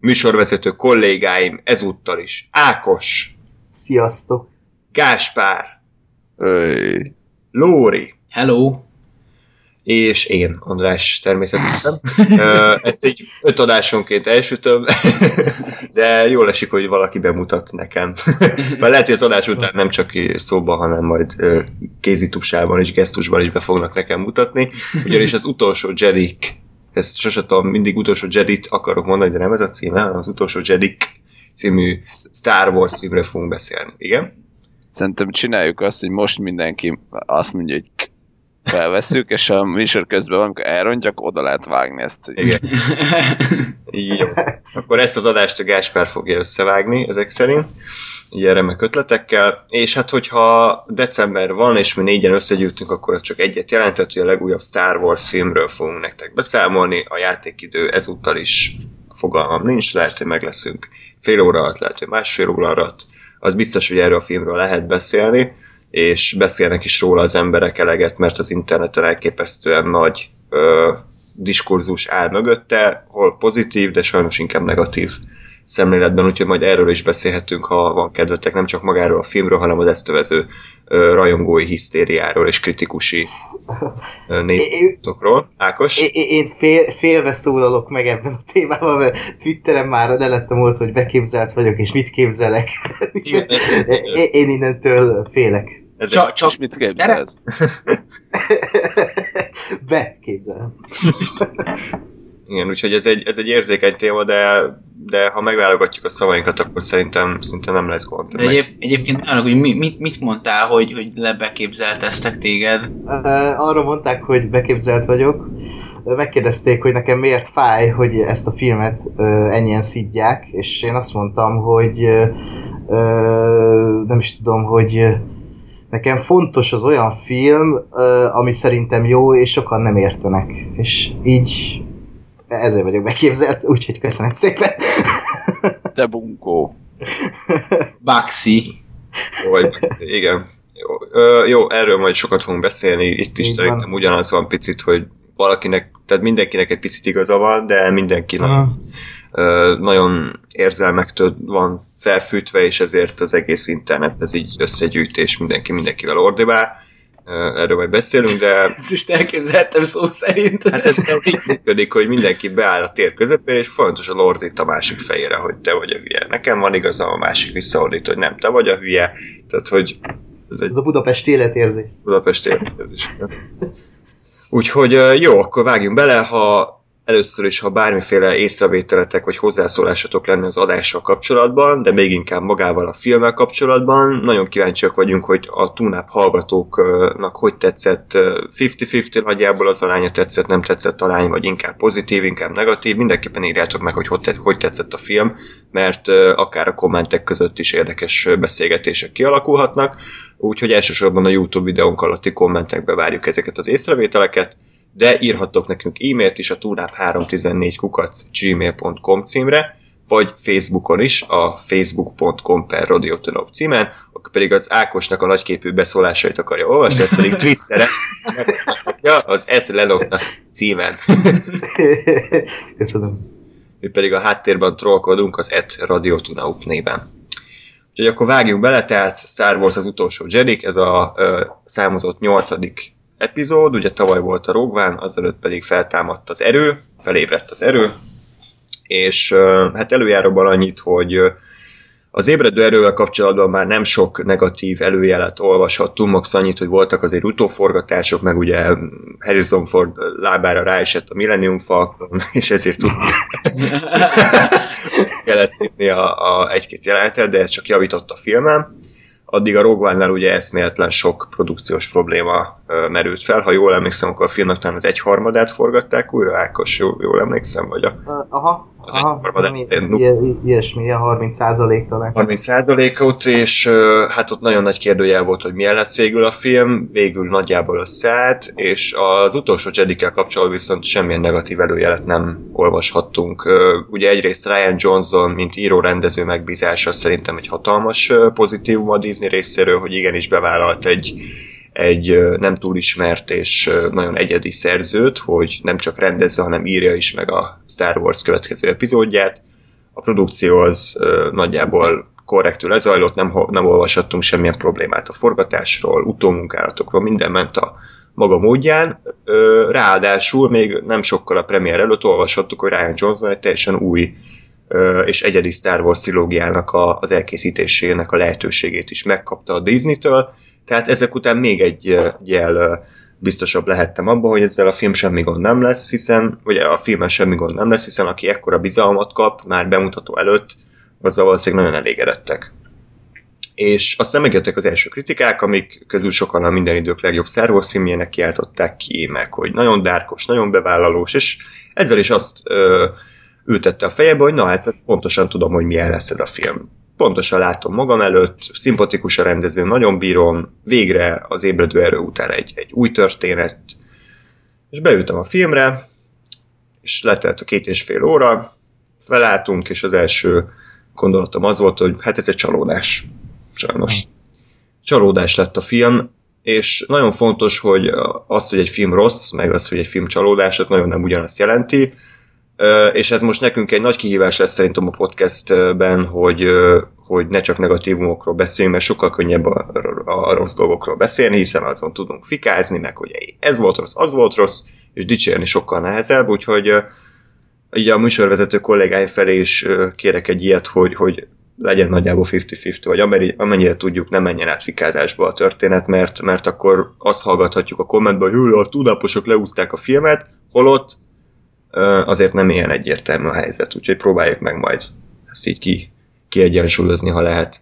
Műsorvezető kollégáim ezúttal is Ákos, Sziasztok! Gáspár, Öy. Lóri, Hello! és én, András természetesen. Ez egy öt adásonként elsütöm, de jól esik, hogy valaki bemutat nekem. Mert lehet, hogy az adás után nem csak szóban, hanem majd kézitusában és gesztusban is be fognak nekem mutatni, ugyanis az utolsó Jedik, ezt sose tudom, mindig utolsó Jedit akarok mondani, de nem ez a címe, hanem az utolsó Jedik című Star Wars filmről fogunk beszélni. Igen? Szerintem csináljuk azt, hogy most mindenki azt mondja, hogy felveszünk, és a műsor közben valamikor elrontja, akkor oda lehet vágni ezt. Hogy Igen. Jó. Akkor ezt az adást a Gáspár fogja összevágni, ezek szerint. Ilyen remek ötletekkel. És hát, hogyha december van, és mi négyen összegyűjtünk, akkor az csak egyet jelentett, hogy a legújabb Star Wars filmről fogunk nektek beszámolni. A játékidő ezúttal is fogalmam nincs, lehet, hogy meg leszünk fél óra alatt, lehet, hogy másfél óra alatt. Az biztos, hogy erről a filmről lehet beszélni, és beszélnek is róla az emberek eleget, mert az interneten elképesztően nagy ö, diskurzus áll mögötte, hol pozitív, de sajnos inkább negatív szemléletben, úgyhogy majd erről is beszélhetünk, ha van kedvetek, nem csak magáról a filmről, hanem az ezt övező rajongói hisztériáról és kritikusi nézőkről. Ákos? Én, én fél, félve szólalok meg ebben a témában, mert Twitteren már lelettem volt, hogy beképzelt vagyok, és mit képzelek. Én, én innentől félek. Ez Csak, csak És mit képzelsz? Beképzelem. igen, úgyhogy ez egy, ez egy érzékeny téma, de, de ha megválogatjuk a szavainkat, akkor szerintem, szerintem nem lesz gond. de egyéb, egyébként arra, hogy mi, mit, mit mondtál, hogy, hogy lebeképzelteztek téged? Arra mondták, hogy beképzelt vagyok. Megkérdezték, hogy nekem miért fáj, hogy ezt a filmet ennyien szidják, és én azt mondtam, hogy nem is tudom, hogy nekem fontos az olyan film, ami szerintem jó, és sokan nem értenek. És így ezért vagyok beképzelt, úgyhogy köszönöm szépen. Te bunkó. Baxi. Jó, vagy igen. Jó, ö, jó, erről majd sokat fogunk beszélni, itt is Így szerintem van. ugyanaz van picit, hogy valakinek, tehát mindenkinek egy picit igaza van, de mindenki nagyon, ö, nagyon érzelmektől van felfűtve, és ezért az egész internet ez így összegyűjtés, mindenki mindenkivel ordibál. Erről majd beszélünk, de Ezt is elképzeltem szó szerint. hát ez, így működik, hogy mindenki beáll a tér közepére, és folyamatosan ordít a másik fejére, hogy te vagy a hülye. Nekem van igazam, a másik visszaordít, hogy nem, te vagy a hülye. Tehát, hogy ez egy Ez a Budapest életérzés. Budapest érkezés. Úgyhogy jó, akkor vágjunk bele, ha először is, ha bármiféle észrevételetek vagy hozzászólásatok lenne az adással kapcsolatban, de még inkább magával a filmmel kapcsolatban, nagyon kíváncsiak vagyunk, hogy a Tunap hallgatóknak hogy tetszett, ö, 50-50 nagyjából az aránya tetszett, nem tetszett arány, vagy inkább pozitív, inkább negatív, mindenképpen írjátok meg, hogy hogy, tetszett a film, mert akár a kommentek között is érdekes beszélgetések kialakulhatnak, úgyhogy elsősorban a YouTube videónk alatti kommentekbe várjuk ezeket az észrevételeket, de írhattok nekünk e-mailt is a tunap314 kukac gmail.com címre, vagy Facebookon is, a facebook.com per radiotonop címen, akkor pedig az Ákosnak a nagyképű beszólásait akarja olvasni, ez pedig Twitteren, ja, az et Lenoknas címen. Mi pedig a háttérben trollkodunk az et Radiotunaup néven. Úgyhogy akkor vágjunk bele, tehát Star Wars az utolsó Jedi, ez a ö, számozott nyolcadik epizód, ugye tavaly volt a Rogván, azelőtt pedig feltámadt az erő, felébredt az erő, és hát előjáróban annyit, hogy az ébredő erővel kapcsolatban már nem sok negatív előjelet olvashattunk, max annyit, hogy voltak azért utóforgatások, meg ugye Harrison Ford lábára ráesett a Millennium Falcon, és ezért tudtuk kellett a, a egy-két jelenetet, de ez csak javított a filmem. Addig a Rogue One-nál ugye eszméletlen sok produkciós probléma merült fel. Ha jól emlékszem, akkor a filmnek talán az egyharmadát forgatták újra, Ákos, jól, jól emlékszem, vagy a... Aha, az Aha, egyharmad mi- ilyen- ilyesmi, ilyen 30 százalék talán. 30%-ot, és ö, hát ott nagyon nagy kérdőjel volt, hogy milyen lesz végül a film, végül nagyjából összeállt, és az utolsó Jedikkel kapcsolatban viszont semmilyen negatív előjelet nem olvashattunk. Ugye egyrészt Ryan Johnson, mint író-rendező megbízása szerintem egy hatalmas pozitívum a Disney részéről, hogy igenis bevállalt egy egy nem túl ismert és nagyon egyedi szerzőt, hogy nem csak rendezze, hanem írja is meg a Star Wars következő epizódját. A produkció az nagyjából korrektül lezajlott, nem, nem olvashattunk semmilyen problémát a forgatásról, utómunkálatokról, minden ment a maga módján. Ráadásul még nem sokkal a premier előtt olvashattuk, hogy Ryan Johnson egy teljesen új és egyedi Star Wars trilógiának az elkészítésének a lehetőségét is megkapta a Disney-től, tehát ezek után még egy jel biztosabb lehettem abban, hogy ezzel a film semmi gond nem lesz, hiszen, vagy a filmen semmi gond nem lesz, hiszen aki ekkora bizalmat kap már bemutató előtt, azzal valószínűleg nagyon elégedettek. És aztán megjöttek az első kritikák, amik közül sokan a minden idők legjobb Star Wars filmjének kiáltották ki, meg hogy nagyon dárkos, nagyon bevállalós, és ezzel is azt ö, ültette a fejembe, hogy na hát pontosan tudom, hogy milyen lesz ez a film. Pontosan látom magam előtt, szimpatikus a rendező, nagyon bírom, végre az ébredő erő után egy, egy új történet, és beültem a filmre, és letelt a két és fél óra, felálltunk, és az első gondolatom az volt, hogy hát ez egy csalódás. Sajnos. Csalódás lett a film, és nagyon fontos, hogy az, hogy egy film rossz, meg az, hogy egy film csalódás, az nagyon nem ugyanazt jelenti, és ez most nekünk egy nagy kihívás lesz szerintem a podcastben, hogy, hogy ne csak negatívumokról beszéljünk, mert sokkal könnyebb a, a rossz dolgokról beszélni, hiszen azon tudunk fikázni, meg hogy ez volt rossz, az volt rossz, és dicsérni sokkal nehezebb, úgyhogy ugye a műsorvezető kollégáim felé is kérek egy ilyet, hogy, hogy legyen nagyjából 50-50, vagy amennyire tudjuk, nem menjen át fikázásba a történet, mert, mert akkor azt hallgathatjuk a kommentben, hogy "Jö, a tudaposok leúzták a filmet, holott azért nem ilyen egyértelmű a helyzet, úgyhogy próbáljuk meg majd ezt így ki, kiegyensúlyozni, ha lehet.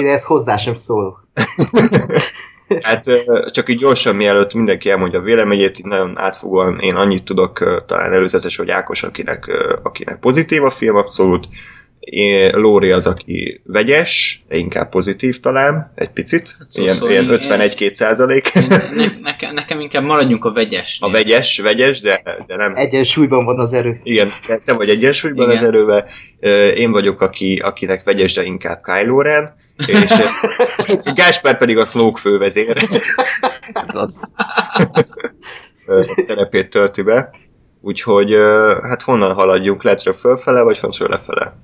Én ezt hozzá sem szólok. Hát csak így gyorsan, mielőtt mindenki elmondja a véleményét, nagyon átfogóan én annyit tudok talán előzetes, hogy Ákos, akinek, akinek pozitív a film abszolút, én, Lóri az, aki vegyes, de inkább pozitív talán, egy picit, Hát szó- ilyen, szóval ilyen én- 51-2 százalék. Ne, nekem, nekem inkább maradjunk a vegyes. A vegyes, vegyes, de, de nem. Egyensúlyban van az erő. Igen, te- vagy egyensúlyban Igen. az erővel. Én vagyok, aki, akinek vegyes, de inkább Kylo Ren, és Gáspár pedig a Snoke fővezér. Ez az. szerepét tölti be. Úgyhogy hát honnan haladjunk, letről fölfele, vagy föntről lefele?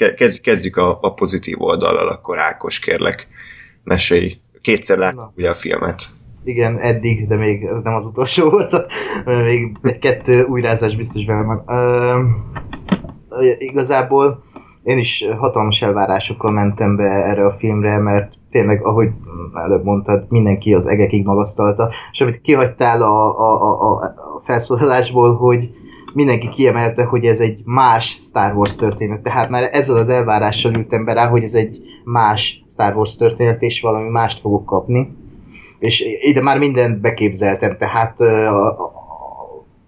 Ke- Kezd, kezdjük a, a pozitív oldallal, akkor Ákos, kérlek, mesélj. Kétszer láttuk ugye a filmet. Igen, eddig, de még ez nem az utolsó volt. még kettő újrázás biztos benne van. Igazából én is hatalmas elvárásokkal mentem be erre a filmre, mert tényleg, ahogy előbb mondtad, mindenki az egekig magasztalta, és amit kihagytál a, a, a- a felszólalásból, hogy mindenki kiemelte, hogy ez egy más Star Wars történet. Tehát már ezzel az elvárással ültem be rá, hogy ez egy más Star Wars történet, és valami mást fogok kapni. És ide már mindent beképzeltem, tehát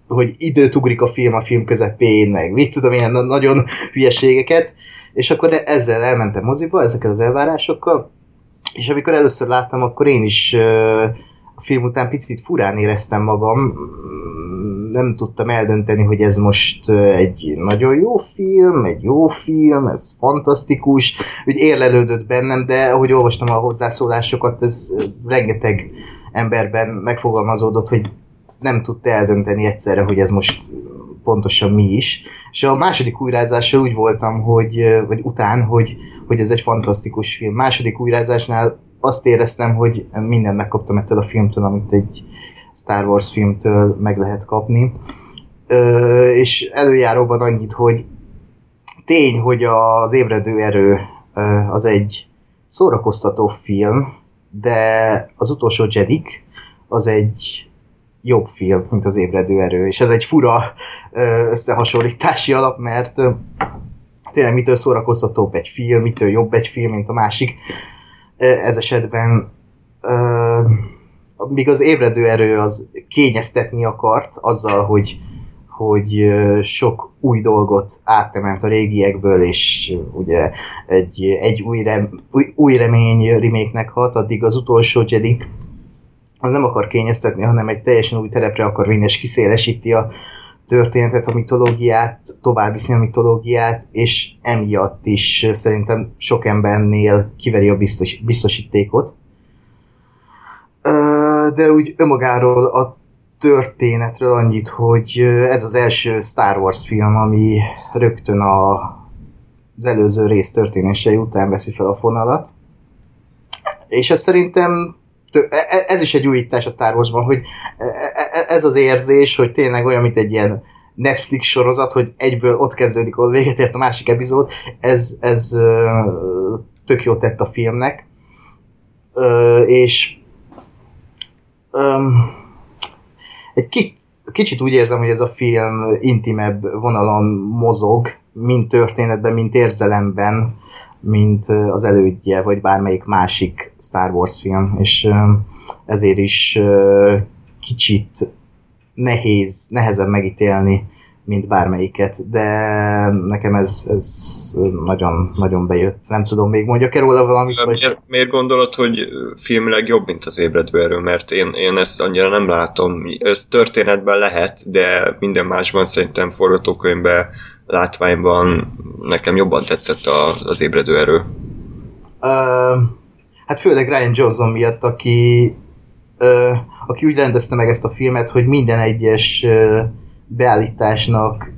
hogy időt ugrik a film a film közepén, meg mit tudom, ilyen na- nagyon hülyeségeket, és akkor ezzel elmentem moziba, ezekkel az elvárásokkal, és amikor először láttam, akkor én is a film után picit furán éreztem magam, nem tudtam eldönteni, hogy ez most egy nagyon jó film, egy jó film, ez fantasztikus, úgy érlelődött bennem, de ahogy olvastam a hozzászólásokat, ez rengeteg emberben megfogalmazódott, hogy nem tudta eldönteni egyszerre, hogy ez most pontosan mi is. És a második újrázással úgy voltam, hogy, vagy után, hogy, hogy ez egy fantasztikus film. Második újrázásnál azt éreztem, hogy mindent megkaptam ettől a filmtől, amit egy Star Wars filmtől meg lehet kapni. Ö, és előjáróban annyit, hogy tény, hogy az ébredő erő az egy szórakoztató film, de az utolsó Jedik az egy jobb film, mint az ébredő erő, és ez egy fura összehasonlítási alap, mert tényleg mitől szórakoztatóbb egy film, mitől jobb egy film, mint a másik. Ez esetben ö, míg az ébredő erő az kényeztetni akart azzal, hogy, hogy sok új dolgot áttemelt a régiekből, és ugye egy, egy új, rem, új, új remény remake hat, addig az utolsó Jedi az nem akar kényeztetni, hanem egy teljesen új terepre akar vinni, és kiszélesíti a történetet, a mitológiát, tovább viszi a mitológiát, és emiatt is szerintem sok embernél kiveri a biztos, biztosítékot. De úgy önmagáról a történetről annyit, hogy ez az első Star Wars film, ami rögtön a, az előző rész történései után veszi fel a fonalat. És ez szerintem e, e, ez is egy újítás a Star Warsban, hogy e, ez az érzés, hogy tényleg olyan, mint egy ilyen Netflix sorozat, hogy egyből ott kezdődik, ahol véget ért a másik epizód, ez, ez tök jót tett a filmnek. És egy kicsit úgy érzem, hogy ez a film intimebb vonalon mozog, mint történetben, mint érzelemben, mint az elődje, vagy bármelyik másik Star Wars film, és ezért is kicsit nehéz, nehezebb megítélni, mint bármelyiket, de nekem ez, ez nagyon, nagyon bejött. Nem tudom, még mondjak-e róla valamit? Vagy... Miért, miért gondolod, hogy filmileg jobb, mint az ébredő erő? Mert én, én ezt annyira nem látom. Ez történetben lehet, de minden másban szerintem forgatókönyvben, látványban nekem jobban tetszett a, az ébredő erő. Uh, hát főleg Ryan Johnson miatt, aki uh, aki úgy rendezte meg ezt a filmet, hogy minden egyes beállításnak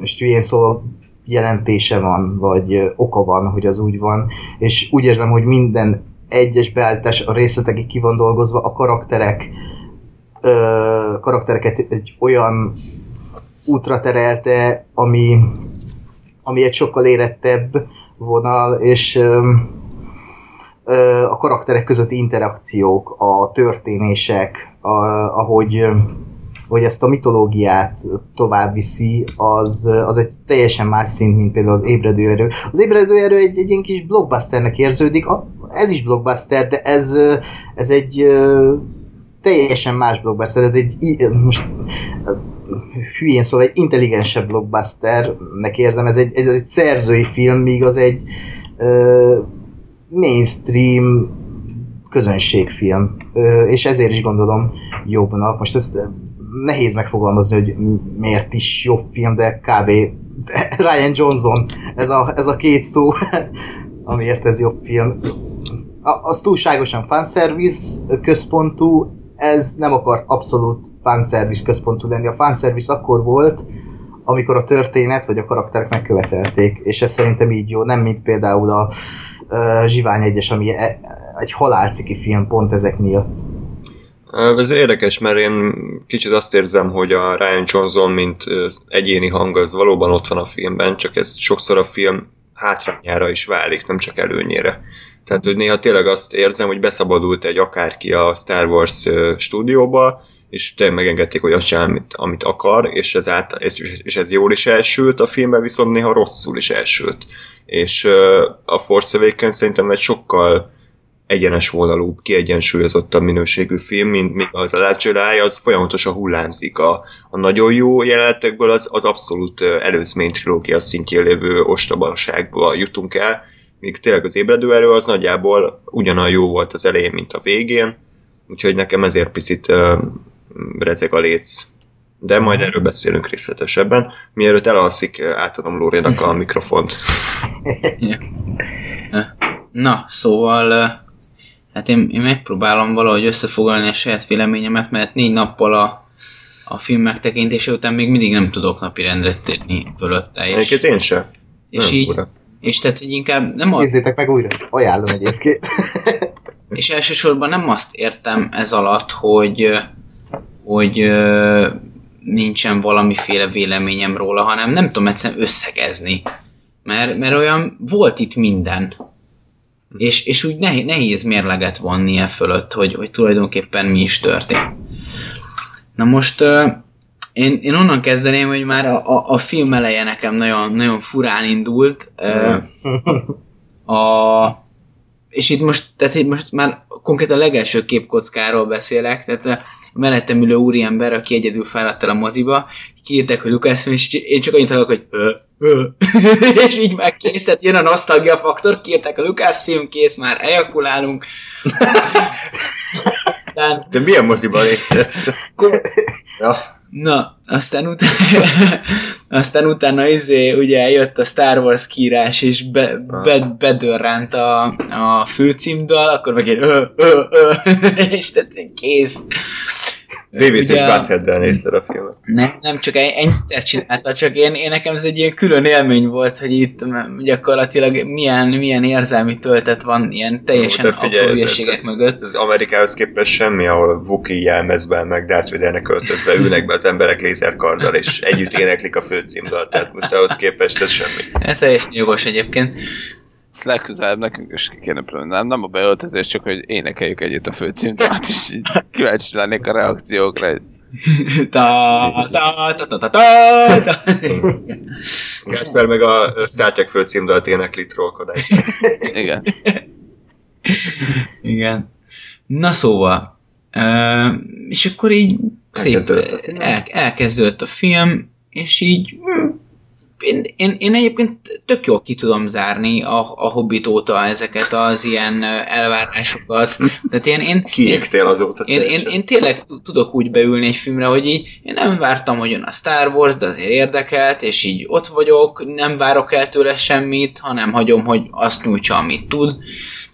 és ilyen szóval jelentése van, vagy oka van, hogy az úgy van, és úgy érzem, hogy minden egyes beállítás a részletekig ki van dolgozva, a karakterek karaktereket egy olyan útra terelte, ami, ami egy sokkal érettebb vonal, és ö, a karakterek közötti interakciók, a történések, a, ahogy, hogy ezt a mitológiát tovább viszi, az, az egy teljesen más szint, mint például az ébredő erő. Az ébredő erő egy, egy ilyen kis blockbusternek érződik, ez is blockbuster, de ez, ez egy teljesen más blockbuster, ez egy most hülyén szóval egy intelligensebb blockbusternek érzem, ez egy, ez egy szerzői film, míg az egy mainstream közönségfilm, és ezért is gondolom jobbnak. Most ezt nehéz megfogalmazni, hogy miért is jobb film, de kb. Ryan Johnson, ez a, ez a két szó, amiért ez jobb film. Az túlságosan fanservice központú, ez nem akart abszolút fanservice központú lenni. A fanservice akkor volt, amikor a történet vagy a karakterek megkövetelték, és ez szerintem így jó, nem mint például a uh, Zsivány egyes, ami e, egy halálciki film pont ezek miatt. Ez érdekes, mert én kicsit azt érzem, hogy a Ryan Johnson, mint egyéni hang, az valóban ott van a filmben, csak ez sokszor a film hátrányára is válik, nem csak előnyére. Tehát, hogy néha tényleg azt érzem, hogy beszabadult egy akárki a Star Wars stúdióba, és tényleg megengedték, hogy azt csinál, amit, amit akar, és ez, át, és ez jól is elsült a filmben, viszont néha rosszul is elsült. És a Force Awakens szerintem egy sokkal egyenes vonalú, kiegyensúlyozottabb minőségű film, mint míg az a Jedi, az folyamatosan hullámzik. A, a nagyon jó jelenetekből az, az abszolút előzmény trilógia szintjén lévő ostobaságba jutunk el, míg tényleg az ébredő erő az nagyjából ugyanolyan jó volt az elején, mint a végén, úgyhogy nekem ezért picit uh, rezeg a léc. De majd erről beszélünk részletesebben. Mielőtt elalszik, átadom Lórénak a mikrofont. Na, szóval hát én, én megpróbálom valahogy összefoglalni a saját véleményemet, mert négy nappal a, a film megtekintése után még mindig nem tudok napi rendre térni fölötte. És, Egyébként én sem. És nem így, fura. és tehát, hogy inkább nem a... Nézzétek meg újra, ajánlom egyébként. és elsősorban nem azt értem ez alatt, hogy hogy nincsen valamiféle véleményem róla, hanem nem tudom egyszerűen összegezni. Mert, mert olyan volt itt minden. És, és úgy nehéz, nehéz mérleget vonni e fölött, hogy, hogy tulajdonképpen mi is történt. Na most én, én onnan kezdeném, hogy már a, a, a film eleje nekem nagyon, nagyon furán indult. A, és itt most, tehát itt most már konkrétan a legelső képkockáról beszélek, tehát a mellettem ülő úriember, aki egyedül fáradt el a moziba, kiírták, hogy Lucasfilm, és én csak annyit hallok, hogy ö, ö. és így már kész, tehát jön a nosztalgia faktor, kiírták a Lucasfilm, kész, már ejakulálunk. Aztán De milyen moziban néztél? ja. Na, aztán utána, aztán utána izé, ugye jött a Star Wars kiírás, és be, be, bedörránt a, a főcímdal, akkor meg egy ö, ö, ö, és tehát kész. Davis és Butthead-del nézted a filmet. Nem, nem csak ennyiszer csinálta, csak én, én nekem ez egy ilyen külön élmény volt, hogy itt gyakorlatilag milyen, milyen érzelmi töltet van ilyen teljesen apró figyelj, hülyeségek ez, mögött. Ez Amerikához képest semmi, ahol Wookiee jelmezben, meg Darth Vadernek öltözve ülnek be az emberek lézerkarddal, és együtt éneklik a főcímdal, tehát most ahhoz képest ez semmi. Hát teljesen jogos egyébként. Ezt legközelebb nekünk is ki kéne próbálni. Nem, nem a beöltözés, csak hogy énekeljük együtt a főcímdalt, és így kíváncsi lennék a reakciókra. Ta, ta, ta, ta, ta, ta, ta. Gáspár meg a Star Trek főcímdalt énekli trollkodás. Igen. Igen. Na szóval, uh, és akkor így szép, Elkezdődött a film. el, elkezdődött a film, és így hm, én, én, én egyébként tök jól ki tudom zárni a, a Hobbit óta ezeket az ilyen elvárásokat. Tehát én, én, Kiégtél azóta én, én, én tényleg tudok úgy beülni egy filmre, hogy így én nem vártam, hogy jön a Star Wars, de azért érdekelt, és így ott vagyok, nem várok el tőle semmit, hanem hagyom, hogy azt nyújtsa, amit tud.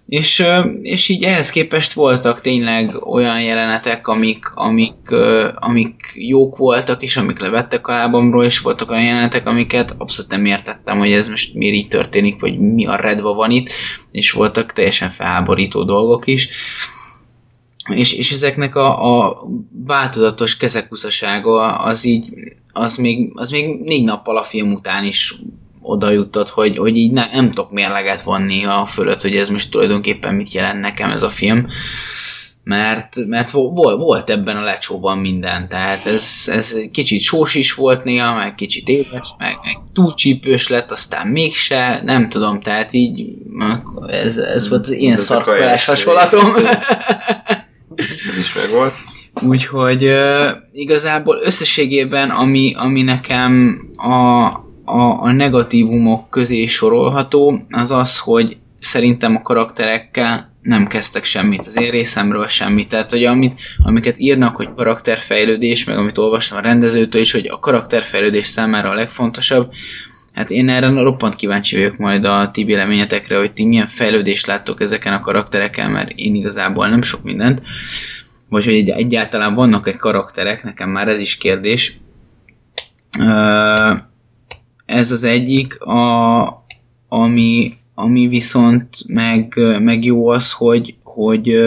És, és így ehhez képest voltak tényleg olyan jelenetek, amik, amik, amik jók voltak, és amik levettek a lábamról, és voltak olyan jelenetek, amiket abszolút nem értettem, hogy ez most miért így történik, vagy mi a redva van itt, és voltak teljesen felháborító dolgok is. És, és ezeknek a, a változatos kezekúszasága az így, az még, az még négy nappal a film után is oda jutott, hogy, hogy így ne, nem tudok mérleget vonni a fölött, hogy ez most tulajdonképpen mit jelent nekem ez a film. Mert, mert volt, volt ebben a lecsóban minden, tehát ez, ez kicsit sós is volt néha, meg kicsit édes, meg, meg túl csípős lett, aztán mégse, nem tudom, tehát így ez, ez volt az én szarkolás hasonlatom. Ez is meg volt. Úgyhogy uh, igazából összességében, ami, ami nekem a, a, a negatívumok közé sorolható, az az, hogy szerintem a karakterekkel nem kezdtek semmit, az én részemről semmit. Tehát, hogy amit, amiket írnak, hogy karakterfejlődés, meg amit olvastam a rendezőtől is, hogy a karakterfejlődés számára a legfontosabb, Hát én erre roppant kíváncsi vagyok majd a ti véleményetekre, hogy ti milyen fejlődést láttok ezeken a karaktereken, mert én igazából nem sok mindent. Vagy hogy egy, egyáltalán vannak-e karakterek, nekem már ez is kérdés. Ö, Ez az egyik, a, ami, ami viszont meg, meg jó az, hogy, hogy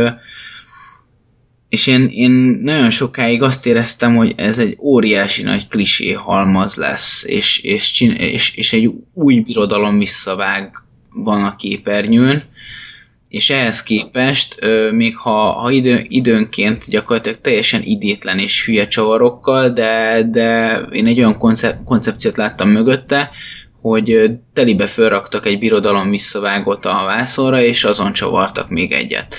és én, én nagyon sokáig azt éreztem, hogy ez egy óriási nagy klisé halmaz lesz, és, és, és, és egy új birodalom visszavág van a képernyőn, és ehhez képest, még ha, ha idő, időnként gyakorlatilag teljesen idétlen és hülye csavarokkal, de, de én egy olyan koncep- koncepciót láttam mögötte, hogy telibe felraktak egy birodalom visszavágott a vászonra, és azon csavartak még egyet.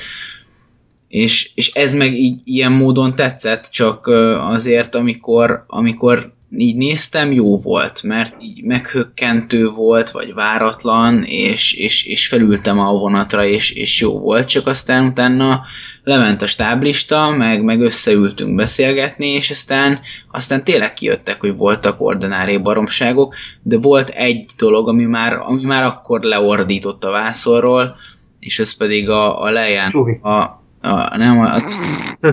És, és ez meg így ilyen módon tetszett, csak azért, amikor, amikor így néztem, jó volt, mert így meghökkentő volt, vagy váratlan, és, és, és felültem a vonatra, és, és jó volt, csak aztán utána lement a stáblista, meg, meg összeültünk beszélgetni, és aztán, aztán tényleg kijöttek, hogy voltak ordinári baromságok, de volt egy dolog, ami már, ami már akkor leordított a vászorról, és ez pedig a, a leján, a, a, nem, az,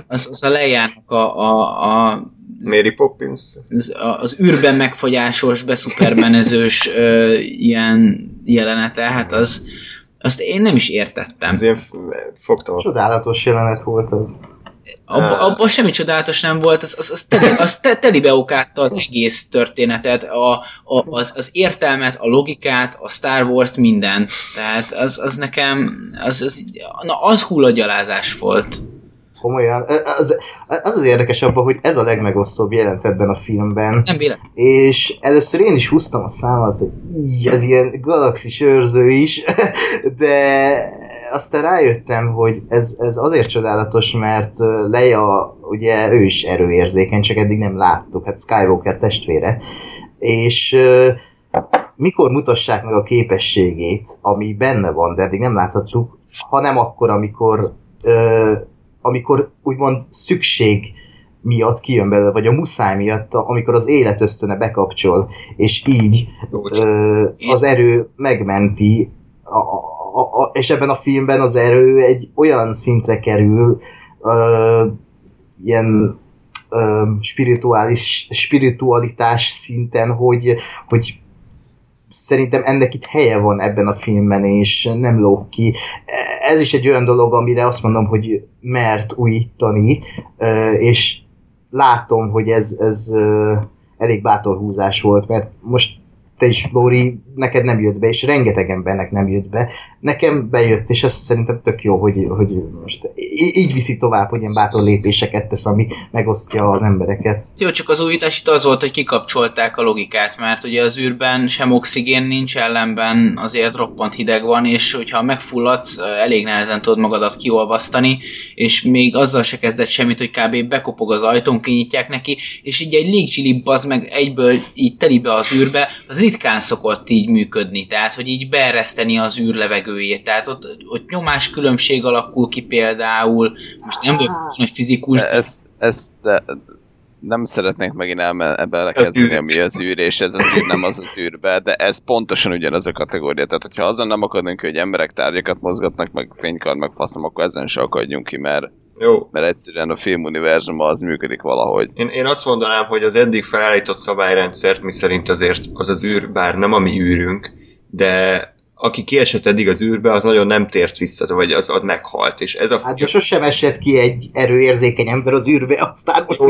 az, az a lejának a, a, a Mary Poppins. az, az űrben megfagyásos, beszupermenezős ö, ilyen jelenete, hát az, azt én nem is értettem. Ez ilyen fogtam Csodálatos jelenet volt az. Abba, abba semmi csodálatos nem volt, az, az, az, teli, az te, telibe okátta az egész történetet, a, a, az, az értelmet, a logikát, a Star Wars-t, mindent. Tehát az, az nekem, az, az, na, az hullagyalázás volt. Komolyan. Az, az az érdekes abban, hogy ez a legmegosztóbb jelent ebben a filmben. Nem véletlen. És először én is húztam a számat, hogy így, ez ilyen galaxis őrző is, de aztán rájöttem, hogy ez, ez azért csodálatos, mert Leia, ugye ő is erőérzékeny, csak eddig nem láttuk, hát Skywalker testvére, és mikor mutassák meg a képességét, ami benne van, de eddig nem láthattuk, hanem akkor, amikor, ö, amikor úgymond szükség miatt kijön belőle, vagy a muszáj miatt, amikor az élet ösztöne bekapcsol, és így ö, az erő megmenti, a, a, a, és ebben a filmben az erő egy olyan szintre kerül, ö, ilyen ö, spirituális, spiritualitás szinten, hogy, hogy szerintem ennek itt helye van ebben a filmben, és nem lóg ki. Ez is egy olyan dolog, amire azt mondom, hogy mert újítani, és látom, hogy ez, ez elég bátor húzás volt, mert most te is, Lóri, neked nem jött be, és rengeteg embernek nem jött be. Nekem bejött, és ez szerintem tök jó, hogy, hogy most így viszi tovább, hogy ilyen bátor lépéseket tesz, ami megosztja az embereket. Jó, csak az újítás itt az volt, hogy kikapcsolták a logikát, mert ugye az űrben sem oxigén nincs, ellenben azért roppant hideg van, és hogyha megfulladsz, elég nehezen tudod magadat kiolvasztani, és még azzal se kezdett semmit, hogy kb. bekopog az ajtón, kinyitják neki, és így egy légcsili az meg egyből így telibe az űrbe, az ritkán szokott így működni, tehát hogy így beereszteni az űr levegőjét, tehát ott, ott nyomás különbség alakul ki például, most nem vagyok nagy fizikus, de Ez, ez de nem szeretnék megint elme, ebbe belekezdeni, űr. ami az űr, és ez az űr nem az az űrbe, de ez pontosan ugyanaz a kategória. Tehát, hogyha azon nem akadunk, hogy emberek tárgyakat mozgatnak, meg fénykar, meg faszom, akkor ezen se akadjunk ki, mert, Jó, mert egyszerűen a filmuniverzum az működik valahogy. Én, én azt mondanám, hogy az eddig felállított szabályrendszert, mi szerint azért az az űr, bár nem a mi űrünk, de aki kiesett eddig az űrbe, az nagyon nem tért vissza, vagy az, az meghalt. És ez a Hát de sosem esett ki egy erőérzékeny ember az űrbe, aztán most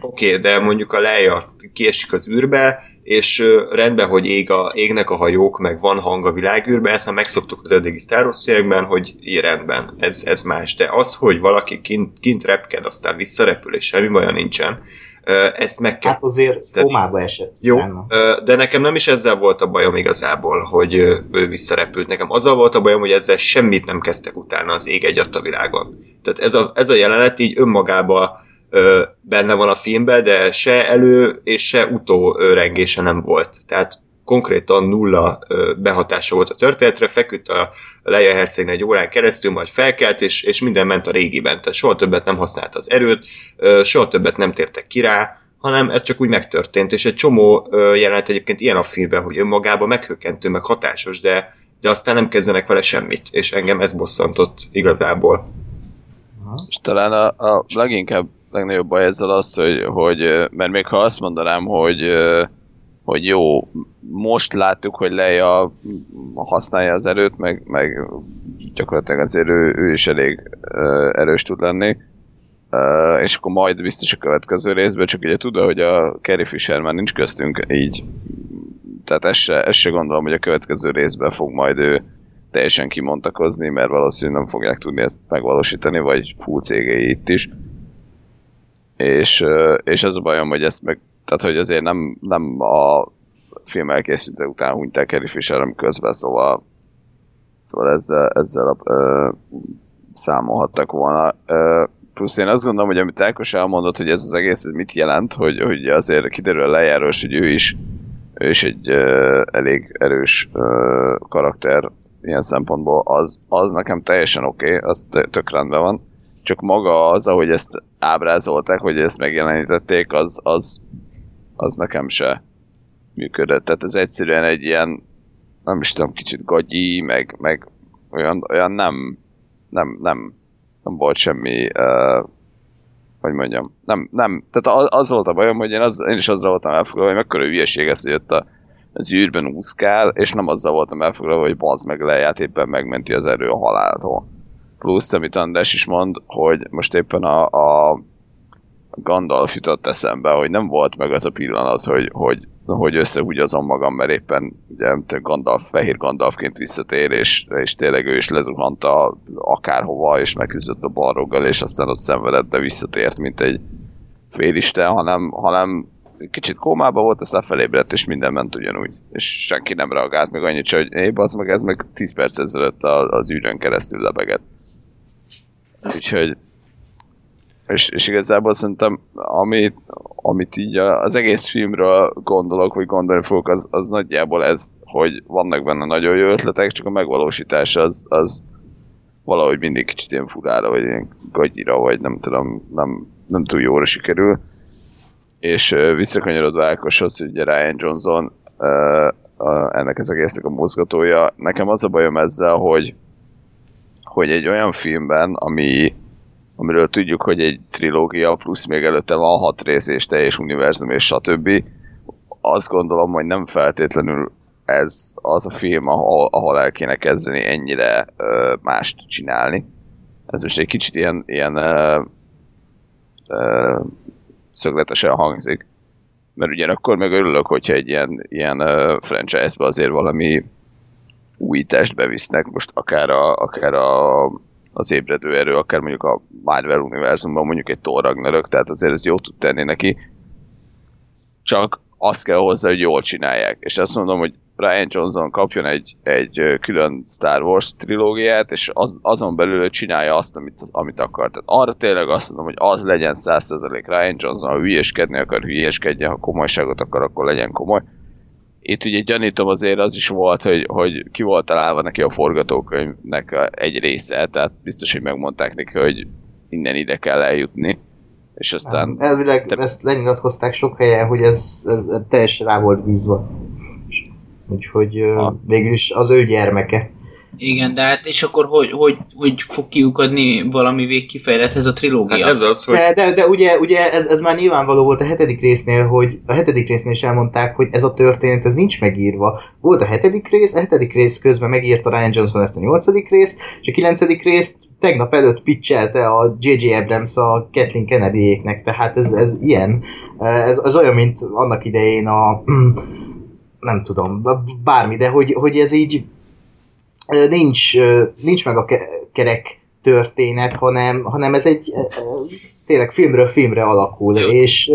Oké, de mondjuk a Leia kiesik az űrbe, és ö, rendben, hogy ég a, égnek a hajók, meg van hang a világűrbe, ezt már megszoktuk az eddigi Star Wars filmekben, hogy így rendben, ez, ez más. De az, hogy valaki kint, kint repked, aztán visszarepül, és semmi baja nincsen, ezt meg kell Hát azért komába esett. jó, ö, de nekem nem is ezzel volt a bajom igazából, hogy ő visszarepült. Nekem azzal volt a bajom, hogy ezzel semmit nem kezdtek utána az ég egy a világon. Tehát ez a, ez a jelenet így önmagában ö, benne van a filmben, de se elő és se utó rengése nem volt. Tehát konkrétan nulla behatása volt a történetre, feküdt a Leia hercegnek egy órán keresztül, majd felkelt, és, és minden ment a régiben. Tehát soha többet nem használta az erőt, soha többet nem tértek ki rá, hanem ez csak úgy megtörtént, és egy csomó jelenet egyébként ilyen a filmben, hogy önmagában meghökkentő, meg hatásos, de, de aztán nem kezdenek vele semmit, és engem ez bosszantott igazából. És talán a, a leginkább legnagyobb baj ezzel az, hogy, hogy mert még ha azt mondanám, hogy, hogy jó, most láttuk, hogy Leia használja az erőt, meg, meg gyakorlatilag azért ő, ő is elég ö, erős tud lenni, Uh, és akkor majd biztos a következő részben, csak ugye tudod, hogy a Carrie Fisher már nincs köztünk, így tehát ezt se, ezt se gondolom, hogy a következő részben fog majd ő teljesen kimontakozni, mert valószínűleg nem fogják tudni ezt megvalósítani, vagy full cégei itt is. És, és az a bajom, hogy ezt meg, tehát hogy azért nem, nem a film elkészülte után hunyt el Carrie Fisher közben, szóval, szóval ezzel, ezzel ö, számolhattak volna. Ö, plusz én azt gondolom, hogy amit Ákos elmondott, hogy ez az egész ez mit jelent, hogy, hogy azért kiderül a lejáros, hogy ő is, ő is egy uh, elég erős uh, karakter ilyen szempontból, az, az nekem teljesen oké, okay, az tö- tök rendben van. Csak maga az, ahogy ezt ábrázolták, hogy ezt megjelenítették, az, az, az nekem se működött. Tehát ez egyszerűen egy ilyen, nem is tudom, kicsit gagyi, meg, meg olyan, olyan nem, nem, nem, nem volt semmi, uh, hogy mondjam, nem, nem, tehát az, az volt a bajom, hogy én, az, én is azzal voltam elfoglalva, hogy mekkora hülyeség ez, hogy ott a, az űrben úszkál, és nem azzal voltam elfoglalva, hogy bazd meg leját éppen megmenti az erő a haláltól. Plusz, amit András is mond, hogy most éppen a, a Gandalf jutott eszembe, hogy nem volt meg az a pillanat, hogy, hogy, hogy összehúgyazom magam, mert éppen ugye, Gandalf, fehér Gandalfként visszatér, és, és tényleg ő is lezuhant a, akárhova, és megküzdött a balroggal, és aztán ott szenvedett, de visszatért, mint egy félisten, hanem, hanem kicsit kómában volt, aztán felébredt, és minden ment ugyanúgy. És senki nem reagált meg annyit, hogy éj, az meg ez meg 10 perc ezelőtt az űrön keresztül lebegett. Úgyhogy és, és igazából szerintem, amit, amit így az egész filmről gondolok, vagy gondolni fogok, az, az nagyjából ez, hogy vannak benne nagyon jó ötletek, csak a megvalósítás az, az valahogy mindig kicsit ilyen furára, vagy ilyen gagyira, vagy nem tudom, nem, nem túl jóra sikerül. És visszakanyarodva Ákoshoz, hogy ugye Ryan Johnson ennek az egésznek a mozgatója. Nekem az a bajom ezzel, hogy, hogy egy olyan filmben, ami amiről tudjuk, hogy egy trilógia, plusz még előtte van hat rész és teljes univerzum és stb. Azt gondolom, hogy nem feltétlenül ez az a film, ahol, ahol el kéne kezdeni ennyire ö, mást csinálni. Ez most egy kicsit ilyen, ilyen ö, ö, szögletesen hangzik. Mert ugyanakkor meg örülök, hogyha egy ilyen, ilyen franchise-be azért valami újítást bevisznek, most akár a, akár a az ébredő erő, akár mondjuk a Marvel univerzumban mondjuk egy Thor Ragnarök, tehát azért ez jó tud tenni neki. Csak azt kell hozzá, hogy jól csinálják. És azt mondom, hogy Ryan Johnson kapjon egy, egy külön Star Wars trilógiát, és az, azon belül csinálja azt, amit, amit akar. Tehát arra tényleg azt mondom, hogy az legyen 100% Ryan Johnson, ha hülyeskedni akar, hülyeskedjen, ha komolyságot akar, akkor legyen komoly itt ugye gyanítom azért az is volt, hogy, hogy ki volt találva neki a forgatókönyvnek egy része, tehát biztos, hogy megmondták neki, hogy innen ide kell eljutni. És aztán... Elvileg te... ezt lenyilatkozták sok helyen, hogy ez, ez teljesen rá volt bízva. Úgyhogy ha. végül is az ő gyermeke. Igen, de hát és akkor hogy, hogy, hogy fog kiukadni valami végkifejlet ez a trilógia? Hát ez az, hogy... De, de, de ugye, ugye ez, ez már nyilvánvaló volt a hetedik résznél, hogy a hetedik résznél is elmondták, hogy ez a történet, ez nincs megírva. Volt a hetedik rész, a hetedik rész közben megírta Ryan Johnson ezt a nyolcadik részt, és a kilencedik részt tegnap előtt pitchelte a J.J. Abrams a Kathleen kennedy tehát ez, ez ilyen. Ez, ez olyan, mint annak idején a nem tudom, bármi, de hogy, hogy ez így nincs, nincs meg a kerek történet, hanem, hanem ez egy tényleg filmről filmre alakul, Jó. és...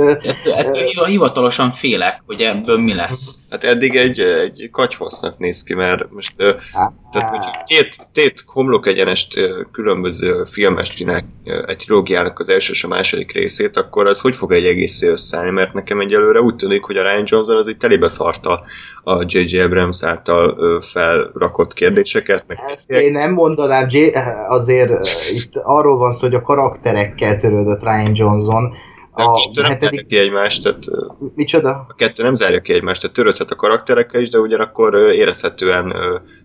Ettől hivatalosan félek, hogy ebből mi lesz. Hát eddig egy, egy kagyfosznak néz ki, mert most Há, tehát, hogy két, két homlok egyenest különböző filmes csinál egy trilógiának az első és a második részét, akkor az hogy fog egy egész összeállni, mert nekem egyelőre úgy tűnik, hogy a Ryan Johnson az egy telébe szarta a J.J. Abrams által felrakott kérdéseket. Meg Ezt én nem mondanám, azért itt arról van szó, hogy a karakterekkel törődött Ryan Johnson. A, a kettő nem hetedik... ki egymást, tehát... Micsoda? A kettő nem zárja ki egymást, tehát törődhet a karakterekkel is, de ugyanakkor érezhetően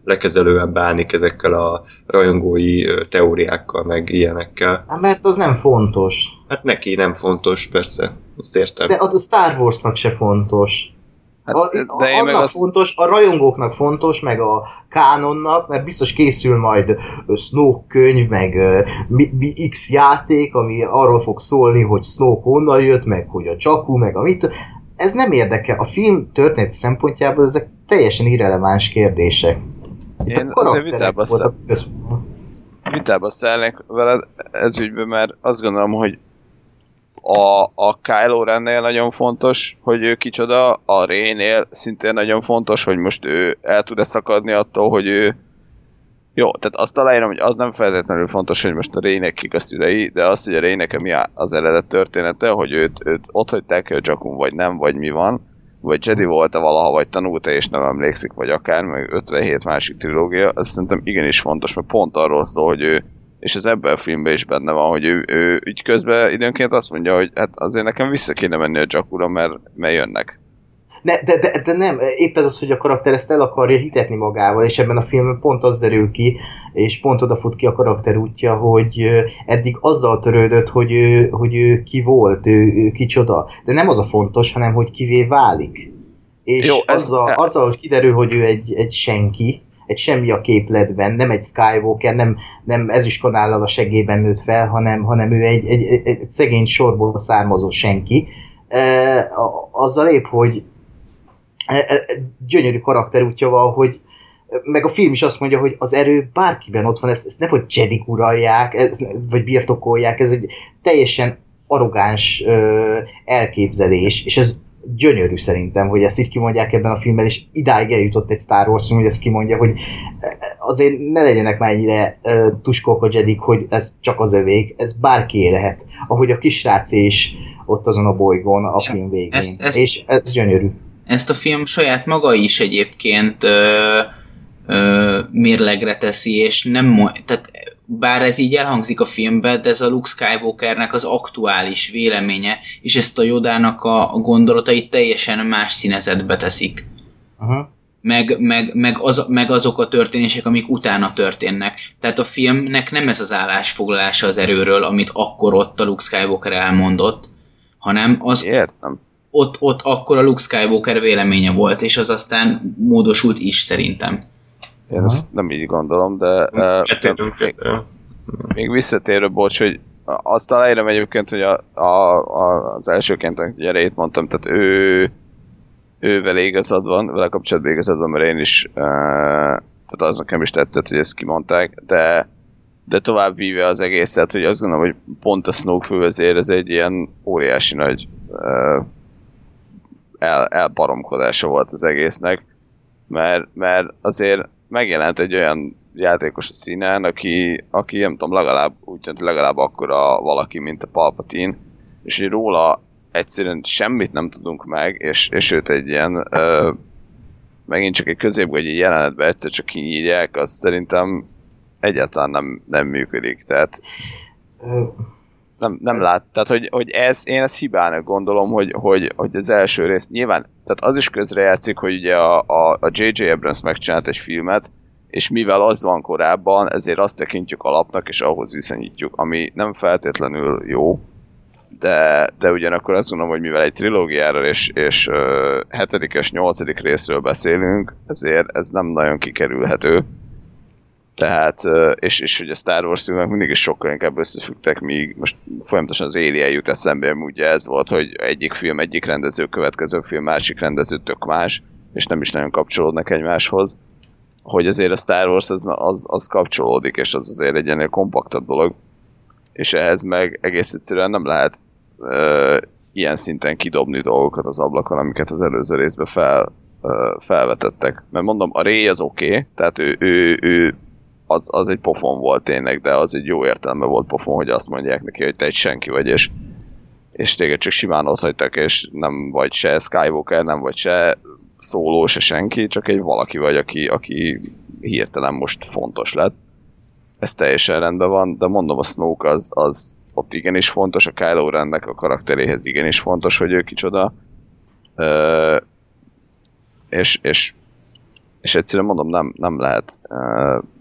lekezelően bánik ezekkel a rajongói teóriákkal, meg ilyenekkel. Hát mert az nem fontos. Hát neki nem fontos, persze. Ezt értem. De a Star Warsnak se fontos. Hát, a, de annak meg azt... fontos, a rajongóknak fontos, meg a kánonnak, mert biztos készül majd Snoke könyv, meg mi, mi X játék, ami arról fog szólni, hogy Snoke honnan jött, meg hogy a Jakku, meg a mit. Ez nem érdekel. A film történeti szempontjából ezek teljesen irreleváns kérdések. Itt Én azért vitába, szá... vitába szállnék veled ez ügyben, mert azt gondolom, hogy a, a Kylo Rennél nagyon fontos, hogy ő kicsoda, a Rénél szintén nagyon fontos, hogy most ő el tud-e szakadni attól, hogy ő jó, tehát azt aláírom, hogy az nem feltétlenül fontos, hogy most a Rének kik a szülei, de az, hogy a Rének mi az eredet története, hogy őt, őt ott hagyták a Jakun, vagy nem, vagy mi van, vagy Jedi volt-e valaha, vagy tanulta és nem emlékszik, vagy akár, meg 57 másik trilógia, az szerintem igenis fontos, mert pont arról szól, hogy ő, és ez ebben a filmben is benne van, hogy ő, ő így közben időnként azt mondja, hogy hát azért nekem vissza kéne menni a Jakura, mert, mert jönnek. Ne, de, de, de nem, épp ez az, hogy a karakter ezt el akarja hitetni magával, és ebben a filmben pont az derül ki, és pont odafut ki a karakter útja, hogy eddig azzal törődött, hogy ő, hogy ő ki volt, ő, ő kicsoda. De nem az a fontos, hanem hogy kivé válik. És Jó, ez, azzal, azzal, hogy kiderül, hogy ő egy, egy senki, egy semmi a képletben, nem egy Skywalker, nem, nem ezüstkanállal a segében nőtt fel, hanem, hanem ő egy, egy, egy, egy szegény sorból származó senki. E, azzal épp, hogy e, e, gyönyörű karakterútja van, hogy meg a film is azt mondja, hogy az erő bárkiben ott van, ezt, ezt nem, hogy Jedik uralják, ez, vagy birtokolják, ez egy teljesen arrogáns ö, elképzelés, és ez gyönyörű szerintem, hogy ezt így kimondják ebben a filmben, és idáig eljutott egy Star Wars film, hogy ezt kimondja, hogy azért ne legyenek már ennyire uh, tuskók a Jedik, hogy ez csak az övék, ez bárki lehet. Ahogy a kisrác is ott azon a bolygón a ja, film végén. Ezt, ezt, és ez gyönyörű. Ezt a film saját maga is egyébként ö, ö, mérlegre teszi, és nem, tehát bár ez így elhangzik a filmben, de ez a Luke Skywalkernek az aktuális véleménye, és ezt a Jodának a, a gondolatait teljesen más színezetbe teszik. Aha. Meg, meg, meg, az, meg azok a történések, amik utána történnek. Tehát a filmnek nem ez az állásfoglalása az erőről, amit akkor ott a Luke Skywalker elmondott, hanem az... Értem. Ott, ott akkor a Luke Skywalker véleménye volt, és az aztán módosult is szerintem. Én ezt nem így gondolom, de... Uh, még, még visszatérő, bocs, hogy azt aláírom egyébként, hogy a, a, a, az elsőként, hogy erejét mondtam, tehát ő ő vele igazad van, vele kapcsolatban igazad van, mert én is uh, tehát az nekem is tetszett, hogy ezt kimondták, de de tovább víve az egészet, hogy azt gondolom, hogy pont a Snoke fővezér ez egy ilyen óriási nagy uh, el, elbaromkodása volt az egésznek, mert, mert azért megjelent egy olyan játékos a színen, aki, aki nem tudom, legalább úgy tűnt, legalább akkora valaki, mint a Palpatine, és hogy róla egyszerűen semmit nem tudunk meg, és, és őt egy ilyen ö, megint csak egy középgagyi jelenetbe egyszer csak kinyírják, az szerintem egyáltalán nem, nem működik. Tehát nem, nem lát, tehát hogy, hogy ez, én ezt hibának gondolom, hogy, hogy, hogy az első rész nyilván, tehát az is közrejátszik, hogy ugye a, a, a J.J. Abrams megcsinált egy filmet, és mivel az van korábban, ezért azt tekintjük alapnak, és ahhoz viszonyítjuk, ami nem feltétlenül jó, de, de ugyanakkor azt gondolom, hogy mivel egy trilógiáról és, és uh, hetedikes, nyolcadik részről beszélünk, ezért ez nem nagyon kikerülhető. Tehát, és, és hogy a Star Wars filmek mindig is sokkal inkább összefüggtek, míg most folyamatosan az Alien jut eszembe, ugye ez volt, hogy egyik film, egyik rendező, következő film, másik rendező tök más, és nem is nagyon kapcsolódnak egymáshoz. Hogy azért a Star Wars az, az, az kapcsolódik, és az azért egy ennél kompaktabb dolog. És ehhez meg egész egyszerűen nem lehet uh, ilyen szinten kidobni dolgokat az ablakon, amiket az előző részben fel, uh, felvetettek. Mert mondom, a Ray az oké, okay, tehát ő, ő, ő az, az egy pofon volt tényleg, de az egy jó értelme volt pofon, hogy azt mondják neki, hogy te egy senki vagy, és, és téged csak simán ott hagytak, és nem vagy se Skywalker, nem vagy se szóló, se senki, csak egy valaki vagy, aki, aki hirtelen most fontos lett. Ez teljesen rendben van, de mondom, a Snoke az, az ott igenis fontos, a Kylo Rennek a karakteréhez igenis fontos, hogy ő kicsoda. Ö, és, és, és egyszerűen mondom, nem, nem lehet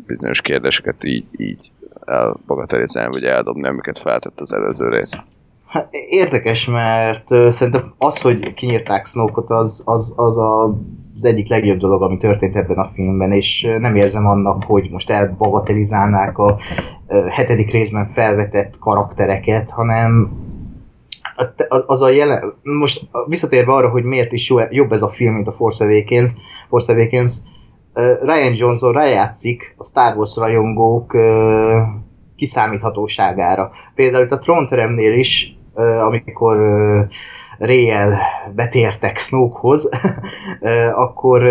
bizonyos kérdéseket így, így elbagatelizálni, vagy eldobni, amiket feltett az előző rész. Hát érdekes, mert uh, szerintem az, hogy kinyírták Snoke-ot, az, az, az a az egyik legjobb dolog, ami történt ebben a filmben, és nem érzem annak, hogy most elbagatelizálnák a hetedik részben felvetett karaktereket, hanem az a jelen, most visszatérve arra, hogy miért is jobb ez a film, mint a Force Awakens, Force Awakens Ryan Johnson rájátszik a Star Wars rajongók kiszámíthatóságára. Például itt a trónteremnél is, amikor Réjel betértek Snokehoz, akkor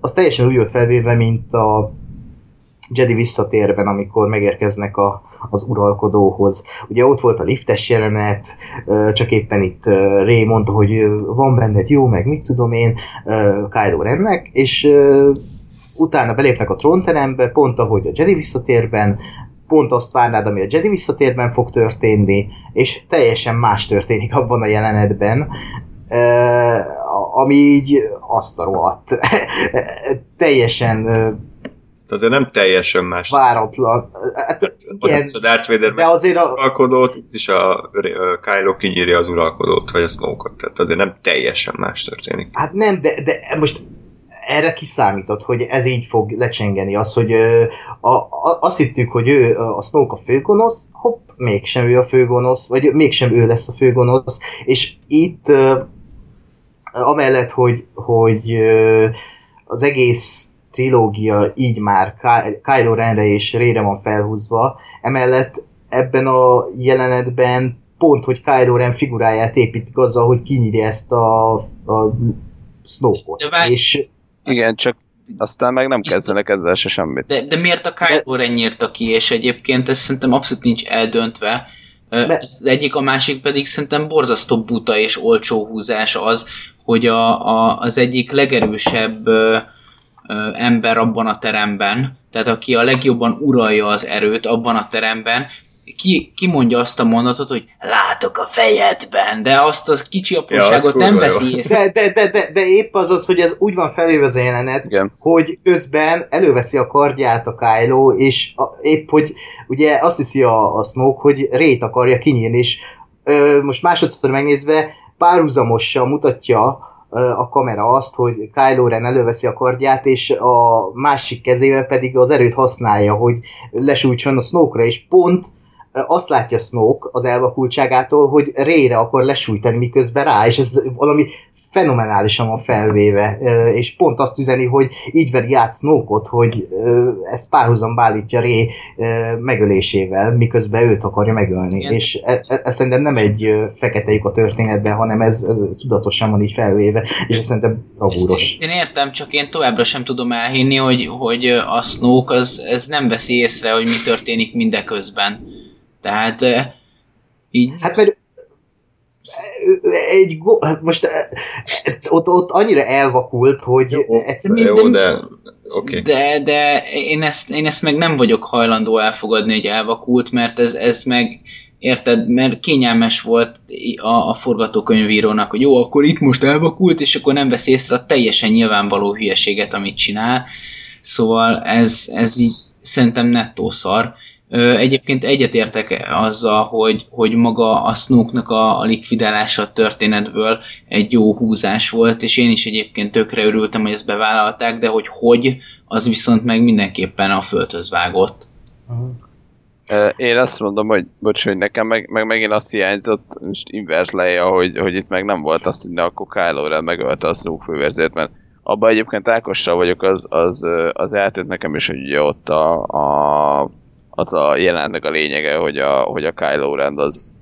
az teljesen úgy volt felvéve, mint a Jedi visszatérben, amikor megérkeznek a, az uralkodóhoz. Ugye ott volt a liftes jelenet, csak éppen itt Ré mondta, hogy van benned jó, meg mit tudom én, Kylo Rennek, és utána belépnek a trónterembe, pont ahogy a Jedi visszatérben, pont azt várnád, ami a Jedi visszatérben fog történni, és teljesen más történik abban a jelenetben, ami így azt a rohadt. teljesen azért nem teljesen más. Váratlan. Hát, igen, a Darth Vader de azért a... uralkodót, és a Kylo kinyírja az uralkodót, vagy a Snoke-ot. Tehát azért nem teljesen más történik. Hát nem, de, de most erre kiszámított, hogy ez így fog lecsengeni, az, hogy a, a, azt hittük, hogy ő a Snoke a főgonosz, hopp, mégsem ő a főgonosz, vagy mégsem ő lesz a főgonosz, és itt amellett, hogy, hogy az egész trilógia így már Kylo Renre és Rére van felhúzva, emellett ebben a jelenetben pont, hogy Kylo Ren figuráját építik azzal, hogy kinyírja ezt a, a Snoke-ot. És Igen, csak aztán meg nem kezdenek ezzel se semmit. De, de miért a Kylo Ren nyírta ki, és egyébként ez szerintem abszolút nincs eldöntve. Ez az egyik, a másik pedig szerintem borzasztó buta és olcsó húzás az, hogy a, a, az egyik legerősebb ö, ö, ember abban a teremben, tehát aki a legjobban uralja az erőt abban a teremben, ki, ki mondja azt a mondatot, hogy látok a fejedben, de azt az kicsi apróságot kurva nem veszi észre. de, de, de, de, de épp az az, hogy ez úgy van felvéve az a jelenet, Igen. hogy közben előveszi a kardját a Kylo, és a, épp, hogy ugye azt hiszi a, a Snoke, hogy Rét akarja kinyírni, és ö, most másodszor megnézve párhuzamosan mutatja ö, a kamera azt, hogy Kylo Ren előveszi a kardját, és a másik kezével pedig az erőt használja, hogy lesújtson a Snoke-ra, és pont azt látja Snoke az elvakultságától, hogy Rére akar lesújtani miközben rá, és ez valami fenomenálisan van felvéve, és pont azt üzeni, hogy így veri át Snoke-ot, hogy ö, ezt párhuzamba állítja Ré megölésével, miközben őt akarja megölni. Igen. És e- e- ez szerintem nem egy fekete lyuk a történetben, hanem ez, ez, ez tudatosan van így felvéve, és ez szerintem bravúros. én értem, csak én továbbra sem tudom elhinni, hogy, hogy a Snoke az, ez nem veszi észre, hogy mi történik mindeközben. Tehát eh, így... Hát mert egy go- hát most eh, ott, ott annyira elvakult, hogy Jó, egyszerűen jó, de. Okay. De, de én, ezt, én ezt meg nem vagyok hajlandó elfogadni, hogy elvakult, mert ez, ez meg, érted, mert kényelmes volt a, a forgatókönyvírónak, hogy jó, akkor itt most elvakult, és akkor nem vesz észre a teljesen nyilvánvaló hülyeséget, amit csinál. Szóval ez, ez így szerintem nettó szar. Egyébként egyetértek azzal, hogy, hogy maga a Snoke-nak a, a likvidálása a történetből egy jó húzás volt, és én is egyébként tökre örültem, hogy ezt bevállalták, de hogy hogy, az viszont meg mindenképpen a földhöz vágott. Én azt mondom, hogy bocs, hogy nekem meg, meg megint azt hiányzott, most invers leja, hogy, hogy itt meg nem volt azt, hogy ne akkor Kylo Ren megölte a Snoke főverzét, mert abban egyébként Ákossal vagyok, az, az, az eltűnt nekem is, hogy ugye ott a, a, az a jelenetnek a lényege, hogy a, hogy a Kylo Ren az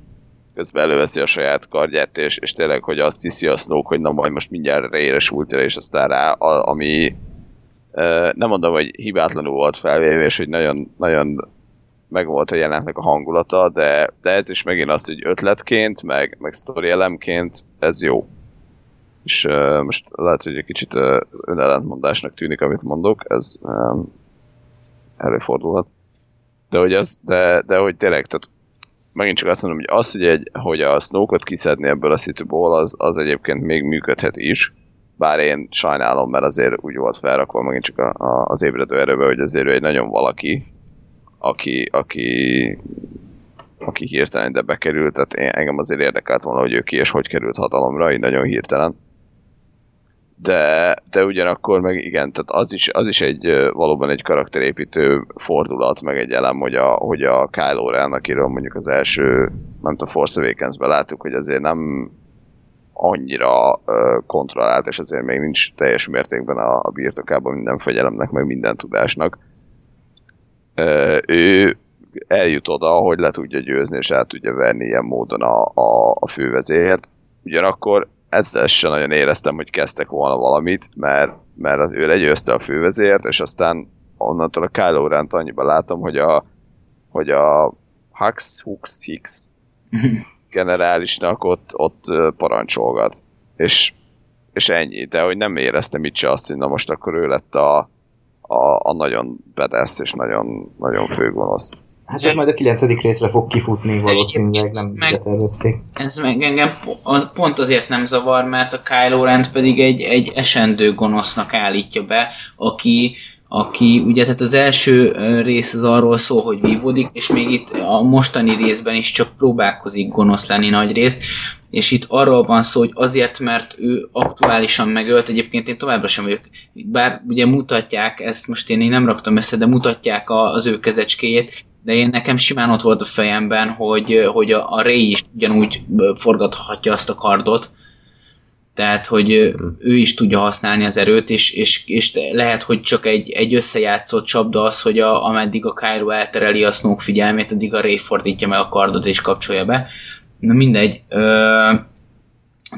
közben előveszi a saját kardját, és, és tényleg, hogy azt hiszi a Snoke, hogy na majd most mindjárt reére ultira, és aztán rá, a, ami ö, nem mondom, hogy hibátlanul volt felvéve, és hogy nagyon, nagyon meg volt a jelenetnek a hangulata, de, de ez is megint azt, hogy ötletként, meg, meg sztori elemként ez jó. És uh, most lehet, hogy egy kicsit uh, önellentmondásnak tűnik, amit mondok, ez um, előfordulhat. De hogy, az, de, de hogy tényleg, tehát megint csak azt mondom, hogy az, hogy, egy, hogy a Snoke-ot kiszedni ebből a szituból, az, az egyébként még működhet is. Bár én sajnálom, mert azért úgy volt felrakva megint csak a, a, az ébredő erőbe, hogy azért ő egy nagyon valaki, aki, aki, aki hirtelen ide bekerült, tehát én, engem azért érdekelt volna, hogy ő ki és hogy került hatalomra, így nagyon hirtelen. De, de ugyanakkor meg igen, tehát az is, az is egy valóban egy karakterépítő fordulat, meg egy elem, hogy a, hogy a Kylo Ren, akiről mondjuk az első, nem tudom, Force Awakens-ben láttuk, hogy azért nem annyira ö, kontrollált, és azért még nincs teljes mértékben a, a birtokában minden fegyelemnek, meg minden tudásnak. Ö, ő eljut oda, hogy le tudja győzni, és el tudja verni ilyen módon a, a, a fővezért. Ugyanakkor ezzel sem nagyon éreztem, hogy kezdtek volna valamit, mert, mert ő legyőzte a fővezért, és aztán onnantól a Kylo Ren-t annyiban látom, hogy a, hogy a Hux, Hux, Hix generálisnak ott, ott parancsolgat. És, és ennyi, de hogy nem éreztem itt se azt, hogy na most akkor ő lett a, a, a nagyon bedesz és nagyon, nagyon főgonosz. Hát ez majd a kilencedik részre fog kifutni valószínűleg, nem meg- tervezték. Ez meg engem pont azért nem zavar, mert a Kylo Ren pedig egy, egy esendő gonosznak állítja be, aki, aki ugye tehát az első rész az arról szól, hogy vívódik, és még itt a mostani részben is csak próbálkozik gonosz lenni nagy részt, és itt arról van szó, hogy azért, mert ő aktuálisan megölt, egyébként én továbbra sem vagyok, bár ugye mutatják, ezt most én, én nem raktam össze, de mutatják a, az ő kezecskéjét, de én nekem simán ott volt a fejemben, hogy, hogy a, a Ray is ugyanúgy forgathatja azt a kardot, tehát, hogy ő is tudja használni az erőt, és, és, és lehet, hogy csak egy, egy összejátszott csapda az, hogy a, ameddig a Kylo eltereli a Snoke figyelmét, addig a Ray fordítja meg a kardot és kapcsolja be. Na mindegy. Ö,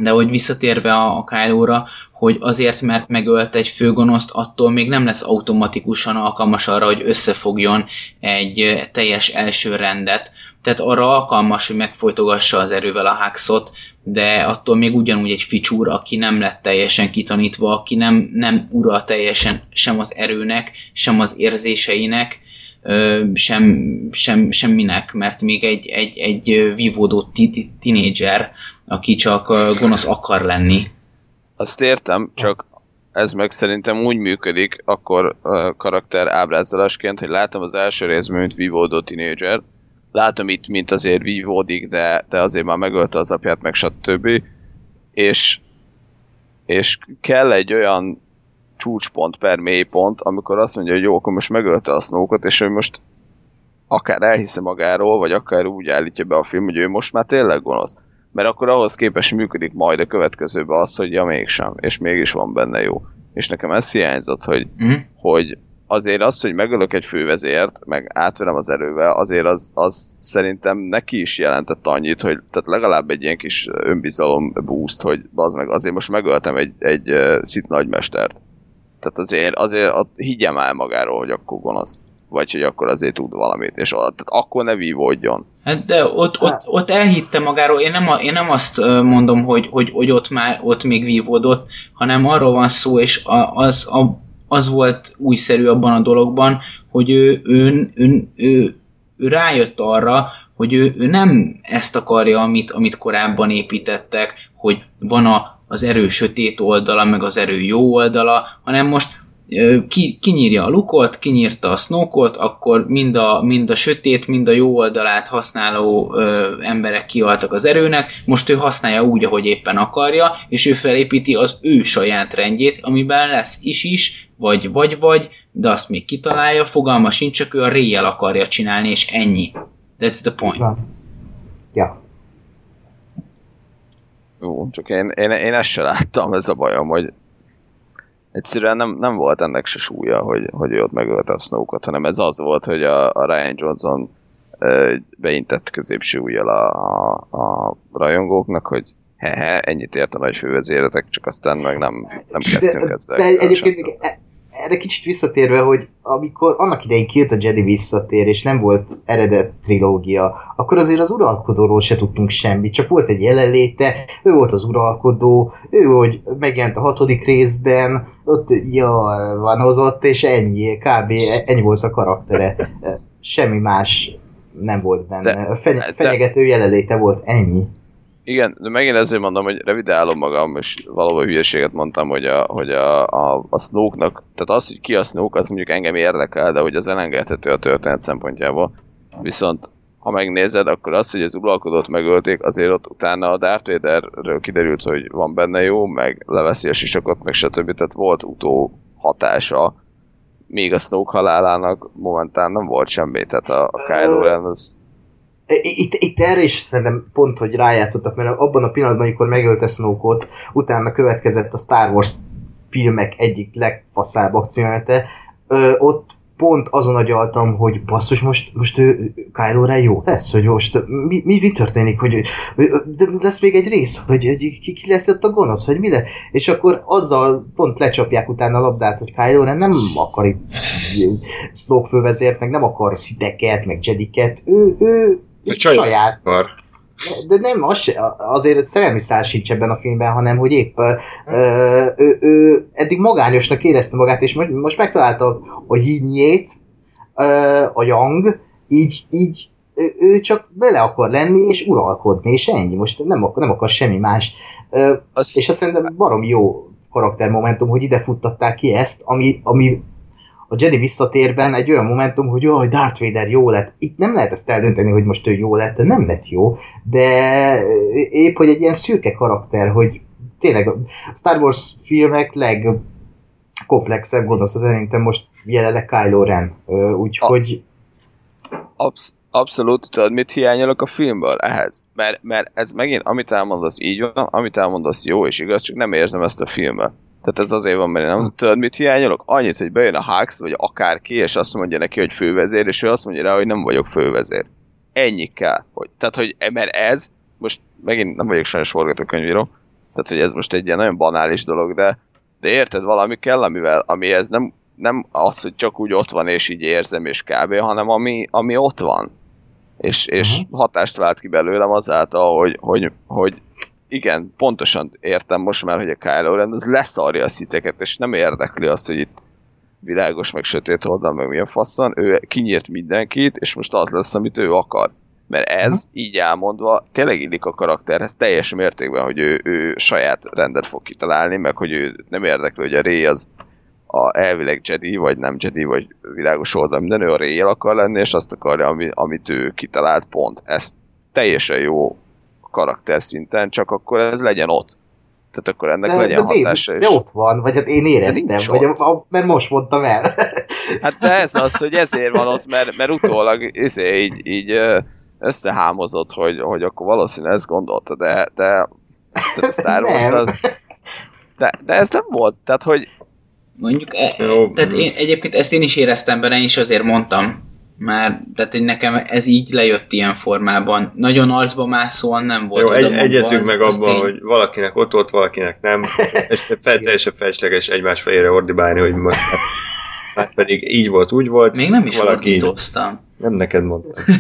de hogy visszatérve a, a Kylo-ra, hogy azért, mert megölt egy főgonoszt, attól még nem lesz automatikusan alkalmas arra, hogy összefogjon egy ö, teljes első rendet. Tehát arra alkalmas, hogy megfojtogassa az erővel a Haxot, de attól még ugyanúgy egy ficsúr, aki nem lett teljesen kitanítva, aki nem, nem ura teljesen sem az erőnek, sem az érzéseinek, sem, sem, semminek, mert még egy, egy, egy vívódó ti- ti- tinédzser, aki csak gonosz akar lenni. Azt értem, csak ez meg szerintem úgy működik, akkor karakter ábrázolásként, hogy látom az első részben, mint vívódó tinédzser, látom itt, mint azért vívódik, de, de azért már megölte az apját, meg stb. És, és kell egy olyan csúcspont per mélypont, amikor azt mondja, hogy jó, akkor most megölte a snoke és ő most akár elhisze magáról, vagy akár úgy állítja be a film, hogy ő most már tényleg gonosz. Mert akkor ahhoz képest működik majd a következőben az, hogy ja mégsem, és mégis van benne jó. És nekem ez hiányzott, hogy, Mhm. hogy azért az, hogy megölök egy fővezért, meg átverem az erővel, azért az, az szerintem neki is jelentett annyit, hogy tehát legalább egy ilyen kis önbizalom boost, hogy az meg azért most megöltem egy, egy uh, szit nagymestert. Tehát azért, azért ott higgyem el magáról, hogy akkor gonosz. Vagy hogy akkor azért tud valamit, és tehát akkor ne vívódjon. Hát de ott, ott, ott elhitte magáról, én nem, a, én nem azt mondom, hogy, hogy, hogy ott már ott még vívódott, hanem arról van szó, és a, az, a, az volt újszerű abban a dologban, hogy ő, ő, ő, ő, ő rájött arra, hogy ő, ő nem ezt akarja, amit, amit korábban építettek, hogy van a, az erő sötét oldala, meg az erő jó oldala, hanem most ki, kinyírja a lukot, kinyírta a snowkot, akkor mind a, mind a sötét, mind a jó oldalát használó ö, emberek kialtak az erőnek, most ő használja úgy, ahogy éppen akarja, és ő felépíti az ő saját rendjét, amiben lesz is is, vagy vagy vagy, de azt még kitalálja, fogalma sincs, csak ő a réjjel akarja csinálni, és ennyi. That's the point. Van. Ja. Jó, csak én, én, én ezt se láttam, ez a bajom, hogy egyszerűen nem, nem volt ennek se súlya, hogy, hogy ő ott megölte a snoke hanem ez az volt, hogy a, a Ryan Johnson beintett középső ujjal a, a, a rajongóknak, hogy he-he, ennyit ért a nagy fővezéretek, csak aztán meg nem, nem kezdtünk de, ezzel. de egyébként még erre kicsit visszatérve, hogy amikor annak idején kijött a Jedi visszatér, és nem volt eredet trilógia, akkor azért az uralkodóról se tudtunk semmit, csak volt egy jelenléte, ő volt az uralkodó, ő, hogy megjelent a hatodik részben, ott ja, vanozott, és ennyi, kb. ennyi volt a karaktere. Semmi más nem volt benne. De- a feny- de- fenyegető jelenléte volt, ennyi. Igen, de megint ezért mondom, hogy revidálom magam, és valóban hülyeséget mondtam, hogy a, hogy a, a, a Snoke-nak, tehát az, hogy ki a Snoke, az mondjuk engem érdekel, de hogy az elengedhető a történet szempontjából. Viszont ha megnézed, akkor az, hogy az uralkodót megölték, azért ott utána a Darth Vaderről kiderült, hogy van benne jó, meg leveszi a sisakot, meg stb. Tehát volt utó hatása, még a Snoke halálának momentán nem volt semmi, tehát a, a Kylo Ren az Itt, itt erre is szerintem pont, hogy rájátszottak, mert abban a pillanatban, amikor megölte Snoke-ot, utána következett a Star Wars filmek egyik legfaszább akciójánete, ott pont azon agyaltam, hogy basszus, most, most ő, Kylo Ren jó lesz, hogy most mi, mi, mi történik, hogy, de lesz még egy rész, hogy, hogy ki, ki lesz ott a gonosz, hogy mi le? És akkor azzal pont lecsapják utána a labdát, hogy Kylo Ren nem akar itt Snoke fővezért, meg nem akar szideket, meg jediket, ő, ő saját. Akar. De nem, az se, azért szerelmi szál sincs ebben a filmben, hanem hogy épp ö, ö, ő, ő eddig magányosnak érezte magát, és most, most megtalálta a hínyét, ö, a Yang, így, így ő, ő csak bele akar lenni, és uralkodni, és ennyi. Most nem, akar, nem akar semmi más. Ö, az, és azt szerintem barom jó karaktermomentum, hogy ide futtatták ki ezt, ami, ami a Jedi visszatérben egy olyan momentum, hogy jaj, Darth Vader jó lett. Itt nem lehet ezt eldönteni, hogy most ő jó lett, de nem lett jó, de épp, hogy egy ilyen szürke karakter, hogy tényleg a Star Wars filmek legkomplexebb gonosz az szerintem most jelenleg Kylo Ren. Úgyhogy absz- abszolút, tudod, mit hiányolok a filmből ehhez? Mert, mert ez megint, amit elmondasz így van, amit elmondasz jó és igaz, csak nem érzem ezt a filmben. Tehát ez azért van, mert én nem tudod, mit hiányolok? Annyit, hogy bejön a Hux, vagy akárki, és azt mondja neki, hogy fővezér, és ő azt mondja rá, hogy nem vagyok fővezér. Ennyi kell. Hogy, tehát, hogy mert ez, most megint nem vagyok sajnos forgatókönyvíró, tehát hogy ez most egy ilyen nagyon banális dolog, de, de érted, valami kell, amivel, amihez nem, nem az, hogy csak úgy ott van és így érzem és kb., hanem ami, ami ott van. És, és uh-huh. hatást vált ki belőlem azáltal, hogy, hogy, hogy igen, pontosan értem most már, hogy a Kylo Ren az leszarja a sziteket, és nem érdekli azt, hogy itt világos, meg sötét oldal, meg milyen faszon, ő kinyírt mindenkit, és most az lesz, amit ő akar. Mert ez, uh-huh. így elmondva, tényleg illik a karakterhez teljes mértékben, hogy ő, ő saját rendet fog kitalálni, meg hogy ő nem érdekli, hogy a Ray az a elvileg Jedi, vagy nem Jedi, vagy világos oldal, minden ő a Ray akar lenni, és azt akarja, ami, amit ő kitalált, pont. Ez teljesen jó karakter szinten, csak akkor ez legyen ott. Tehát akkor ennek de, legyen de, hatása de, is. De ott van, vagy hát én éreztem, vagy a, a, mert most mondtam el. Hát de ez az, hogy ezért van ott, mert, mert utólag izé, így, így összehámozott, hogy, hogy akkor valószínűleg ezt gondolta, de, de, de a Star Wars az... De, de ez nem volt, tehát hogy... Mondjuk, e, tehát én, egyébként ezt én is éreztem benne, én is azért mondtam, már, tehát hogy nekem ez így lejött ilyen formában. Nagyon arcba mászóan nem volt. Jó, egy, egyezünk meg abban, én... hogy valakinek ott volt, valakinek nem. És fel, teljesen felesleges egymás fejére ordibálni, hogy most hát pedig így volt, úgy volt. Még nem is valaki ordítoztam. Nem neked mondtam.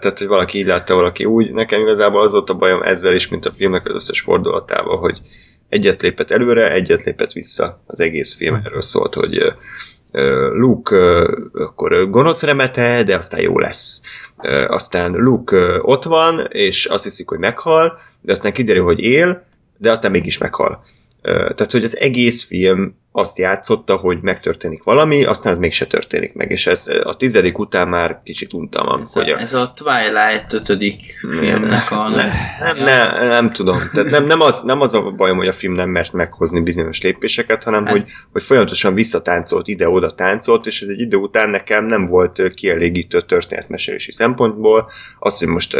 tehát, hogy valaki így látta, valaki úgy. Nekem igazából az volt a bajom ezzel is, mint a filmnek az összes fordulatával, hogy egyet lépett előre, egyet lépett vissza. Az egész film erről szólt, hogy Luke akkor gonosz remete, de aztán jó lesz. Aztán Luke ott van, és azt hiszik, hogy meghal, de aztán kiderül, hogy él, de aztán mégis meghal. Tehát, hogy az egész film azt játszotta, hogy megtörténik valami, aztán ez mégse történik meg, és ez a tizedik után már kicsit untam. Ez, hogy a, ez a Twilight ötödik filmnek a... Ne, nem, nem, nem tudom. Tehát nem, nem, az, nem az a bajom, hogy a film nem mert meghozni bizonyos lépéseket, hanem hogy, hogy folyamatosan visszatáncolt, ide-oda táncolt, és ez egy idő után nekem nem volt kielégítő történetmesélési szempontból. Az, hogy most,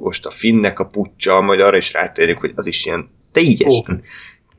most a finnek a pucsa, majd arra is rátérünk, hogy az is ilyen teljesen, oh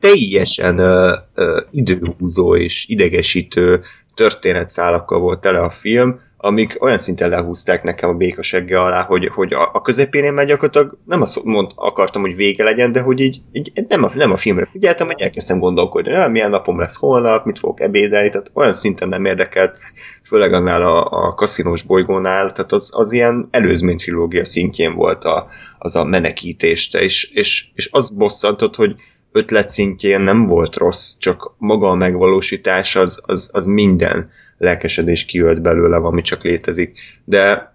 teljesen uh, uh, időhúzó és idegesítő történetszálakkal volt tele a film, amik olyan szinten lehúzták nekem a békasegge alá, hogy, hogy a, a közepén én már gyakorlatilag nem azt mond, akartam, hogy vége legyen, de hogy így, így nem, a, nem a filmre figyeltem, hogy elkezdtem gondolkodni, hogy milyen napom lesz holnap, mit fogok ebédelni, tehát olyan szinten nem érdekelt, főleg annál a, a kaszinós bolygónál, tehát az, az ilyen előzmény trilógia szintjén volt a, az a menekítést, és, és, és az bosszantott, hogy ötlet szintjén nem volt rossz, csak maga a megvalósítás az, az, az minden lelkesedés kiölt belőle, ami csak létezik. De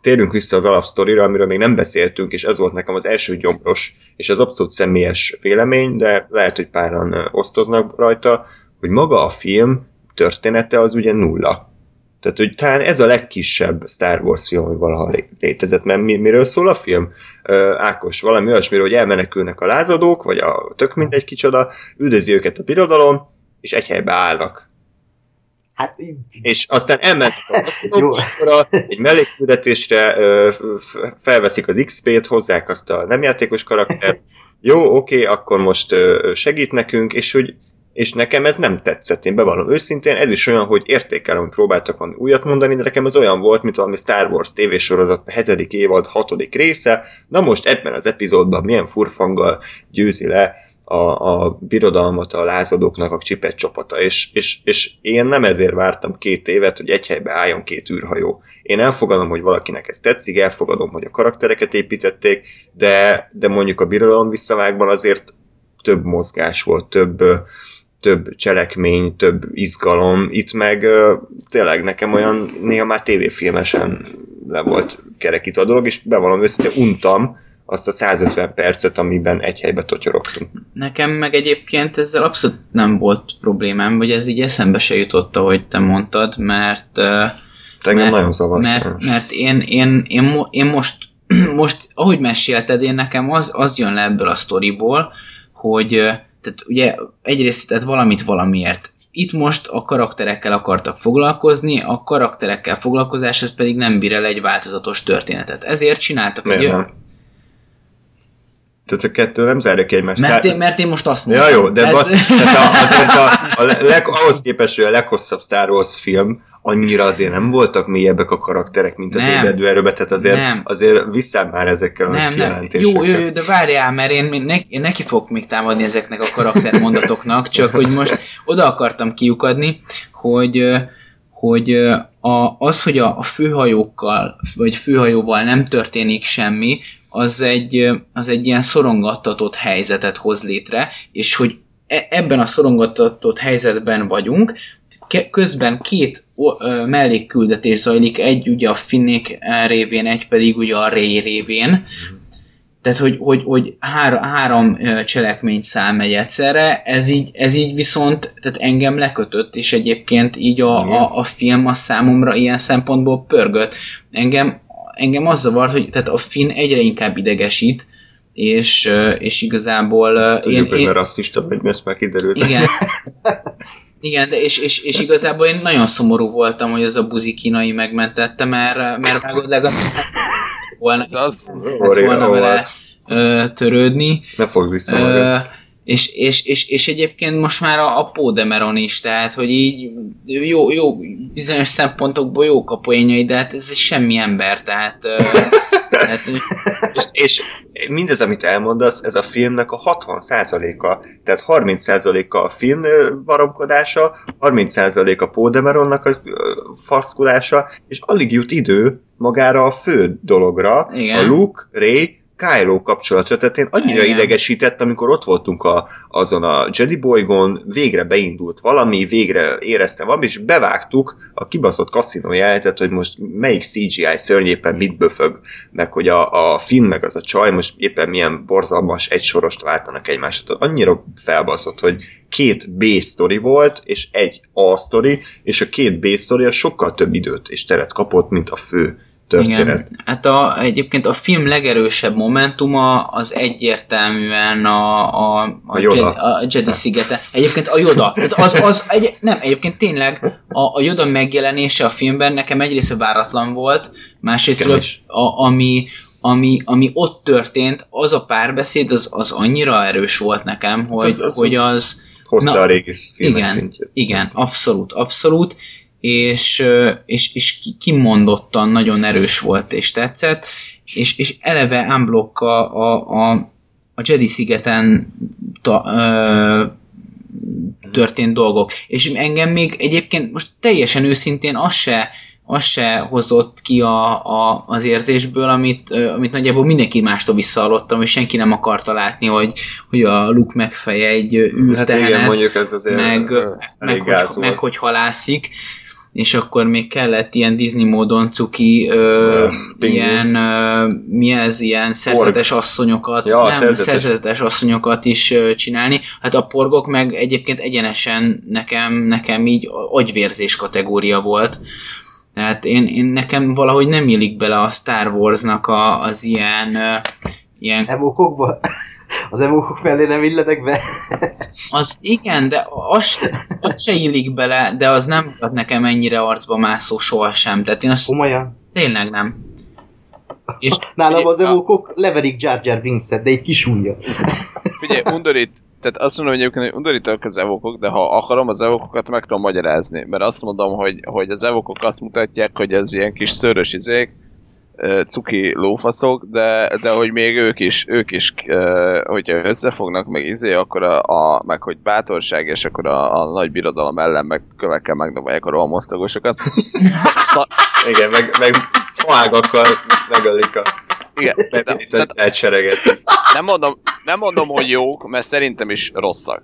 térjünk vissza az alapsztorira, amiről még nem beszéltünk, és ez volt nekem az első gyomros, és az abszolút személyes vélemény, de lehet, hogy páran osztoznak rajta, hogy maga a film története az ugye nulla. Tehát, hogy talán ez a legkisebb Star Wars film, hogy valaha létezett, mert mi, miről szól a film? Ákos, valami olyasmiről, hogy elmenekülnek a lázadók, vagy a tök mindegy kicsoda, üldözi őket a birodalom, és egy helybe állnak. Hát, és aztán elmennek a egy mellékküldetésre, felveszik az XP-t, hozzák azt a nem játékos karaktert, jó, oké, okay, akkor most segít nekünk, és hogy és nekem ez nem tetszett, én bevallom őszintén, ez is olyan, hogy értékelem, hogy próbáltak valami újat mondani, de nekem ez olyan volt, mint valami Star Wars tévésorozat, a hetedik évad, hatodik része, na most ebben az epizódban milyen furfanggal győzi le a, a birodalmat a lázadóknak a csipet csapata, és, és, és én nem ezért vártam két évet, hogy egy helybe álljon két űrhajó. Én elfogadom, hogy valakinek ez tetszik, elfogadom, hogy a karaktereket építették, de, de mondjuk a birodalom visszavágban azért több mozgás volt, több, több cselekmény, több izgalom, itt meg tényleg nekem olyan néha már tévéfilmesen le volt kerekítve a dolog, és bevallom őszintén, untam azt a 150 percet, amiben egy helybe totyorogtunk. Nekem meg egyébként ezzel abszolút nem volt problémám, vagy ez így eszembe se jutott, ahogy te mondtad, mert mert, nagyon zavart. Mert, mert én, én, én, én most, most, ahogy mesélted, én nekem az, az jön le ebből a sztoriból, hogy tehát ugye egyrészt tehát valamit valamiért. Itt most a karakterekkel akartak foglalkozni, a karakterekkel foglalkozás az pedig nem bír el egy változatos történetet. Ezért csináltak Miért egy... Nem? Tehát a kettő nem zárja ki egymást. Mert én, mert én most azt Ja, mondtam. jó, de basszus, tehát a, azért a, a leg, ahhoz képest, hogy a leghosszabb Star Wars film, annyira azért nem voltak mélyebbek a karakterek, mint az Nem. ébredő erőbe, tehát azért, Nem. azért visszám már ezekkel a Nem, nem. kijelentésekkel. Jó, jó, de várjál, mert én, ne, én neki fogok még támadni ezeknek a karaktermondatoknak, csak hogy most oda akartam kiukadni, hogy hogy a, az, hogy a, a főhajókkal, vagy főhajóval nem történik semmi, az egy, az egy ilyen szorongattatott helyzetet hoz létre, és hogy e- ebben a szorongattatott helyzetben vagyunk, közben két mellékküldetés zajlik, egy ugye a finnék révén, egy pedig ugye a Ray révén, tehát, hogy, hogy, hogy három, három ö, cselekményszál megy egyszerre, ez így, ez így viszont tehát engem lekötött, és egyébként így a, a, a film a számomra ilyen szempontból pörgött. Engem, engem az zavart, hogy tehát a film egyre inkább idegesít, és, és igazából Tudjuk, én, hogy én, rasszista vagy, mert már kiderült. igen. Igen, de és, és, és igazából én nagyon szomorú voltam, hogy az a buzi kínai megmentette, mert, mert vágod legalább volna, Ez az, lett volna vele ö, törődni. Ne fogd vissza magad. És, és, és, és egyébként most már a, a Pódemeron is, tehát hogy így jó, jó bizonyos szempontokból jók a poénjai, de hát ez semmi ember, tehát, tehát És, és mindez, amit elmondasz, ez a filmnek a 60%-a, tehát 30%-a a film baromkodása, 30% a Pódemeronnak a faszkulása, és alig jut idő magára a fő dologra, Igen. a Luke, Ray, Kylo kapcsolatra, tehát én annyira Igen. idegesített, amikor ott voltunk a, azon a Jedi bolygón, végre beindult valami, végre éreztem valami, és bevágtuk a kibaszott kaszinó jelenetet, hogy most melyik CGI szörny éppen mit böfög, meg hogy a, a Finn meg az a csaj most éppen milyen borzalmas egy sorost váltanak egymásra. Tehát annyira felbaszott, hogy két B-sztori volt, és egy A-sztori, és a két B-sztori sokkal több időt és teret kapott, mint a fő történet. Igen. Hát a, egyébként a film legerősebb momentuma az egyértelműen a, a, a, A Yoda. Jedi, a Jedi szigete. Egyébként a Yoda. Tehát az, az egy, nem, egyébként tényleg a, a Yoda megjelenése a filmben nekem egyrészt váratlan volt, másrészt a, ami, ami, ami ott történt, az a párbeszéd, az, az annyira erős volt nekem, hogy Az- az- hogy az- az Hozta Na, a régi filmek igen, szintjét. igen, abszolút, abszolút, és, és, és ki- kimondottan nagyon erős volt és tetszett, és, és eleve unblock a, a, a, a Jedi szigeten ta, ö, történt dolgok. És engem még egyébként most teljesen őszintén az se, az se hozott ki a, a, az érzésből, amit, amit nagyjából mindenki mástól visszahallottam, és senki nem akarta látni, hogy, hogy a Luke megfeje egy ö, Hát igen, űrtehenet, mondjuk ez azért meg, meg, hogy, meg hogy halászik, és akkor még kellett ilyen Disney módon cuki, ö, pingvin. ilyen, ö, mi ez, ilyen szerzetes asszonyokat, Ja, nem, szerzetes. szerzetes asszonyokat is ö, csinálni. Hát a porgok meg egyébként egyenesen nekem, nekem így agyvérzés kategória volt. Tehát én, én nekem valahogy nem illik bele a Star Warsnak a, az ilyen, ö, ilyen Evókokba? Az evókok mellé nem illetek be? Az igen, de az, se- az se illik bele, de az nem volt nekem ennyire arcba mászó sohasem. Tehát én azt Komolyan? tényleg nem. És Nálam az a- evókok leverik Jar Jar Binks-et, de egy kisúlja. Figyelj, undorít, tehát azt mondom hogy egyébként, hogy undorítóak az evokok, de ha akarom az evokokat, meg tudom magyarázni. Mert azt mondom, hogy, hogy az evokok azt mutatják, hogy ez ilyen kis szőrös izék, cuki lófaszok, de, de hogy még ők is, ők is, hogyha összefognak meg izé, akkor a, a meg hogy bátorság, és akkor a, a nagy birodalom ellen meg kövekkel megdobálják a rohamosztagosokat. Szta- Igen, meg, meg faágakkal megölik a Igen, tehát nem mondom, nem mondom, hogy jók, mert szerintem is rosszak.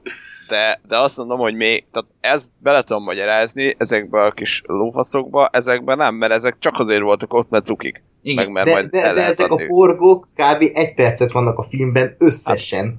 De, de azt mondom, hogy még, tehát ez bele tudom magyarázni ezekbe a kis lófaszokba, ezekben nem, mert ezek csak azért voltak ott, mert cukik. Igen, Meg mert De, majd de, el de ezek adni. a porgok kb. egy percet vannak a filmben összesen.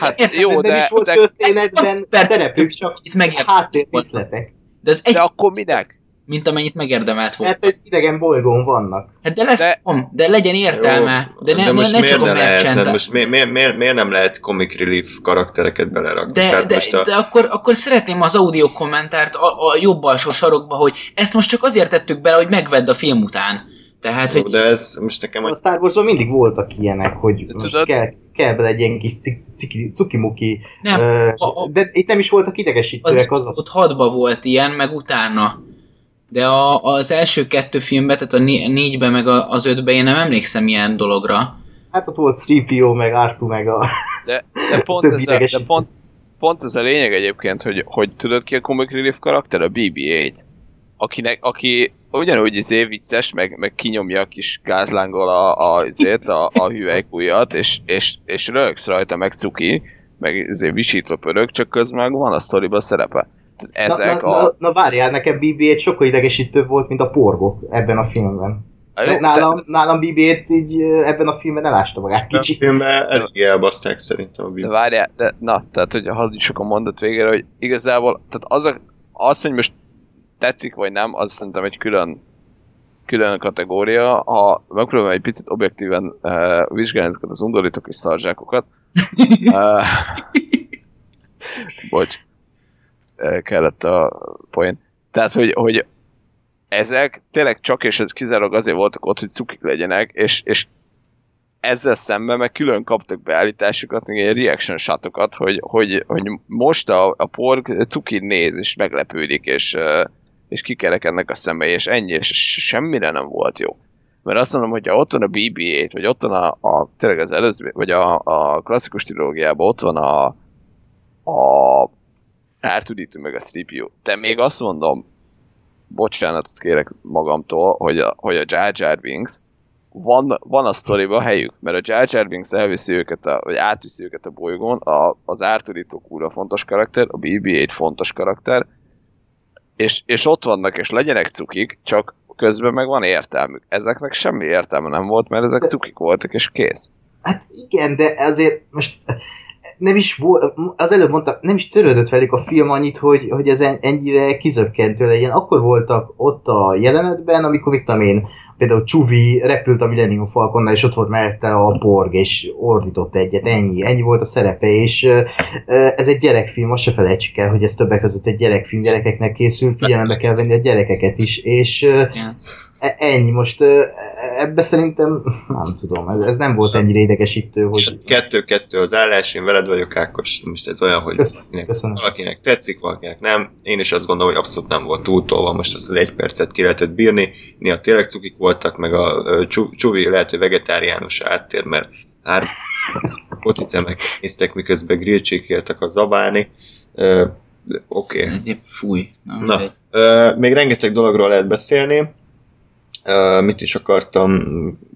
Hát jó, nem de, is volt de, történetben Persze. szerepük, csak itt megérdemelt háttér volna. díszletek. De ez egy, de akkor minek? mint amennyit megérdemelt volt. Mert egy idegen bolygón vannak. Hát de lesz, De- de, de legyen értelme. Jó, de ne, ne, most ne miért csak a ne lehet, merchant. de most miért, miért, miért, miért, nem lehet comic relief karaktereket belerakni? De, Tehát de, most a, de akkor, akkor szeretném az audio kommentárt a, a jobb alsó sarokba, hogy ezt most csak azért tettük bele, hogy megvedd a film után. Tehát, Jó, hogy de ez most nekem... A Star Warsban mindig voltak ilyenek, hogy De most tudod- kell, kell bele egy ilyen kis cik, ciki, cukimuki, nem, ö, a- a- de itt nem is voltak az, idegesítőek. Az, ott hatba volt ilyen, meg utána. De a, az első kettő filmben, tehát a né- négyben, meg a, az ötben én nem emlékszem ilyen dologra. hát ott volt 3PO, meg R2, meg a... De, de, pont, ez a, de pont, pont ez a lényeg egyébként, hogy, hogy tudod ki a Comic Relief karakter? A BB-8. Akinek, aki ugyanúgy izé vicces, meg, meg kinyomja a kis gázlángol a, a, izét, a, a hüvelykújat, és, és, és rögsz rajta, meg cuki, meg izé visítva pörög, csak közben meg van a sztoriba szerepe. Tehát Na, ezek na, a... na, na, várjál, nekem BB-8 sokkal idegesítőbb volt, mint a porgok ebben a filmben. a jó, nálam, nálam BB-8 így ebben a filmben elásta magát A kicsit. filmben elég elbaszták szerintem a De videót. várjál, de, na, tehát hogy hadd a mondat végére, hogy igazából, tehát az, a, az, hogy most tetszik vagy nem, az szerintem egy külön külön kategória. Ha megpróbálom egy picit objektíven uh, vizsgálni ezeket az undorító kis szarzsákokat. uh, bocs. Uh, kellett a poén. Tehát, hogy, hogy ezek tényleg csak és ez kizárólag azért voltak ott, hogy cukik legyenek, és, és ezzel szemben meg külön kaptak beállításokat, meg ilyen reaction shotokat, hogy, hogy, hogy most a, a porg cuki néz, és meglepődik, és, ö, és kikerekednek a szemei, és ennyi, és semmire nem volt jó. Mert azt mondom, hogy ha ott van a BB-8, vagy ott van a, a tényleg az előző, vagy a, a klasszikus trilógiában ott van a, a R2D2 meg a 3PO. De még azt mondom, bocsánatot kérek magamtól, hogy a, hogy a Jar Jar Binks, van, van a sztoriba helyük, mert a Jar Jar Binks elviszi őket, a, vagy átviszi őket a bolygón, a, az ártudító kúra fontos karakter, a BB-8 fontos karakter, és, és ott vannak, és legyenek cukik, csak közben meg van értelmük. Ezeknek semmi értelme nem volt, mert ezek cukik voltak, és kész. Hát igen, de azért most nem is volt, az előbb mondta, nem is törődött velük a film annyit, hogy, hogy ez en- ennyire kizökkentő legyen. Akkor voltak ott a jelenetben, amikor mit tudom én, például Csuvi repült a Millennium Falconnál, és ott volt mellette a Borg, és ordított egyet, ennyi, ennyi volt a szerepe, és ez egy gyerekfilm, azt se felejtsük el, hogy ez többek között egy gyerekfilm, gyerekeknek készül, figyelembe kell venni a gyerekeket is, és Ennyi, most ebbe szerintem, nem tudom, ez, ez nem volt ennyire idegesítő, hogy... kettő-kettő az állás, én veled vagyok, Ákos. Most ez olyan, hogy Köszönöm, valakinek, köszönöm. valakinek tetszik, valakinek nem. Én is azt gondolom, hogy abszolút nem volt túltolva, most azt az egy percet ki lehetett bírni. Néha tényleg cukik voltak, meg a ö, Csu- Csuvi lehet, hogy vegetáriánus áttér, mert hát koci szemek néztek, miközben grillcsékéltek a zabálni. Oké. Okay. Fúj. Na, Na, még rengeteg dologról lehet beszélni. Mit is akartam?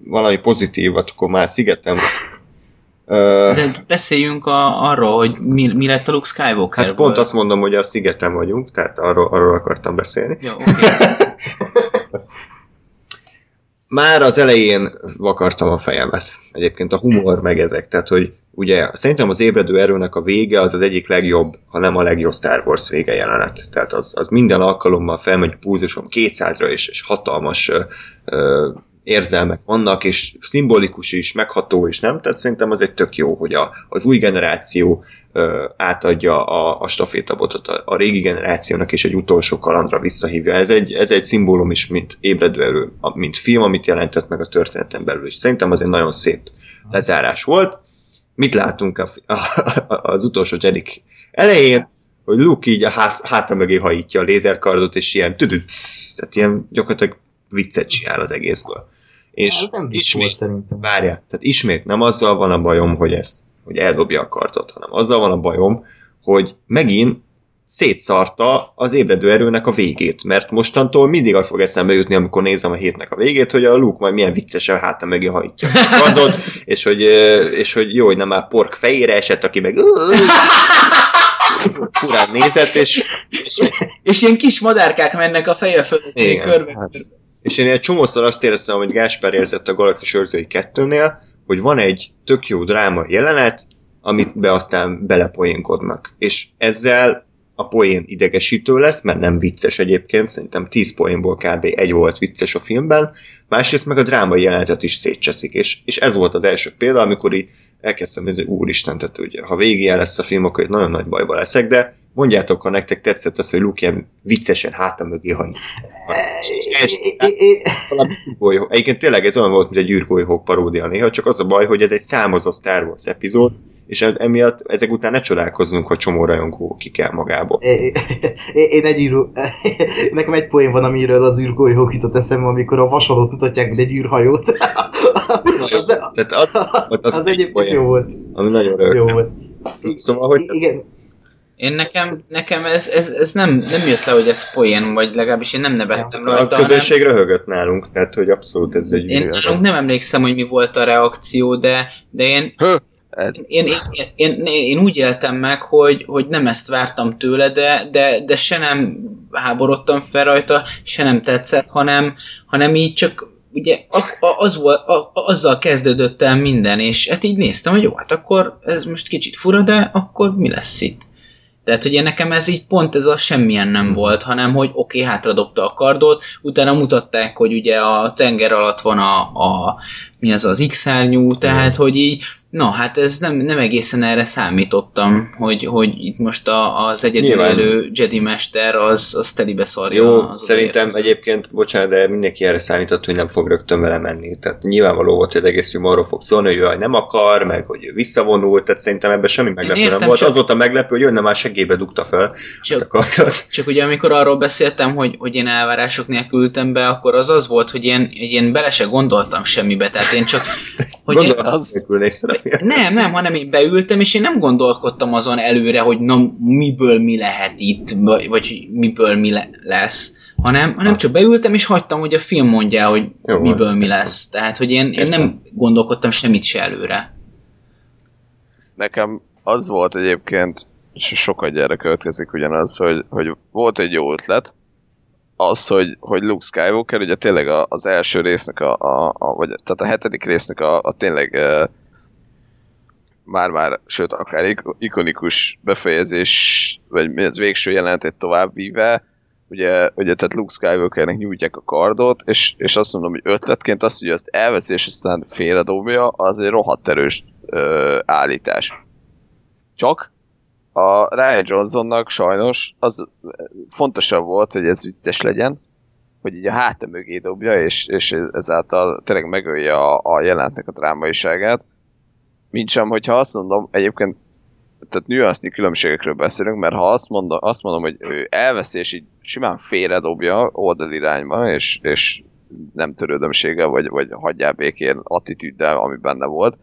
Valami pozitívat, akkor már szigetem. Ö, De beszéljünk a, arról, hogy mi, mi lett a Luke Skywalker. hát pont azt mondom, hogy a szigeten vagyunk, tehát arról, arról akartam beszélni. Jó, oké. Már az elején vakartam a fejemet. Egyébként a humor meg ezek. Tehát, hogy ugye szerintem az ébredő erőnek a vége az az egyik legjobb, ha nem a legjobb Star Wars vége jelenet. Tehát az, az minden alkalommal felmegy púzusom 200-ra, és, és hatalmas ö, ö, érzelmek vannak, és szimbolikus is, megható is, nem? Tehát szerintem az egy tök jó, hogy a, az új generáció ö, átadja a, a stafétabotot a, a régi generációnak, és egy utolsó kalandra visszahívja. Ez egy, ez egy szimbólum is, mint ébredő erő, a- mint film, amit jelentett meg a történeten belül, és szerintem az egy nagyon szép lezárás volt. Mit látunk a, a, a, az utolsó Jedik elején, hogy Luke így a hát, háta mögé hajítja a lézerkardot, és ilyen tüdüt, tehát ilyen gyakorlatilag viccet csinál az egészből. És Ez nem volt szerintem. Várjál, tehát ismét nem azzal van a bajom, hogy ezt, hogy eldobja a kartot, hanem azzal van a bajom, hogy megint szétszarta az ébredő erőnek a végét, mert mostantól mindig az fog eszembe jutni, amikor nézem a hétnek a végét, hogy a Luke majd milyen viccesen háta mögé hajtja a kardot, és hogy, és hogy jó, hogy nem már pork fejére esett, aki meg furán nézett, és, és És ilyen kis madárkák mennek a feje fölött, körbe. hát. És én egy csomószor azt éreztem, hogy Gáspár érzett a Galaxis őrzői 2-nél, hogy van egy tök jó dráma jelenet, amit be aztán belepoénkodnak. És ezzel a poén idegesítő lesz, mert nem vicces egyébként, szerintem 10 poénból kb. egy volt vicces a filmben, másrészt meg a drámai jelenetet is szétcseszik, és, és ez volt az első példa, amikor így elkezdtem nézni, úristen, tehát ugye, ha végig lesz a film, akkor nagyon nagy bajba leszek, de mondjátok, ha nektek tetszett az, hogy Luke ilyen viccesen hátam mögé hajt. Egyébként tényleg ez olyan volt, mint egy űrgolyhók paródia néha, csak az a baj, hogy ez egy számozott Star Wars epizód, és emiatt ezek után ne csodálkozzunk, hogy csomó rajongó ki kell magából. Én, én egy űrő, nekem egy poén van, amiről az űrgolyhók jutott eszembe, amikor a vasalót mutatják, mint egy űrhajót. az, Tehát az, az, az, az egyébként jó volt. Ami nagyon Az jó volt. Szóval, hogy Igen, Én nekem, nekem ez, ez, ez nem, nem jött le, hogy ez poén, vagy legalábbis én nem nevettem a rajta, hanem közönség röhögött nálunk, tehát hogy abszolút ez egy én nálunk nem emlékszem, hogy mi volt a reakció, de, de én, Hő, ez, én, én, én, én, én úgy éltem meg, hogy, hogy nem ezt vártam tőle, de, de, de se nem háborodtam fel rajta, se nem tetszett, hanem, hanem így csak ugye a, a, az volt, a, a, azzal kezdődött el minden, és hát így néztem, hogy jó, hát akkor ez most kicsit fura, de akkor mi lesz itt? Tehát, hogy nekem ez így pont ez a semmilyen nem volt, hanem hogy oké, okay, hátradobta a kardot, utána mutatták, hogy ugye a tenger alatt van a, a mi az az X-szárnyú, tehát, hogy így, na, hát ez nem, nem egészen erre számítottam, hogy, hogy itt most a, az egyedülelő Jedi Mester az, az telibe szarja. Jó, az szerintem érkezőt. egyébként, bocsánat, de mindenki erre számított, hogy nem fog rögtön vele menni. Tehát nyilvánvaló volt, hogy az egész film arról fog szólni, hogy jaj, nem akar, meg hogy ő visszavonult, tehát szerintem ebben semmi meglepő értem, nem volt. csak- Az volt a meglepő, hogy jönne már segélybe dugta fel Csak- kardot. Csak ugye amikor arról beszéltem, hogy, hogy én elvárások nélkül ültem be, akkor az az volt, hogy én, én bele se gondoltam semmibe, tehát én csak... Hogy Gondolom, az- nem, nem, hanem én beültem, és én nem gondolkodtam azon előre, hogy na, miből mi lehet itt, vagy, vagy miből mi le- lesz, hanem, hanem csak beültem, és hagytam, hogy a film mondja, el, hogy Jó, miből van. mi lesz. Tehát, hogy én, én nem gondolkodtam semmit se előre. nekem az volt egyébként, és sokat gyere következik ugyanaz, hogy, hogy volt egy jó ötlet, az, hogy, hogy Luke Skywalker, ugye tényleg a, az első résznek, a, a, a, vagy tehát a hetedik résznek a, a tényleg e, már-már, sőt, akár ik- ikonikus befejezés, vagy mi ez végső jelenetét továbbvíve, ugye, ugye tehát Luke Skywalkernek nyújtják a kardot, és, és azt mondom, hogy ötletként azt, hogy azt elveszi, és aztán félredobja, az egy rohadt erős ö, állítás. Csak a Ryan Johnsonnak sajnos az fontosabb volt, hogy ez vicces legyen, hogy így a háta mögé dobja, és, és ezáltal tényleg megölje a, a jelentnek a drámaiságát. Mint sem, hogyha azt mondom, egyébként tehát nüansznyi különbségekről beszélünk, mert ha azt mondom, azt mondom hogy ő elveszi, és így simán félredobja oldalirányba, és, és nem törődömséggel, vagy, vagy hagyjál békén attitűddel, ami benne volt,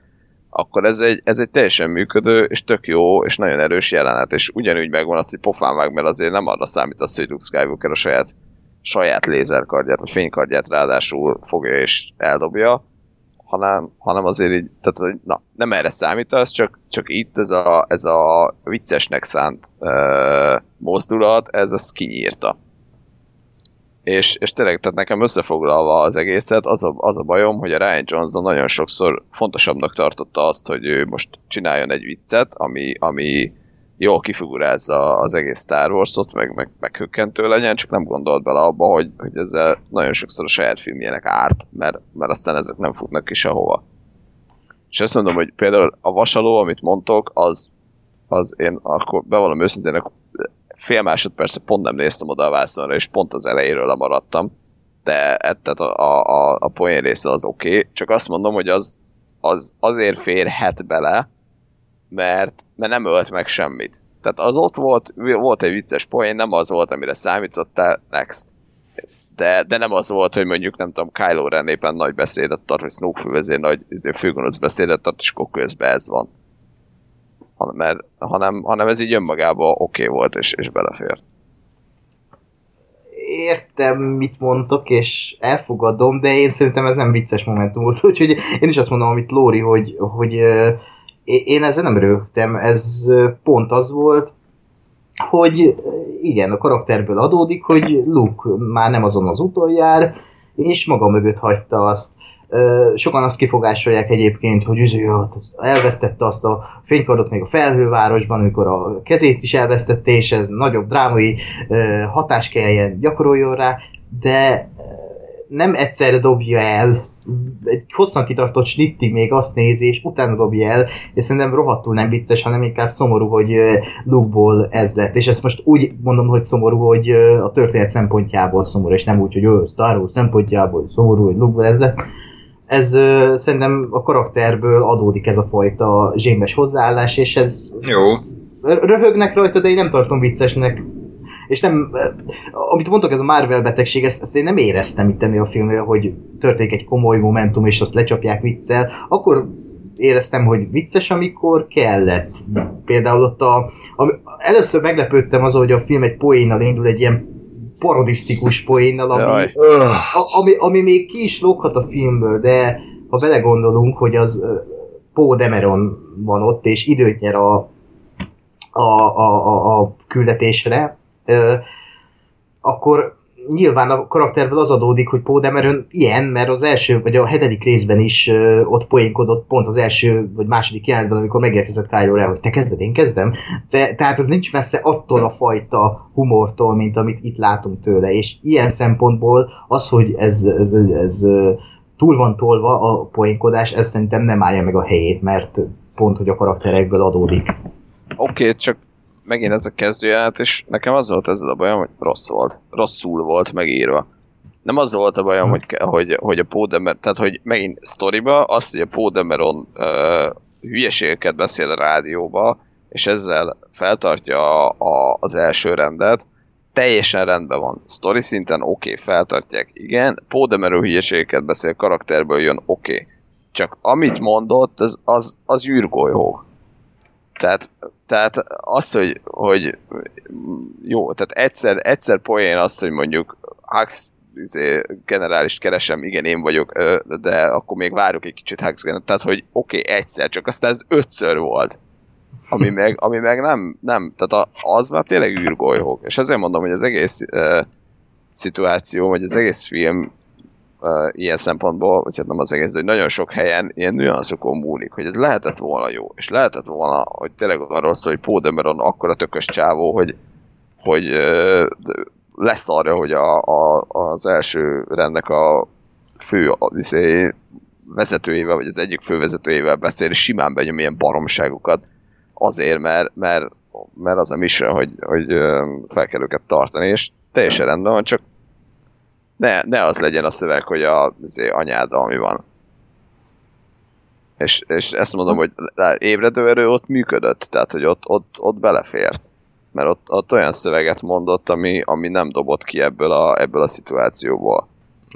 akkor ez egy, ez egy teljesen működő, és tök jó, és nagyon erős jelenet, és ugyanúgy megvan az, hogy pofán meg, mert azért nem arra számít az, hogy Luke Skywalker a saját, saját lézerkardját, vagy fénykardját ráadásul fogja és eldobja, hanem, hanem azért így, tehát hogy na, nem erre számítasz, csak, csak itt ez a, ez a viccesnek szánt uh, mozdulat, ez ezt kinyírta. És, és tényleg, tehát nekem összefoglalva az egészet, az a, az a bajom, hogy a Ryan Johnson nagyon sokszor fontosabbnak tartotta azt, hogy ő most csináljon egy viccet, ami, ami jól kifigurázza az egész Star Wars-ot, meg, meg, meg hökkentő legyen, csak nem gondolt bele abba, hogy, hogy ezzel nagyon sokszor a saját filmjének árt, mert, mert aztán ezek nem futnak ki sehova. És azt mondom, hogy például a vasaló, amit mondtok, az, az én akkor bevallom őszintén, fél másodperce pont nem néztem oda a vászonra, és pont az elejéről lemaradtam, de e- a, a, a, a poén része az oké, okay. csak azt mondom, hogy az, az azért férhet bele, mert, mert nem ölt meg semmit. Tehát az ott volt, volt egy vicces poén, nem az volt, amire számítottál, next. De, de nem az volt, hogy mondjuk nem tudom, Kylo Ren éppen nagy beszédet tart, vagy Snoke fővezér nagy izé, főgonosz beszédet tart, és akkor közben ez van. Han, mert, hanem, hanem ez így önmagában oké okay volt, és, és belefért. értem, mit mondtok, és elfogadom, de én szerintem ez nem vicces momentum volt. Úgyhogy én is azt mondom, amit Lóri, hogy, hogy én ezzel nem rögtem, ez pont az volt, hogy igen, a karakterből adódik, hogy Luke már nem azon az úton jár, és maga mögött hagyta azt. Sokan azt kifogásolják egyébként, hogy üző, hát elvesztette azt a fénykardot még a felhővárosban, amikor a kezét is elvesztette, és ez nagyobb drámai hatás kelljen gyakoroljon rá, de nem egyszerre dobja el, egy hosszan kitartott snittig még azt nézi, és utána dobja el, és szerintem rohadtul nem vicces, hanem inkább szomorú, hogy Luke-ból ez lett. És ezt most úgy mondom, hogy szomorú, hogy a történet szempontjából szomorú, és nem úgy, hogy ő Star Wars szempontjából szomorú, hogy Luke-ból ez lett. Ez ö, szerintem a karakterből adódik ez a fajta zsémes hozzáállás, és ez Jó, röhögnek rajta, de én nem tartom viccesnek. És nem, amit mondtok, ez a Marvel betegség, ezt, ezt én nem éreztem itt ennél a filmnél, hogy történik egy komoly momentum, és azt lecsapják viccel. Akkor éreztem, hogy vicces, amikor kellett. Például ott a... Ami, először meglepődtem azon, hogy a film egy poénnal indul, egy ilyen parodisztikus poénnal, ami, a, ami, ami még ki is lóghat a filmből, de ha belegondolunk, hogy az ö, Poe Dameron van ott, és időt nyer a, a, a, a, a küldetésre, ö, akkor nyilván a karakterből az adódik, hogy Poe Dameron ilyen, mert az első, vagy a hetedik részben is ö, ott poénkodott pont az első, vagy második jelentben, amikor megérkezett Kylo Ren, hogy te kezded, én kezdem. De, tehát ez nincs messze attól a fajta humortól, mint amit itt látunk tőle, és ilyen szempontból az, hogy ez, ez, ez, ez túl van tolva a poénkodás, ez szerintem nem állja meg a helyét, mert pont, hogy a karakterekből adódik. Oké, okay, csak megint ez a kezdőját, és nekem az volt ezzel a bajom, hogy rossz volt. Rosszul volt megírva. Nem az volt a bajom, hogy, hogy, hogy a Pódemer, tehát hogy megint sztoriba, azt, hogy a Pódemeron uh, hülyeségeket beszél a rádióba, és ezzel feltartja a, a, az első rendet, teljesen rendben van. Story szinten oké, okay, feltartják, igen. Pódemerő hülyeségeket beszél, karakterből jön, oké. Okay. Csak amit mondott, az, az, az űrgolyó. Tehát, tehát az, hogy, hogy jó, tehát egyszer, egyszer poén az, hogy mondjuk Hux izé, generálist keresem, igen, én vagyok, de akkor még várjuk egy kicsit Hux generálist. Tehát, hogy oké, okay, egyszer, csak aztán ez ötször volt. Ami meg, ami meg nem, nem, tehát az már tényleg űrgolyók. És ezért mondom, hogy az egész uh, szituáció, vagy az egész film uh, ilyen szempontból, vagy hát nem az egész, hogy nagyon sok helyen ilyen nüanszokon múlik, hogy ez lehetett volna jó, és lehetett volna, hogy tényleg arról szól, hogy Poe Dameron akkora tökös csávó, hogy, hogy lesz arra, hogy a, a, az első rendnek a fő viszé, vezetőjével, vagy az egyik fővezetőjével beszél, és simán benyom ilyen baromságokat, azért, mert, mert, mert az a mission, hogy, hogy fel kell őket tartani, és teljesen rendben van, csak ne, ne az legyen a szöveg, hogy a, azért anyád, ami van. És, és ezt mondom, hogy ébredőerő ott működött, tehát hogy ott, ott, ott belefért. Mert ott, ott olyan szöveget mondott, ami, ami nem dobott ki ebből a, ebből a szituációból.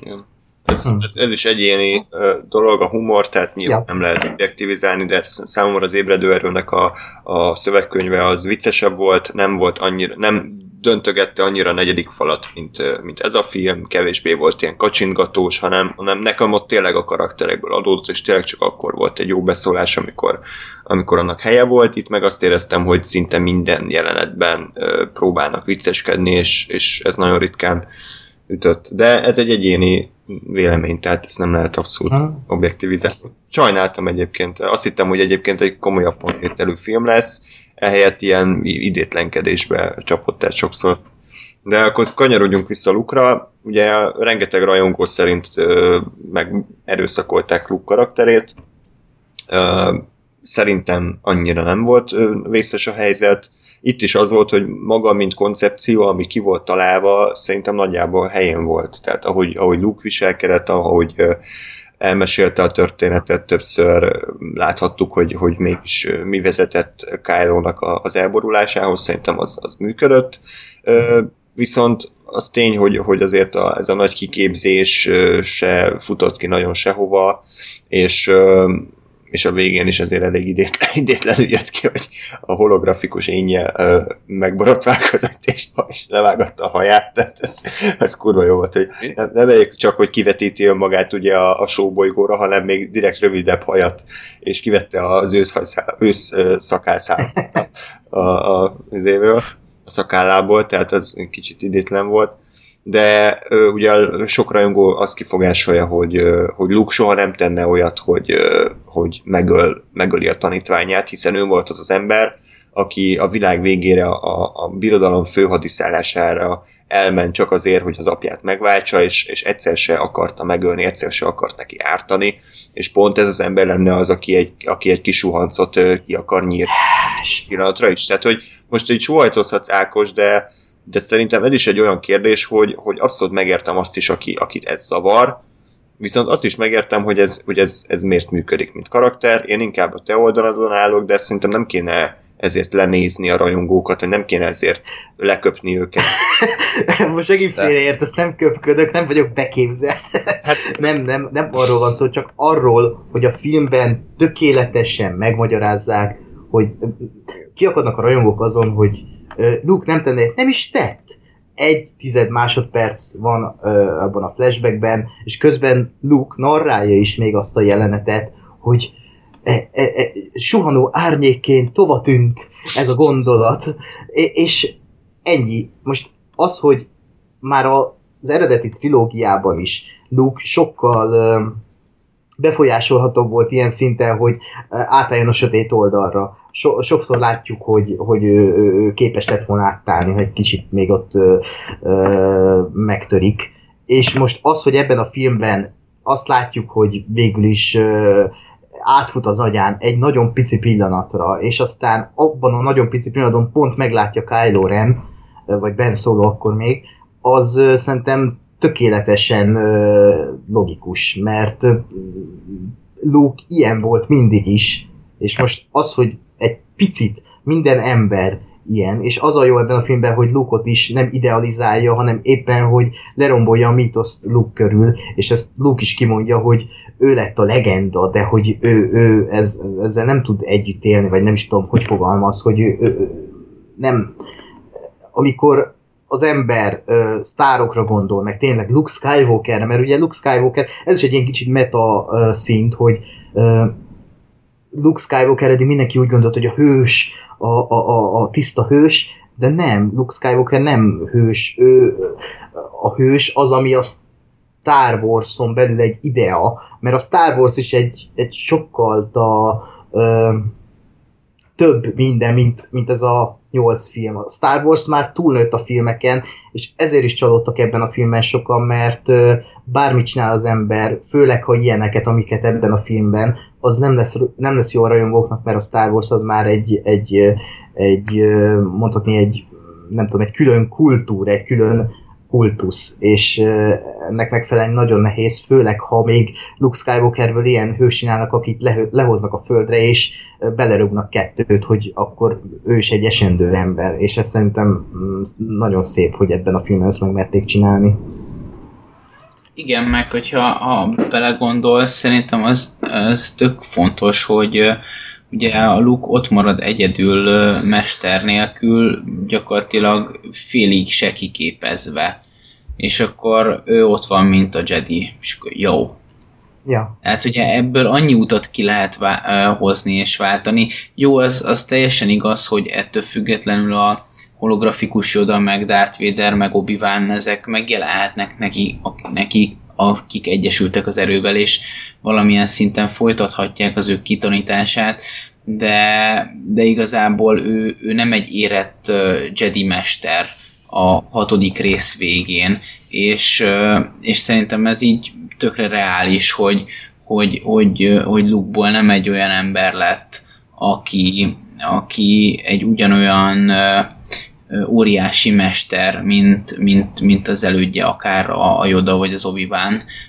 Igen. Ez, ez, ez is egyéni uh, dolog, a humor, tehát nyilván Ja. nem lehet objektivizálni, de számomra az ébredő erőnek a, a szövegkönyve az viccesebb volt, nem volt annyira, nem döntögette annyira a negyedik falat, mint, mint ez a film, kevésbé volt ilyen kacsingatós, hanem, hanem nekem ott tényleg a karakterekből adódott, és tényleg csak akkor volt egy jó beszólás, amikor, amikor annak helye volt. Itt meg azt éreztem, hogy szinte minden jelenetben próbálnak vicceskedni, és, és ez nagyon ritkán ütött. De ez egy egyéni vélemény, tehát ezt nem lehet abszolút Ha. objektivizálni. Sajnáltam egyébként. Azt hittem, hogy egyébként egy komolyabb pontvételű film lesz, ehelyett ilyen idétlenkedésbe csapott el sokszor. De akkor kanyarodjunk vissza Lukra. Ugye rengeteg rajongó szerint ö, meg erőszakolták Luke karakterét. Szerintem annyira nem volt vészes a helyzet. Itt is az volt, hogy maga, mint koncepció, ami ki volt találva, szerintem nagyjából helyén volt. Tehát ahogy, ahogy Luke viselkedett, ahogy elmesélte a történetet többször, láthattuk, hogy, hogy mégis mi vezetett Kylo-nak az elborulásához, szerintem az, az működött. Viszont az tény, hogy, hogy azért a, ez a nagy kiképzés se futott ki nagyon sehova, és, és a végén is azért elég idét, idétlenül jött ki, hogy a holografikus énje megborotválkozott, és, és levágatta a haját, tehát ez, ez kurva jó volt, hogy nem, nem elég csak, hogy kivetíti önmagát ugye a, a showbolygóra, hanem még direkt rövidebb hajat, és kivette az őszhajszál, ősz ö, szakászál a, a, az évről, a szakállából, tehát egy kicsit idétlen volt. De ö, ugye sok rajongó azt kifogásolja, hogy, ö, hogy Luke soha nem tenne olyat, hogy, ö, hogy megöl, megöli a tanítványát, hiszen ő volt az az ember, aki a világ végére a, a birodalom főhadiszállására elment csak azért, hogy az apját megváltsa, és, és egyszer se akarta megölni, egyszer se akart neki ártani, és pont ez az ember lenne az, aki egy, aki egy kis suhancot ki akar nyírni pillanatra is. Tehát, hogy most így suhajtozhatsz Ákos, de, de szerintem ez is egy olyan kérdés, hogy, hogy abszolút megértem azt is, aki, akit ez zavar, viszont azt is megértem, hogy ez, hogy ez, ez miért működik, mint karakter. Én inkább a te oldaladon állok, de szerintem nem kéne ezért lenézni a rajongókat, hogy nem kéne ezért leköpni őket. Most segít félreért, ezt nem köpködök, nem vagyok beképzelt. Hát, nem, nem, nem arról van szó, csak arról, hogy a filmben tökéletesen megmagyarázzák, hogy kiakadnak a rajongók azon, hogy Luke nem tenne, nem is tett. Egy tized másodperc van ö, abban a flashbackben, és közben Luke narrálja is még azt a jelenetet, hogy e, e, e, suhanó árnyékként tova tűnt ez a gondolat, és ennyi. Most az, hogy már az eredeti trilógiában is Luke sokkal befolyásolhatóbb volt ilyen szinten, hogy átálljon a sötét oldalra. So, sokszor látjuk, hogy, hogy ő, ő képes lett volna átállni, hogy kicsit még ott ö, ö, megtörik. És most az, hogy ebben a filmben azt látjuk, hogy végül is ö, átfut az agyán egy nagyon pici pillanatra, és aztán abban a nagyon pici pillanatban pont meglátja Kylo Ren, vagy Ben Solo akkor még, az szerintem tökéletesen logikus, mert Luke ilyen volt mindig is, és most az, hogy egy picit minden ember ilyen, és az a jó ebben a filmben, hogy Luke-ot is nem idealizálja, hanem éppen, hogy lerombolja a mítoszt Luke körül, és ezt Luke is kimondja, hogy ő lett a legenda, de hogy ő, ő ez, ezzel nem tud együtt élni, vagy nem is tudom, hogy fogalmaz, hogy ő, ő, ő nem. Amikor az ember uh, sztárokra gondol, meg tényleg Luke Skywalker, mert ugye Luke Skywalker, ez is egy ilyen kicsit meta uh, szint, hogy uh, Luke Skywalker eddig mindenki úgy gondolt, hogy a hős, a, a, a, a tiszta hős, de nem, Luke Skywalker nem hős, ő a hős az, ami a Star Wars-on belül egy idea, mert a Star Wars is egy, egy sokkal a, uh, több minden, mint, mint ez a nyolc film. A Star Wars már túlnőtt a filmeken, és ezért is csalódtak ebben a filmben sokan, mert bármit csinál az ember, főleg ha ilyeneket, amiket ebben a filmben, az nem lesz, nem lesz jó a rajongóknak, mert a Star Wars az már egy, egy, egy mondhatni egy, nem tudom, egy külön kultúra, egy külön kultusz, és ennek megfelelően nagyon nehéz, főleg ha még Luke Skywalkerből ilyen hősinálnak, akit le, lehoznak a földre, és belerúgnak kettőt, hogy akkor ő is egy esendő ember, és ez szerintem mm, nagyon szép, hogy ebben a filmben ezt megmerték csinálni. Igen, meg hogyha ha belegondolsz, szerintem az, az tök fontos, hogy ugye a Luke ott marad egyedül mester nélkül, gyakorlatilag félig se kiképezve. És akkor ő ott van, mint a Jedi, és akkor jó. Ja. Tehát ugye ebből annyi utat ki lehet vá- hozni és váltani. Jó, az, az teljesen igaz, hogy ettől függetlenül a holografikus Yoda, meg Darth Vader, meg obi ezek megjelenhetnek neki, neki akik egyesültek az erővel, és valamilyen szinten folytathatják az ő kitanítását, de, de igazából ő, ő nem egy érett Jedi mester a hatodik rész végén, és, és szerintem ez így tökre reális, hogy, hogy, hogy, hogy Luke-ból nem egy olyan ember lett, aki, aki egy ugyanolyan óriási mester, mint, mint, mint az elődje, akár a, a Yoda vagy az obi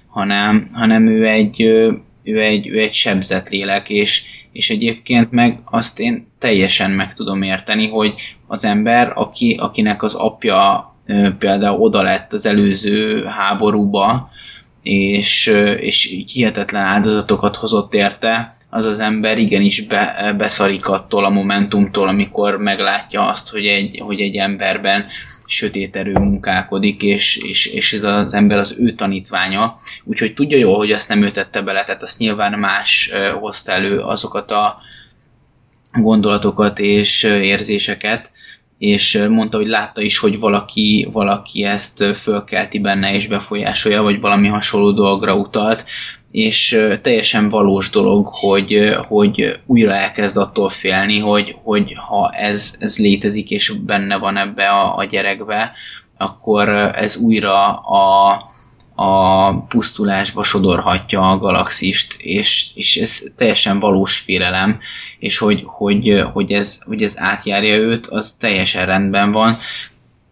hanem, hanem ő egy, ő egy, ő egy sebzett lélek, és, és egyébként meg azt én teljesen meg tudom érteni, hogy az ember, aki, akinek az apja például oda lett az előző háborúba, és, és hihetetlen áldozatokat hozott érte, az az ember igenis be, beszarik attól a momentumtól, amikor meglátja azt, hogy egy, hogy egy emberben sötét erő munkálkodik, és, és, és ez az ember az ő tanítványa, úgyhogy tudja jól, hogy azt nem ő tette bele, tehát azt nyilván más hozta elő azokat a gondolatokat és érzéseket, és mondta, hogy látta is, hogy valaki, valaki ezt fölkelti benne és befolyásolja, vagy valami hasonló dologra utalt, és teljesen valós dolog, hogy, hogy újra elkezd attól félni, hogy, hogy ha ez, ez létezik és benne van ebbe a, a gyerekbe, akkor ez újra a, a pusztulásba sodorhatja a galaxist, és, és ez teljesen valós félelem, és hogy, hogy, hogy, ez, hogy ez átjárja őt, az teljesen rendben van,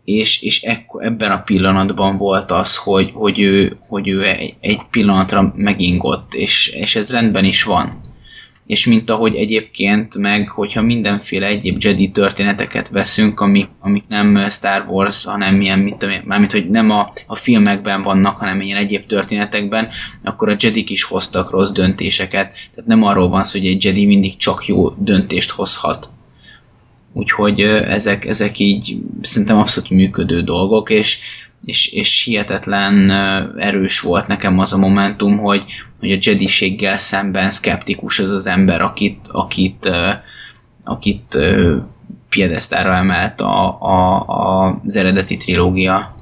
és, és ekkor, ebben a pillanatban volt az, hogy, hogy ő, hogy ő egy, pillanatra megingott, és, és ez rendben is van és mint ahogy egyébként meg, hogyha mindenféle egyéb Jedi történeteket veszünk, amik, amik nem Star Wars, hanem ilyen, mint, mármint, hogy nem a, a filmekben vannak, hanem ilyen egyéb történetekben, akkor a Jedik is hoztak rossz döntéseket, tehát nem arról van szó, hogy egy Jedi mindig csak jó döntést hozhat. Úgyhogy ezek, ezek így szerintem abszolút működő dolgok, és, és, és hihetetlen erős volt nekem az a momentum, hogy, hogy a jediséggel szemben skeptikus az az ember, akit, akit, akit piedesztára emelt a, a, a, az eredeti trilógia.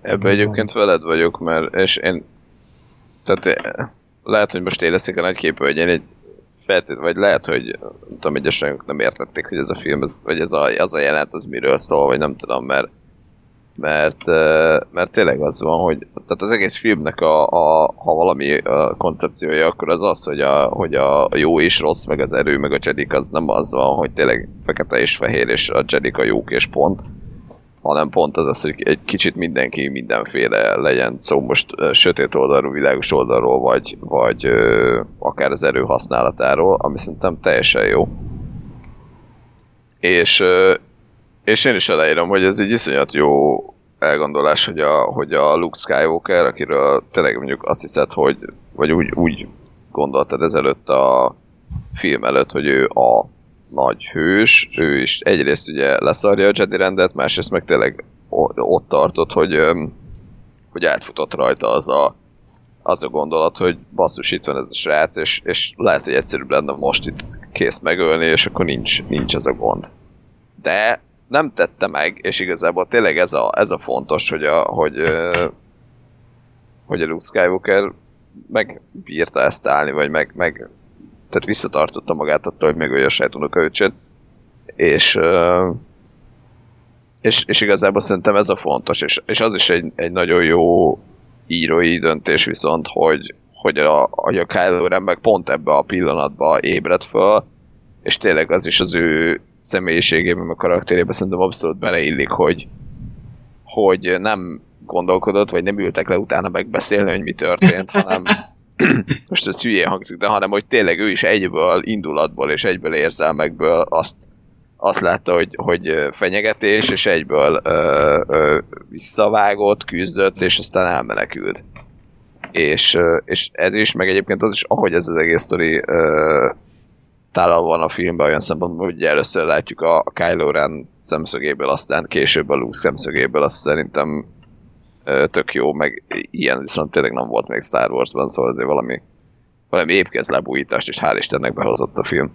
Ebben egyébként veled vagyok, mert és én tehát lehet, hogy most érezték a nagy képű, hogy én egy feltét, vagy lehet, hogy nem tudom, egyesek nem értették, hogy ez a film, vagy ez a, az a jelenet, az miről szól, vagy nem tudom, mert mert, mert tényleg az van, hogy tehát az egész filmnek a, a ha valami a koncepciója, akkor az az, hogy a, hogy a jó és rossz, meg az erő, meg a jedik az nem az van, hogy tényleg fekete és fehér, és a jedik a jók és pont, hanem pont az az, hogy egy kicsit mindenki mindenféle legyen, szó most sötét oldalról, világos oldalról, vagy, vagy ö, akár az erő használatáról, ami szerintem teljesen jó. És, ö, és én is aláírom, hogy ez egy iszonyat jó elgondolás, hogy a, hogy a Luke Skywalker, akiről tényleg mondjuk azt hiszed, hogy, vagy úgy, úgy gondoltad ezelőtt a film előtt, hogy ő a nagy hős, ő is egyrészt ugye leszarja a Jedi rendet, másrészt meg tényleg ott tartott, hogy, hogy átfutott rajta az a, az a gondolat, hogy basszus, itt van ez a srác, és, és lehet, hogy egyszerűbb lenne most itt kész megölni, és akkor nincs, nincs ez a gond. De nem tette meg, és igazából tényleg ez a, ez a fontos, hogy a, hogy, hogy a Luke Skywalker megbírta ezt állni, vagy meg, meg tehát visszatartotta magát attól, hogy megölje a saját unokaöcsét, és, és, és igazából szerintem ez a fontos, és, és az is egy, egy nagyon jó írói döntés viszont, hogy, hogy a, hogy a Kylo Ren meg pont ebbe a pillanatba ébred föl, és tényleg az is az ő személyiségében, a karakterében szerintem abszolút beleillik, hogy, hogy nem gondolkodott, vagy nem ültek le utána megbeszélni, hogy mi történt, hanem most ez hülyén hangzik, de hanem, hogy tényleg ő is egyből indulatból és egyből érzelmekből azt, azt látta, hogy, hogy fenyegetés, és egyből ö, ö, visszavágott, küzdött, és aztán elmenekült. És, és ez is, meg egyébként az is, ahogy ez az egész sztori tálal van a filmben olyan szempontból, hogy először látjuk a, Kylo Ren szemszögéből, aztán később a Luke szemszögéből, azt szerintem tök jó, meg ilyen viszont tényleg nem volt még Star Wars-ban, szóval azért valami, valami épkéz lebújítást, és hál' Istennek behozott a film.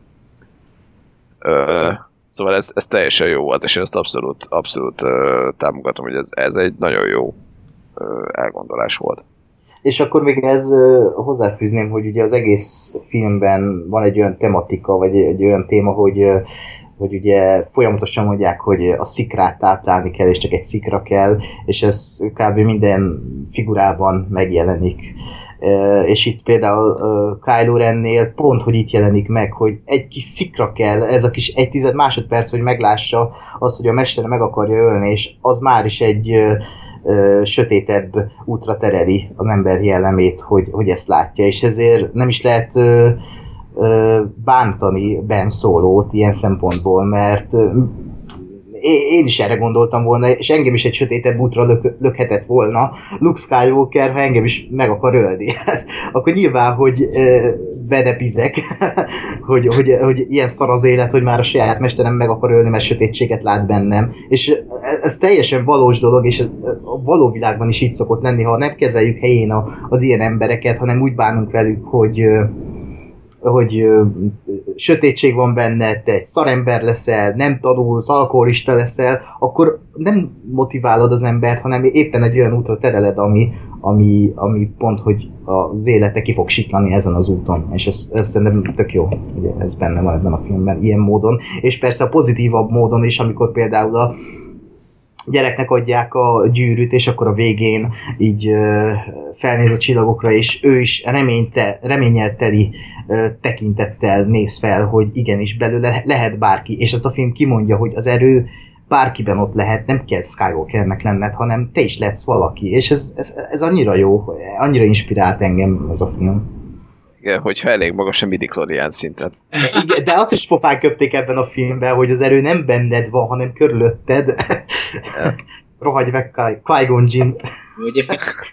Ö, szóval ez, ez teljesen jó volt, és én ezt abszolút, abszolút ö, támogatom, hogy ez, ez egy nagyon jó ö, elgondolás volt. És akkor még ez hozzáfűzném, hogy ugye az egész filmben van egy olyan tematika, vagy egy olyan téma, hogy hogy ugye folyamatosan mondják, hogy a szikrát táplálni kell, és csak egy szikra kell, és ez kb. minden figurában megjelenik. És itt például Kylo Rennél pont, hogy itt jelenik meg, hogy egy kis szikra kell, ez a kis egy tized másodperc, hogy meglássa azt, hogy a mestere meg akarja ölni, és az már is egy sötétebb útra tereli az ember jellemét, hogy, hogy ezt látja, és ezért nem is lehet bántani Ben Szólót ilyen szempontból, mert én is erre gondoltam volna, és engem is egy sötétebb útra lök, lökhetett volna Luke Skywalker, ha engem is meg akar ölni. Hát, akkor nyilván, hogy bedepizek, hogy, hogy, hogy ilyen szar az élet, hogy már a saját mesterem meg akar ölni, mert sötétséget lát bennem. És ez teljesen valós dolog, és a való világban is így szokott lenni, ha nem kezeljük helyén az ilyen embereket, hanem úgy bánunk velük, hogy hogy ö, sötétség van benne, te egy szarember leszel, nem tanulsz, alkoholista leszel, akkor nem motiválod az embert, hanem éppen egy olyan útra tereled, ami, ami, ami pont, hogy az élete ki fog siklani ezen az úton. És ez, ez szerintem tök jó, hogy ez benne van ebben a filmben, ilyen módon. És persze a pozitívabb módon is, amikor például a gyereknek adják a gyűrűt, és akkor a végén így felnéz a csillagokra, és ő is reményte, reményel teli tekintettel néz fel, hogy igenis belőle lehet bárki, és ezt a film kimondja, hogy az erő bárkiben ott lehet, nem kell Skywalkernek lenned, hanem te is lehetsz valaki, és ez, ez, ez annyira jó, annyira inspirált engem ez a film. Igen, hogyha elég magas a midi szintet. Igen, de azt is pofán köpték ebben a filmben, hogy az erő nem benned van, hanem körülötted. Rohagy meg Qui- Qui-Gon Jinn. Ugye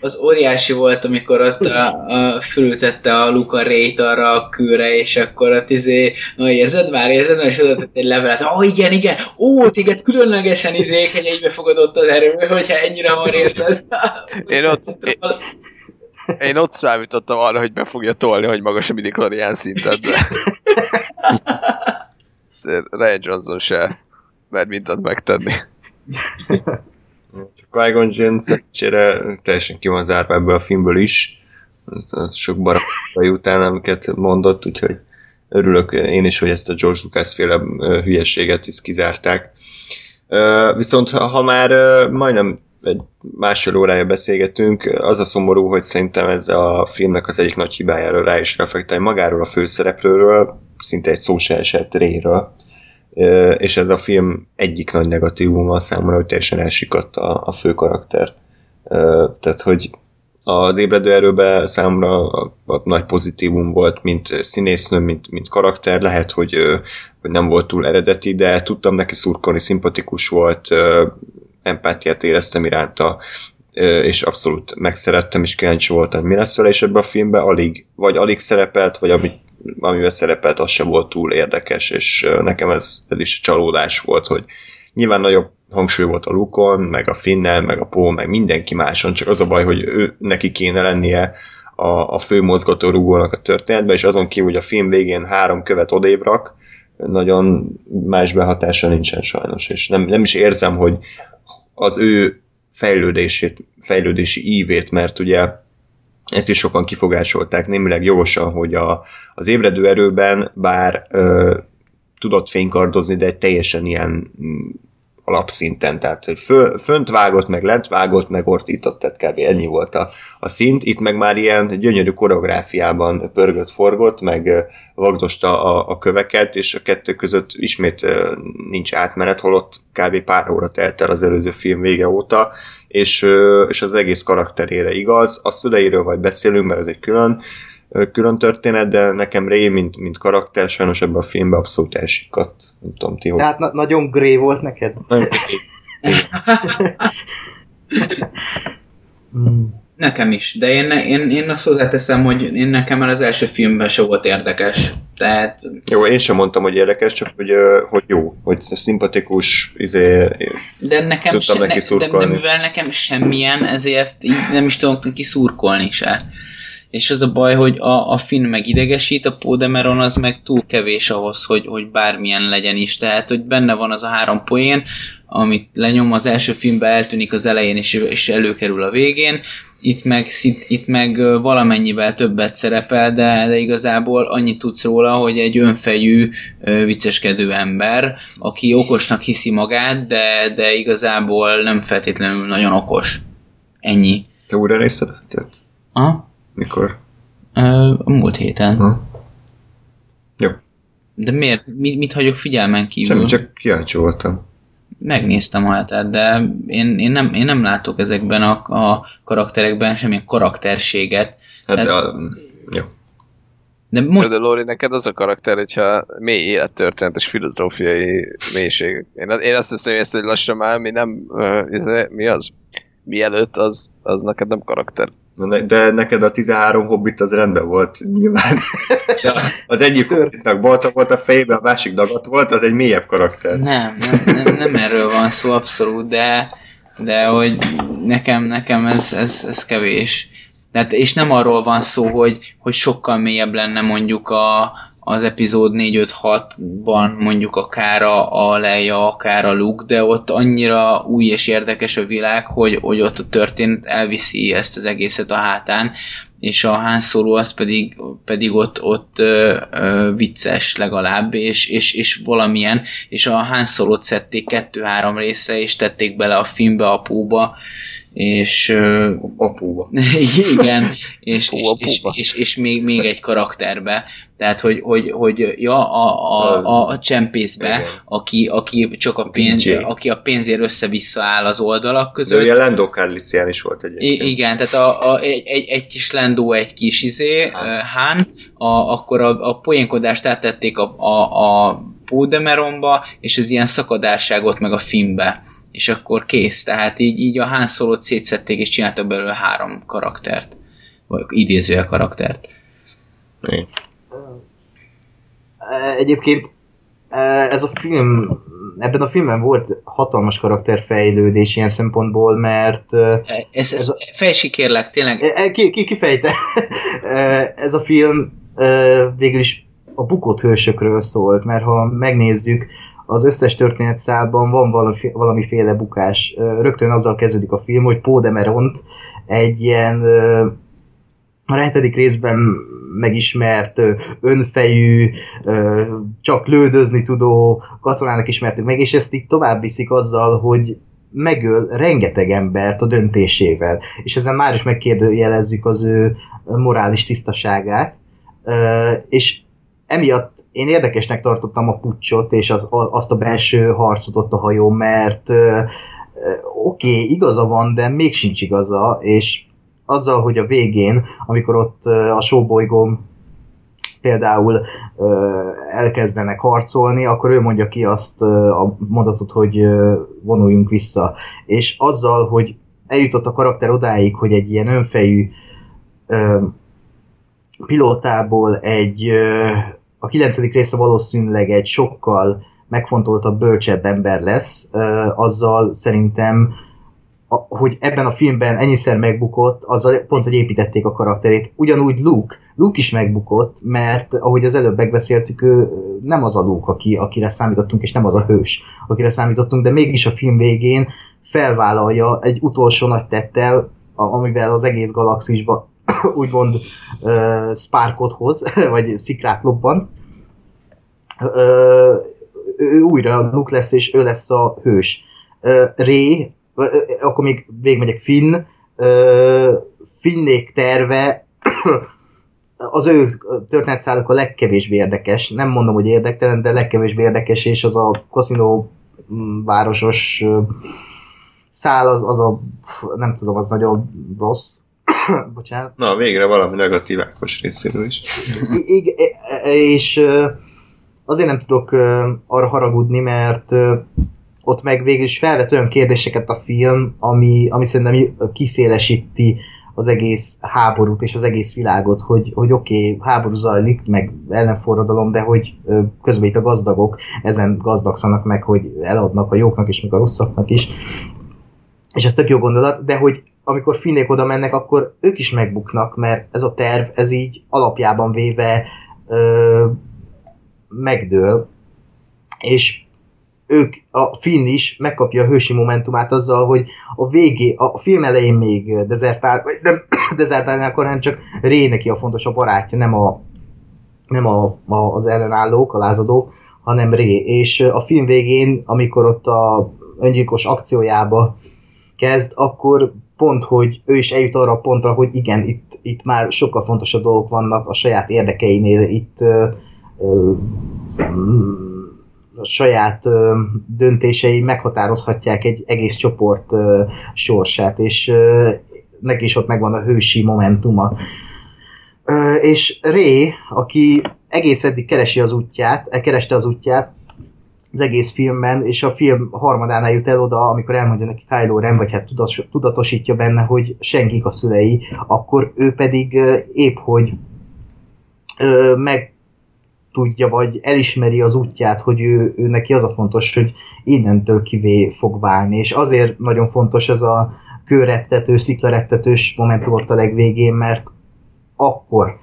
az óriási volt, amikor ott a, a fölültette a Luca Rayt arra a kőre, és akkor ott izé, na érzed már, érzed és oda tett egy levelet, ó oh, igen, igen, ó, téged különlegesen izé kegyeibe fogadott az erő, hogyha ennyire hamar érted. Én ott, én, én ott számítottam arra, hogy be fogja tolni, hogy magas a midi szintet, de... Ryan Johnson se mert mindent megtenni. Qui-Gon Jinn teljesen ki van zárva ebből a filmből is. Sok barátai után, amiket mondott, úgyhogy örülök én is, hogy ezt a George Lucas féle hülyeséget is kizárták. Viszont ha már majdnem egy másfél órája beszélgetünk, az a szomorú, hogy szerintem ez a filmnek az egyik nagy hibájáról rá is reflektál magáról a főszereplőről, szinte egy szó se esett Réről, és ez a film egyik nagy negatívuma számomra, hogy teljesen elsikadt a, a fő karakter. Tehát, hogy az ébredő erőben számomra a, a nagy pozitívum volt, mint színésznő, mint, mint karakter. Lehet, hogy, hogy nem volt túl eredeti, de tudtam neki szurkolni, szimpatikus volt, empátiát éreztem iránta, és abszolút megszerettem, és kíváncsi voltam, hogy mi lesz vele, és ebben a filmben alig, vagy alig szerepelt, vagy amit, amivel szerepelt, az sem volt túl érdekes, és nekem ez, ez is csalódás volt, hogy nyilván nagyobb hangsúly volt a Lukon, meg a Finnen, meg a Paul, meg mindenki máson, csak az a baj, hogy ő, neki kéne lennie a, a fő mozgatórugónak a történetben, és azon kívül, hogy a film végén három követ odébb nagyon más behatása nincsen sajnos, és nem, nem is érzem, hogy az ő fejlődését, fejlődési ívét, mert ugye ezt is sokan kifogásolták, némileg jogosan, hogy a, az ébredő erőben bár ö, tudott fénykardozni, de egy teljesen ilyen alapszinten, tehát hogy fönt vágott, meg lent vágott, meg ortított, tehát kb. ennyi volt a, a szint. Itt meg már ilyen gyönyörű koreográfiában pörgött, forgott, meg vagdosta a, a köveket, és a kettő között ismét nincs átmenet, holott kb. pár óra telt el az előző film vége óta, és, és az egész karakterére igaz. A szüleiről majd beszélünk, mert ez egy külön, külön történet, de nekem Ray, mint, mint karakter, sajnos ebben a filmben abszolút elsikadt. Nem tudom, ti hogy... Tehát na- nagyon gré volt neked? Nagyon- Mm. Nekem is, de én, én, én azt hozzáteszem, hogy én nekem már az első filmben se volt érdekes. Tehát Jó, én sem mondtam, hogy érdekes, csak hogy, hogy jó, hogy szimpatikus, izé, De nekem Tudtam se, neki ne, de, de mivel nekem semmilyen, ezért így nem is tudom neki szurkolni se. És az a baj, hogy a, a Finn meg idegesít, a Podemeron az meg túl kevés ahhoz, hogy, hogy bármilyen legyen is. Tehát, hogy benne van az a három poén, amit lenyom az első filmben eltűnik az elején, és, és előkerül a végén. Itt meg, itt meg valamennyivel többet szerepel, de, de igazából annyit tudsz róla, hogy egy önfejű, vicceskedő ember, aki okosnak hiszi magát, de, de igazából nem feltétlenül nagyon okos. Ennyi. te újra nézted? Aha. Mikor? Ö, a múlt héten. Ha? Jó, De miért? Mit, mit hagyok figyelmen kívül? semmi, csak kíváncsi voltam. Megnéztem hát, de én, én, nem, én nem látok ezekben a, a karakterekben semmilyen karakterséget. Hát, Hát- a, jó. De most de Lori, neked az a karakter, hogyha mély élettörténet és filozófiai mélység. Én, én azt hiszem, hogy ezt, hogy lassan már mi nem, uh, izé, mi az? Mielőtt, az, az neked nem karakter. De neked a 13 hobbit az rendben volt, nyilván. De az egyik hobbitnak bolta volt a fejében, a másik dagat volt, az egy mélyebb karakter. nem, nem, nem, nem erről van szó abszolút, de, de hogy nekem, nekem ez, ez, ez kevés. Tehát, és nem arról van szó, hogy, hogy sokkal mélyebb lenne mondjuk a, az epizód 4-5-6-ban mondjuk akár a, a Leia, akár a Luke, de ott annyira új és érdekes a világ, hogy, hogy ott a történet elviszi ezt az egészet a hátán, és a Han Solo az pedig, pedig ott, ott ö, ö, vicces legalább, és, és, és valamilyen, és a Han Solo-t szedték kettő-három részre, és tették bele a filmbe, a púba, és ö, Apúba. igen, és, Hú, és, és, és, és még, még egy karakterbe, tehát hogy, hogy, hogy ja, a, a, a, a csempészbe, Igen. aki, aki csak a pénz, DJ. aki a pénzért össze-vissza áll az oldalak De között, ugye Lando Calrissian is volt egyébként. I- igen, tehát a, a, egy, egy, egy kis lendó, egy kis izé, uh, Han, a, akkor a, a poénkodást áttették a, a, a Pódemeronba, és az ilyen szakadásságot meg a filmbe. És akkor kész. Tehát így, így a Han Solo-t szétszették, és csináltak belőle három karaktert. Vagy idézője karaktert. Igen. E, Egyébként e, ez a film, ebben a filmben volt hatalmas karakterfejlődés ilyen szempontból, mert e, Ez, ez, Ez a- fejsi kérlek, tényleg. e, ki, ki, kifejte, E, ez a film e, végül is a bukott hősökről szólt, mert ha megnézzük, az összes történetszálban van valami, valamiféle bukás. Rögtön azzal kezdődik a film, hogy Pódemeront egy ilyen a hetedik részben megismert, önfejű, csak lődözni tudó katonának ismertük meg, és ezt így tovább viszik azzal, hogy megöl rengeteg embert a döntésével, és ezen már is megkérdőjelezzük az ő morális tisztaságát, és emiatt én érdekesnek tartottam a pucsot, és az, azt a belső harcot ott a hajó, mert oké, okay, igaza van, de még sincs igaza, és azzal, hogy a végén, amikor ott a sóbolygón például ö, elkezdenek harcolni, akkor ő mondja ki azt ö, a mondatot, hogy ö, vonuljunk vissza. És azzal, hogy eljutott a karakter odáig, hogy egy ilyen önfejű ö, pilótából egy ö, a kilencedik része valószínűleg egy sokkal megfontoltabb, bölcsebb ember lesz, azzal szerintem hogy ebben a filmben ennyiszer megbukott, azzal pont, hogy építették a karakterét. Ugyanúgy Luke, Luke is megbukott, mert ahogy az előbb megbeszéltük, ő nem az a Luke, aki, akire számítottunk, és nem az a hős, akire számítottunk, de mégis a film végén felvállalja egy utolsó nagy tettel, amivel az egész galaxisba úgymond uh, sparkot hoz, vagy szikrát lobban. Uh, ő újra Luke lesz, és ő lesz a hős. Ö, ö, akkor még végigmegyek Finn, uh, Finnék terve az ő történetszáluk a legkevésbé érdekes. Nem mondom, hogy érdektelen, de legkevésbé érdekes, és az a kaszinó mm, városos ö, szál, az, az a, nem tudom, az nagyon rossz. Bocsánat. Na, végre valami negatív Ákos részéről is. I- és ö, azért nem tudok arra haragudni, mert ott meg végül is felvet olyan kérdéseket a film, ami, ami szerintem kiszélesíti az egész háborút és az egész világot, hogy, hogy oké, okay, háború zajlik, meg ellenforradalom, de hogy közben itt a gazdagok ezen gazdagszanak meg, hogy eladnak a jóknak is, meg a rosszaknak is. És ez tök jó gondolat, de hogy amikor finnék oda mennek, akkor ők is megbuknak, mert ez a terv, ez így alapjában véve ö, megdől, és ők, a Finn is megkapja a hősi momentumát azzal, hogy a végé, a film elején még dezertál, vagy nem dezertálni akar, hanem csak Ré neki a fontos a barátja, nem, a, nem a, a, az ellenállók, a lázadók, hanem Ré. És a film végén, amikor ott a öngyilkos akciójába kezd, akkor pont, hogy ő is eljut arra a pontra, hogy igen, itt, itt már sokkal fontosabb dolgok vannak a saját érdekeinél, itt a saját döntései meghatározhatják egy egész csoport sorsát, és ö, neki is ott megvan a hősi momentuma. És Ré, aki egész eddig keresi az útját, eh, kereste az útját, az egész filmben, és a film harmadánál jut el oda, amikor elmondja neki Kylo Ren, vagy hát tudatos, tudatosítja benne, hogy senkik a szülei, akkor ő pedig épp, hogy meg tudja, vagy elismeri az útját, hogy ő, ő neki az a fontos, hogy innentől kivé fog válni, és azért nagyon fontos ez a kőreptető, sziklareptetős momentum ott a legvégén, mert akkor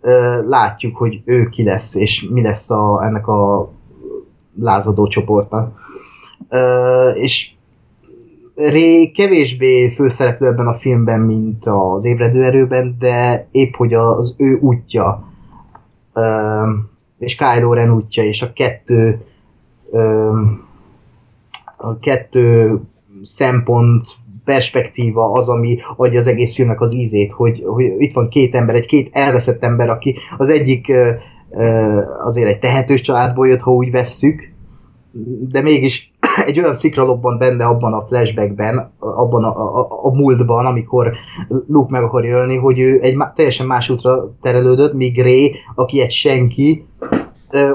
ö, látjuk, hogy ő ki lesz, és mi lesz a, ennek a lázadó csoportnak. Ö, és Ré kevésbé főszereplő ebben a filmben, mint az ébredő erőben, de épp hogy az ő útja és Kylo Ren útja, és a kettő a kettő szempont perspektíva az, ami adja az egész filmnek az ízét, hogy, hogy itt van két ember, egy két elveszett ember, aki az egyik azért egy tehetős családból jött, ha úgy vesszük, de mégis egy olyan szikra lobban benne abban a flashbackben, abban a, a, a múltban, amikor Luke meg akar jönni, hogy ő egy teljesen más útra terelődött, míg Ray, aki egy senki,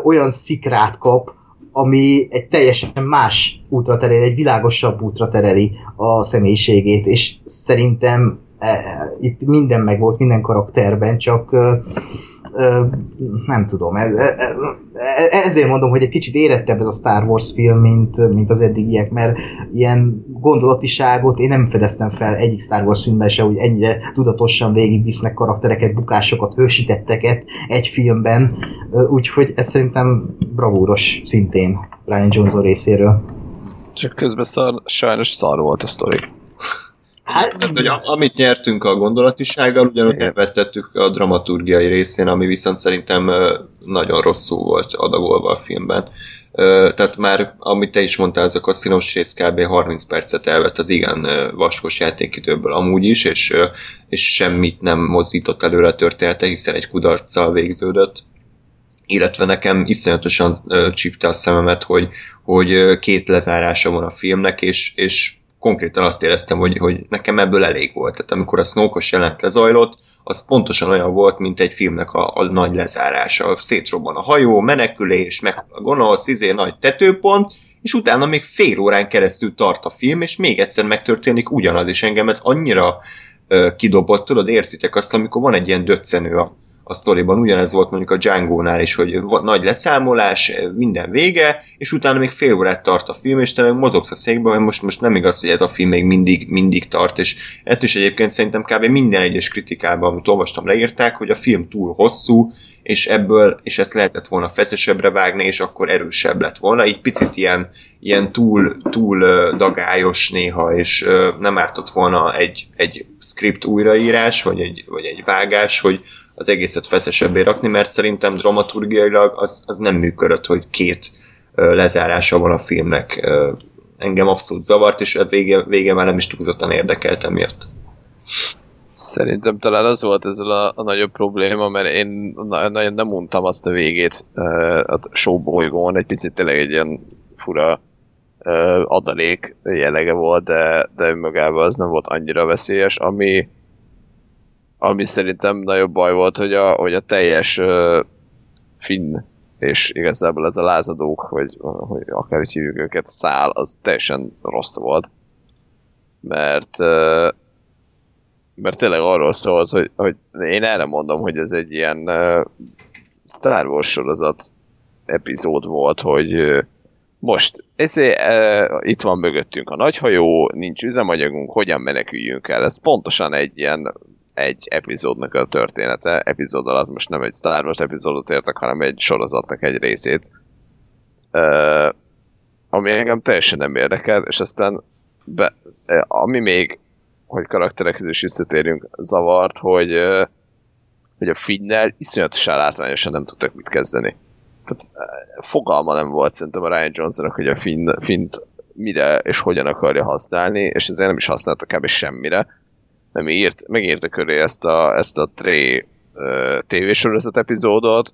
olyan szikrát kap, ami egy teljesen más útra tereli, egy világosabb útra tereli a személyiségét, és szerintem e, itt minden meg volt, minden karakterben, csak ö, nem tudom, ez, ezért mondom, hogy egy kicsit érettebb ez a Star Wars film, mint, mint az eddigiek, mert ilyen gondolatiságot én nem fedeztem fel egyik Star Wars filmben se, hogy ennyire tudatosan végigvisznek karaktereket, bukásokat, hősitetteket egy filmben, úgyhogy ez szerintem bravúros szintén Ryan Johnson részéről. Csak közben szar, sajnos szar volt a sztori. Hát, Tehát, hogy a, amit nyertünk a gondolatisággal, ugyanúgy elvesztettük a dramaturgiai részén, ami viszont szerintem nagyon rosszul volt adagolva a filmben. Tehát már, amit te is mondtál, ez a kaszinos rész kb. 30 percet elvett az igen vaskos játékidőből amúgy is, és, és semmit nem mozdított előre a története, hiszen egy kudarccal végződött illetve nekem iszonyatosan csípte a szememet, hogy, hogy két lezárása van a filmnek, és, és konkrétan azt éreztem, hogy, hogy nekem ebből elég volt. Tehát amikor a Snoke-os jelent lezajlott, az pontosan olyan volt, mint egy filmnek a, a nagy lezárása. Szétrobban a hajó, menekülés, meg a gonosz, izé, nagy tetőpont, és utána még fél órán keresztül tart a film, és még egyszer megtörténik ugyanaz, és engem ez annyira ö, kidobott, tudod, érzitek azt, amikor van egy ilyen döccenő a, a sztoriban, ugyanez volt mondjuk a Django-nál is, hogy nagy leszámolás, minden vége, és utána még fél órát tart a film, és te meg mozogsz a székben, hogy most, most nem igaz, hogy ez a film még mindig, mindig tart, és ezt is egyébként szerintem kb. minden egyes kritikában, amit olvastam, leírták, hogy a film túl hosszú, és ebből, és ezt lehetett volna feszesebbre vágni, és akkor erősebb lett volna, így picit ilyen, ilyen túl, túl dagályos néha, és nem ártott volna egy, egy script újraírás, vagy egy, vagy egy vágás, hogy az egészet feszesebbé rakni, mert szerintem dramaturgiailag az, az nem működött, hogy két lezárása van a filmnek. Engem abszolút zavart, és a vége, vége már nem is túlzottan érdekelt emiatt. Szerintem talán az volt ezzel a, a nagyobb probléma, mert én na- nagyon nem untam azt a végét a showbolygón, egy picit tényleg egy ilyen fura adalék jellege volt, de, de önmagában az nem volt annyira veszélyes, ami ami szerintem nagyobb baj volt, hogy a, hogy a teljes uh, finn és igazából ez a lázadók, vagy hogy akár így hívjuk őket, szál, az teljesen rossz volt. Mert mert tényleg arról szólt, hogy, hogy én erre mondom, hogy ez egy ilyen uh, Star Wars sorozat epizód volt, hogy most ezért, uh, itt van mögöttünk a nagyhajó, nincs üzemanyagunk, hogyan meneküljünk el. Ez pontosan egy ilyen egy epizódnak a története. Epizód alatt most nem egy Star Wars epizódot értek, hanem egy sorozatnak egy részét. Uh, ami engem teljesen nem érdekel, és aztán be, ami még hogy karakterekhez is visszatérjünk, zavart, hogy, hogy a Finnnel iszonyatosan látványosan nem tudtak mit kezdeni. Tehát ö, fogalma nem volt szerintem a Ryan Johnsonnak, hogy a Finn, Fint mire és hogyan akarja használni, és ezért nem is használta kb. semmire. Nem írt, megírta köré ezt a, ezt a Trey uh, tévésorozat epizódot,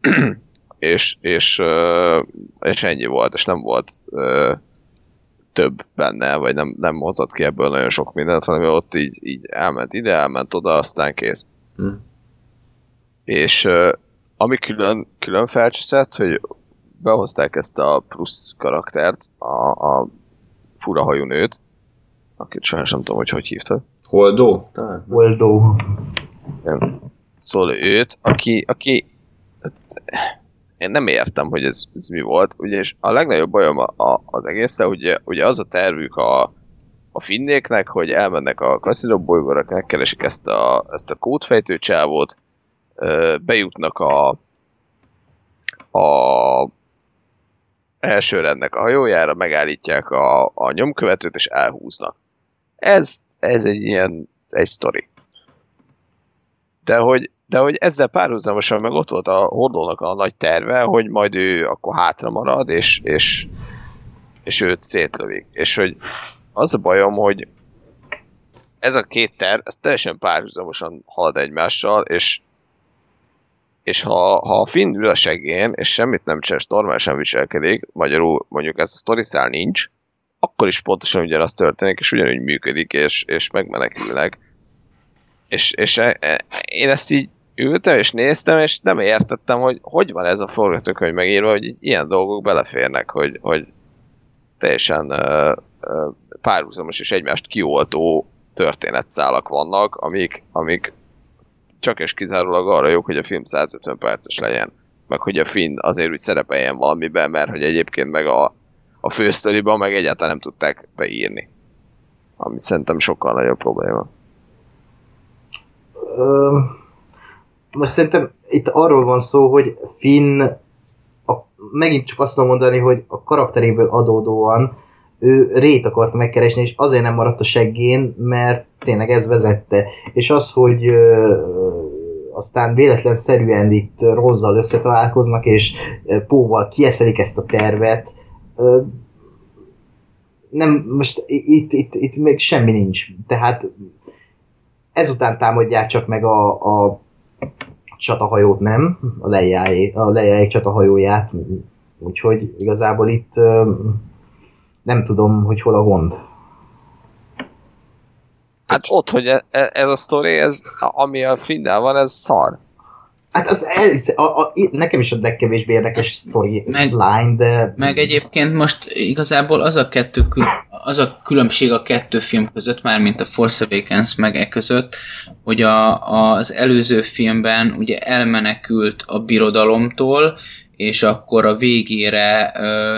és, és, uh, és ennyi volt, és nem volt uh, több benne, vagy nem, nem hozott ki ebből nagyon sok mindent, hanem ott így, így elment ide, elment oda, aztán kész. Hm. És uh, ami külön, külön felcseszett, hogy behozták ezt a plusz karaktert, a, a furahajú nőt, akit sajnos nem tudom, hogy hogy hívta. Holdó? Talán. Waldo. Nem. Szóval őt, aki, aki én nem értem, hogy ez, ez mi volt, ugye, és a legnagyobb bajom a, a, az egészen, ugye, ugye az a tervük a, a finnéknek, hogy elmennek a kaszinó bolygóra, megkeresik ezt a, ezt a kódfejtő csávót, bejutnak a, a első rendnek a hajójára, megállítják a, a nyomkövetőt, és elhúznak. Ez, ez egy ilyen, egy sztori. De hogy, de hogy ezzel párhuzamosan meg ott volt a hordónak a nagy terve, hogy majd ő akkor hátra marad, és, és, és őt szétlövik. És hogy az a bajom, hogy ez a két terv, ez teljesen párhuzamosan halad egymással, és és ha, ha a Finn ül a segén, és semmit nem csinál, normálisan viselkedik, magyarul mondjuk ez a sztoriszál nincs, akkor is pontosan ugyanaz történik, és ugyanúgy működik, és, és megmenekülnek. És, és e, e, én ezt így ültem, és néztem, és nem értettem, hogy hogy van ez a forgatókönyv megírva, hogy ilyen dolgok beleférnek, hogy, hogy teljesen uh, uh, párhuzamos és egymást kioltó történetszálak vannak, amik, amik csak és kizárólag arra jók, hogy a film 150 perces legyen, meg hogy a Finn azért úgy szerepeljen valamiben, mert hogy egyébként meg a, a fősztoriban meg egyáltalán nem tudták beírni. Ami szerintem sokkal nagyobb probléma. Ö, most szerintem itt arról van szó, hogy Finn a, megint csak azt tudom mondani, hogy a karakteréből adódóan ő rét akarta megkeresni, és azért nem maradt a seggén, mert tényleg ez vezette. És az, hogy ö, aztán véletlenszerűen itt Rozzal összetalálkoznak, és Póval kieszelik ezt a tervet, nem, most itt, itt, itt még semmi nincs. Tehát ezután támadják csak meg a, a csatahajót, nem? A lejáé, a lejáé csatahajóját. Úgyhogy igazából itt nem tudom, hogy hol a gond. Hát ott, hogy e- e- ez a sztori, ez, ami a Finnel van, ez szar. Hát az el, a, a, nekem is a legkevésbé érdekes story Meg- line, de... Meg egyébként most igazából az a, kettő kül- az a különbség a kettő film között, mármint a Force Awakens meg e között, hogy a, az előző filmben ugye elmenekült a birodalomtól, és akkor a végére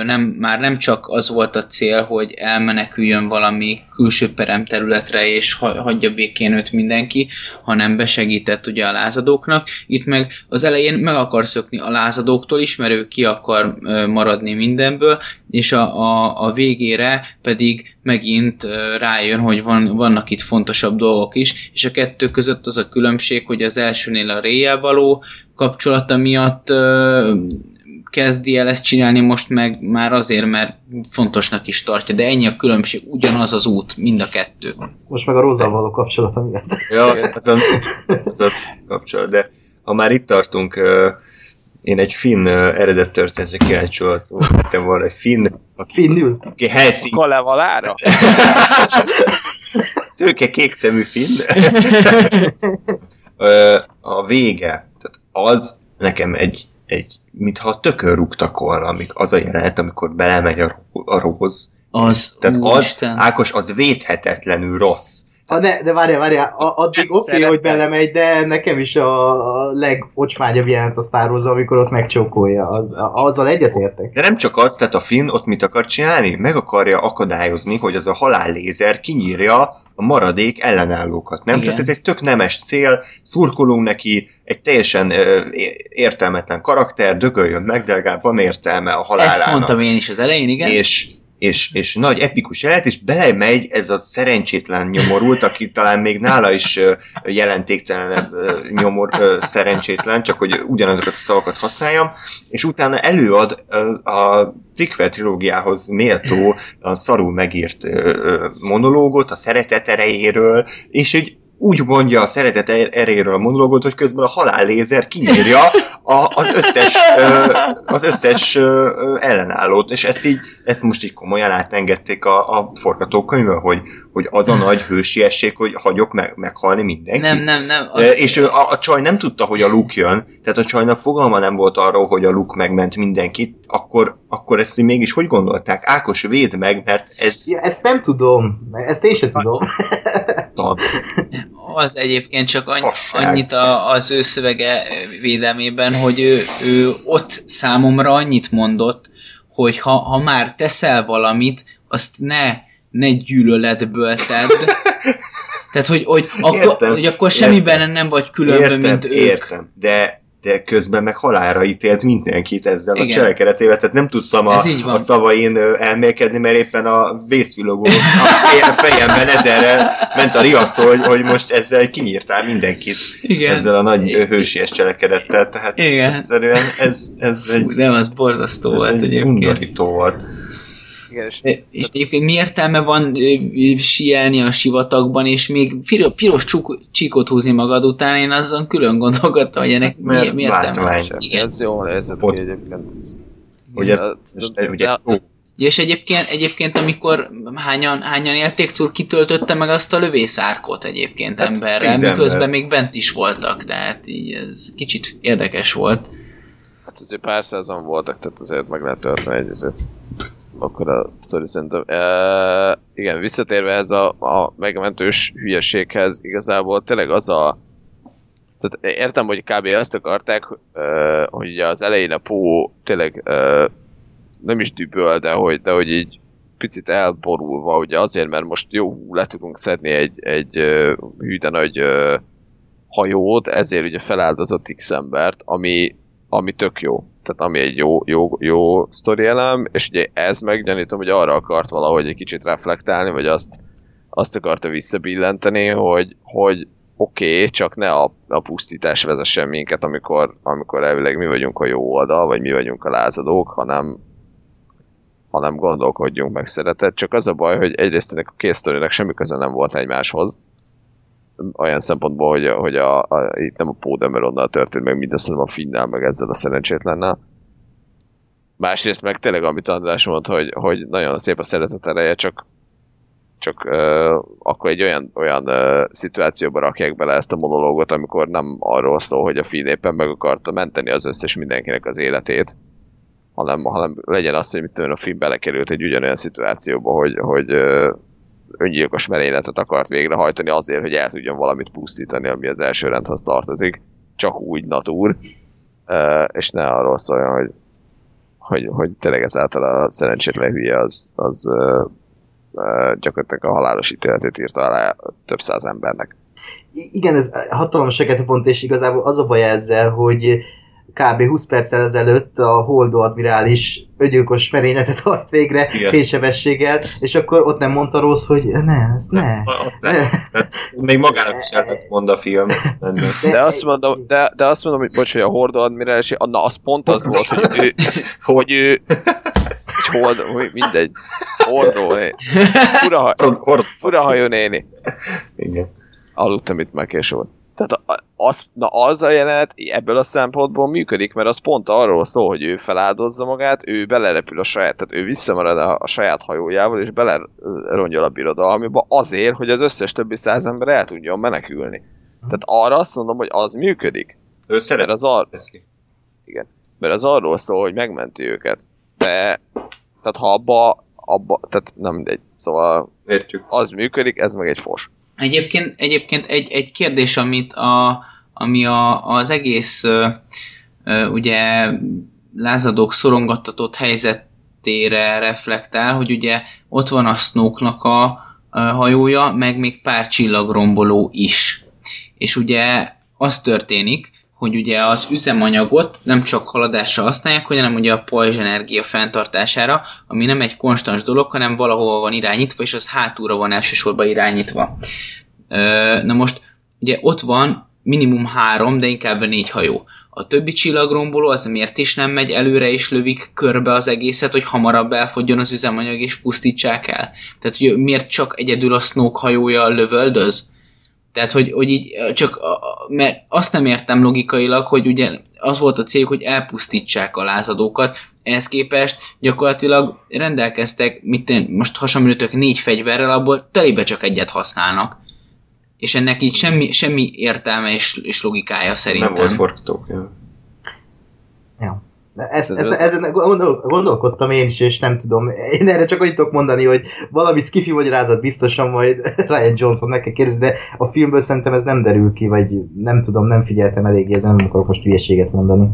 nem, már nem csak az volt a cél, hogy elmeneküljön valami külső peremterületre, és ha, hagyja békén őt mindenki, hanem besegített ugye a lázadóknak. Itt meg az elején meg akar szökni a lázadóktól is, mert ő ki akar maradni mindenből, és a, a, a végére pedig megint rájön, hogy van, vannak itt fontosabb dolgok is, és a kettő között az a különbség, hogy az elsőnél a réjel való kapcsolata miatt ö, kezdi el ezt csinálni, most meg már azért, mert fontosnak is tartja, de ennyi a különbség, ugyanaz az út, mind a kettő. Most meg a Rozzal való kapcsolata miatt. Ja, ez a, ez a kapcsolat, de ha már itt tartunk, ö, én egy finn eredet történetre kíváncsi voltam volna, egy finn, aki, Finnül. aki Helsinki, Kalevalára? szőke kékszemű finn. A vége, az nekem egy, egy mintha tökön rúgtak volna, amik, az a jelenet, amikor belemegy a, a róz. Az, Tehát az, úristen. Ákos, az védhetetlenül rossz. Ha ne, de várjál, várjál, a- addig oké, okay, hogy belemegy, de nekem is a, a legocsmányabb jelent a Star Wars, amikor ott megcsókolja. Az, a- azzal egyetértek. De nem csak az, tehát a Finn ott mit akar csinálni? Meg akarja akadályozni, hogy az a halállézer kinyírja a maradék ellenállókat, nem? Igen. Tehát ez egy tök nemes cél, szurkolunk neki, egy teljesen ö, értelmetlen karakter, dögöljön meg, de legalább van értelme a Ezt halálának. mondtam én is az elején, igen. és, és, és nagy epikus jelet, és belemegy ez a szerencsétlen nyomorult, aki talán még nála is jelentéktelenebb nyomor szerencsétlen, csak hogy ugyanazokat a szavakat használjam, és utána előad a prequel trilógiához méltó, a szarul megírt monológot a szeretet erejéről, és egy úgy mondja a szeretet er- erejéről a monológot, hogy közben a halállézer kinyírja a, az összes, ö, az összes ö, ellenállót, és ezt így, ezt most így komolyan átengedték a, a forgatókönyvön, hogy, hogy az a nagy hősiesség, hogy hagyok meg, meghalni mindenkit. Nem, nem, nem. Ö, És a, a csaj nem tudta, hogy a Luke jön, tehát a csajnak fogalma nem volt arról, hogy a Luke megment mindenkit, akkor, akkor ezt így mégis hogy gondolták? Ákos, véd meg, mert ez Ja, ezt nem tudom. Ezt én sem tudom. tan. Az egyébként csak annyi, annyit a, az ő szövege védelmében, hogy ő, ő ott számomra annyit mondott, hogy ha, ha már teszel valamit, azt ne ne gyűlöletből tedd. Tehát, hogy, hogy, akkor, Értem, hogy akkor semmiben értem. nem vagy különbön, értem, mint ők. értem, de, de közben meg halálra ítélt mindenkit ezzel Igen. a cselekedetével, tehát nem tudtam a, a szavain elmélkedni, mert éppen a vészvilogó a feje- fejemben ezerre ment a riasztó, hogy, hogy most ezzel kinyírtál mindenkit Igen. ezzel a nagy hősies cselekedettel, tehát Igen. egyszerűen ez, ez egy, Nem, az borzasztó ez volt egy egyébként. undorító volt. Igen, és És egyébként mi értelme van sielni a sivatagban, és még piro- piros csuk- csíkot húzni magad után, én azon külön gondolkodtam, hogy ennek mi, Mert mi értelme látvány. van. igen. Ez jó nézett Ott- ki egyébként. Ez- Hogy ez, Ja, most, ugye, ja. ó, Ja, és egyébként, egyébként amikor hányan, hányan élték túl, kitöltötte meg azt a lövészárkot egyébként Hát, emberrel, miközben ember. még bent is voltak, tehát így ez kicsit érdekes volt. Hát azért pár százan voltak, tehát azért meg lehet tölteni egy azért. Akkor a sztori szerintem. E, igen, visszatérve ez a, a megmentős hülyeséghez, igazából tényleg az a... Tehát értem, hogy kb. azt akarták, hogy az elején a Pó tényleg nem is düböl, de hogy, de hogy így picit elborulva, ugye azért, mert most jó, le tudunk szedni egy, egy ö, hű, de nagy hajót, ezért ugye feláldozott X embert, ami, ami tök jó. Tehát ami egy jó, jó, jó sztori elem, és ugye ez meg gyanítom, hogy arra akart valahogy egy kicsit reflektálni, vagy azt, azt akarta visszabillenteni, hogy, hogy oké, okay, csak ne a, a pusztítás vezessen minket, amikor, amikor elvileg mi vagyunk a jó oldal, vagy mi vagyunk a lázadók, hanem, hanem gondolkodjunk meg szeretet. Csak az a baj, hogy egyrészt ennek a két semmi köze nem volt egymáshoz, olyan szempontból, hogy, hogy a, a, itt nem a Poe Dameronnal történt meg mindez, hanem a Finnnel, meg ezzel a szerencsétlennel. Másrészt meg tényleg, amit András mond, hogy, hogy nagyon szép a szeretet ereje, csak csak uh, akkor egy olyan, olyan uh, szituációba rakják bele ezt a monológot, amikor nem arról szól, hogy a Finn éppen meg akarta menteni az összes mindenkinek az életét, hanem, hanem legyen az, hogy mit tudom, a Finn belekerült egy ugyanolyan szituációba, hogy, hogy uh, öngyilkos merényletet akart végrehajtani azért, hogy el tudjon valamit pusztítani, ami az első rendhez tartozik, csak úgy natúr, uh, és ne arról szóljon, hogy, hogy, hogy tényleg ezáltal a szerencsétlen hülye az, az uh, uh, gyakorlatilag a halálos ítéletét írta alá több száz embernek. I- igen, ez hatalmas pont, és igazából az a baj ezzel, hogy kb. 20 perccel ezelőtt a Holdo admirális öngyilkos merényletet hajt végre Igen. fénysebességgel, és akkor ott nem mondta Rossz, hogy ne, ezt ne. Azt nem. Tehát még magának is el lehet mond a film. Ennek. De azt mondom, de, de azt mondom, hogy bocs, hogy a Hordo admirális, na az pont az volt, hogy ő, hogy ő, hogy Hordo, hogy mindegy, Hordo, eh, fura, fura hajó néni. Igen. aludtam itt már késő volt. Tehát a- az, na az a jelenet ebből a szempontból működik, mert az pont arról szól, hogy ő feláldozza magát, ő belerepül a saját, tehát ő visszamarad a, a saját hajójával, és belerongyol a birodalmiba azért, hogy az összes többi száz ember el tudjon menekülni. Tehát arra azt mondom, hogy az működik. Ő Mert szeret az, ar- veszni. mert az arról szól, hogy megmenti őket. De, tehát ha abba, abba, tehát nem mindegy. Szóval Értjük. az működik, ez meg egy fos. Egyébként, egyébként egy, egy kérdés, amit a, ami a, az egész ugye lázadók szorongattatott helyzetére reflektál, hogy ugye ott van a Snoke-nak a, hajója, meg még pár csillagromboló is. És ugye az történik, hogy ugye az üzemanyagot nem csak haladásra használják, hanem ugye a pajzs energia fenntartására, ami nem egy konstans dolog, hanem valahova van irányítva, és az hátulra van elsősorban irányítva. Na most, ugye ott van minimum három, de inkább négy hajó. A többi csillagromboló az miért is nem megy előre és lövik körbe az egészet, hogy hamarabb elfogjon az üzemanyag és pusztítsák el? Tehát, hogy miért csak egyedül a Snoke hajója lövöldöz? Tehát, hogy, hogy így csak, mert azt nem értem logikailag, hogy ugye az volt a céljuk, hogy elpusztítsák a lázadókat, ehhez képest gyakorlatilag rendelkeztek, mit én, most hasonlítők négy fegyverrel, abból telébe csak egyet használnak. És ennek így semmi, semmi értelme és, és logikája szerintem. Nem volt forgatókönyv. Ja. Ezt, Ez ezt, az- ezen gondol, gondolkodtam én is, és nem tudom. Én erre csak annyit tudok mondani, hogy valami skifi magyarázat biztosan majd Ryan Johnson meg kell kérdezni, de a filmből szerintem ez nem derül ki, vagy nem tudom, nem figyeltem eléggé, ezen nem akarok most hülyeséget mondani.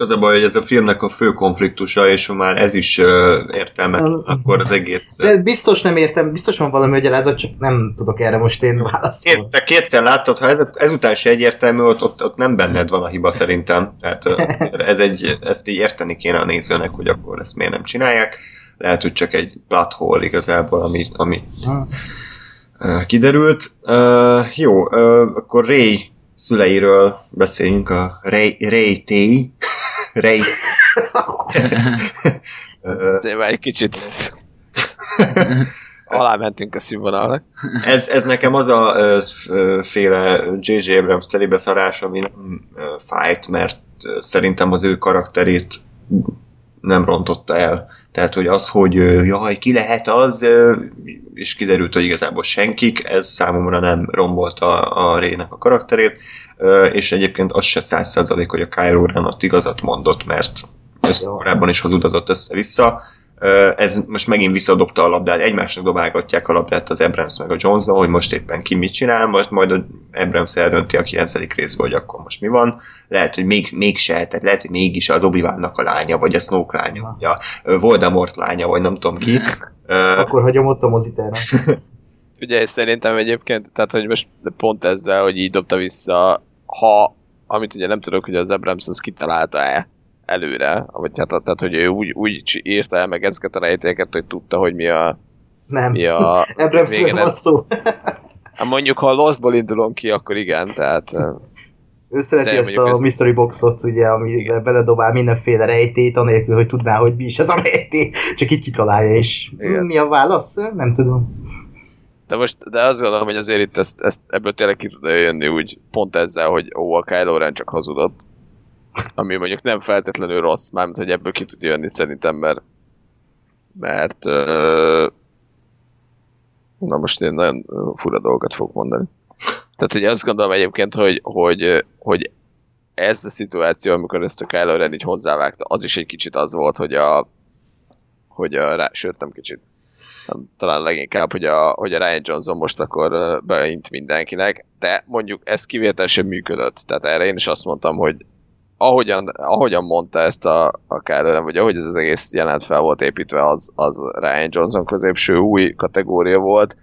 Az a baj, hogy ez a filmnek a fő konfliktusa, és ha már ez is uh, értelmetlen, akkor az egész... De biztos nem értem, biztos van valami magyarázat, csak nem tudok erre most én válaszolni. Két, te kétszer láttad, ha ez, ezután se egyértelmű, ott, ott, ott nem benned van a hiba szerintem. Tehát ez egy, ezt így érteni kéne a nézőnek, hogy akkor ezt miért nem csinálják. Lehet, hogy csak egy plot hole igazából, ami, ami kiderült. Uh, jó, uh, akkor Ray szüleiről beszéljünk, a Ray, Ray T. Ray. Már egy kicsit alá mentünk a színvonalnak. ez, ez nekem az a ö, féle J.J. Abrams telibeszarás, ami nem fájt, mert szerintem az ő karakterét nem rontotta el. Tehát, hogy az, hogy jaj, ki lehet az, és kiderült, hogy igazából senkik, ez számomra nem rombolta a Rének a karakterét, és egyébként az se száz százalék, hogy a Kylo Ren ott igazat mondott, mert ez Jó. korábban is hazudozott össze-vissza. Ez most megint visszadobta a labdát, egymásnak dobálgatják a labdát az Abrams meg a Johnson, hogy most éppen ki mit csinál, most majd a Abrams eldönti a 9. részből, hogy akkor most mi van. Lehet, hogy még, mégse, tehát lehet, hogy mégis az obi a lánya, vagy a Snoke lánya, vagy a Voldemort lánya, vagy nem tudom ki. Akkor hagyom ott a mozitermet. Ugye szerintem egyébként, tehát hogy most pont ezzel, hogy így dobta vissza, ha, amit ugye nem tudok, hogy az Abrams az kitalálta-e előre, vagy hát, tehát hogy ő úgy, úgy írta el meg ezeket a rejtélyeket, hogy tudta, hogy mi a, Nem. mi a Abramsről végén van szó. Hát mondjuk, ha a Lostból indulunk ki, akkor igen, tehát Ő szereti ezt a ez- mystery boxot, ugye, amiben beledobál mindenféle rejtét, anélkül, hogy tudná, hogy mi is ez a rejté, csak így kitalálja, és Igen. mi a válasz? Nem tudom. de most, de azt gondolom, hogy azért itt ezt, ezt ebből tényleg ki tud jönni úgy pont ezzel, hogy ó, a Kylo Ren csak hazudott. Ami mondjuk nem feltétlenül rossz, mármint, hogy ebből ki tud jönni szerintem, mert mert na most én nagyon fura dolgokat fogok mondani. Tehát, hogy azt gondolom egyébként, hogy, hogy, hogy ez a szituáció, amikor ezt a Kylo Ren így hozzávágta, az is egy kicsit az volt, hogy a, hogy a, rá, sőt nem kicsit, nem, talán leginkább, hogy a, hogy a Ryan Johnson most akkor beint mindenkinek, de mondjuk ez kivételesen működött. Tehát erre én is azt mondtam, hogy ahogyan, ahogyan mondta ezt a, a Kylo Ren, vagy ahogy ez az egész jelent fel volt építve, az, az Ryan Johnson középső új kategória volt,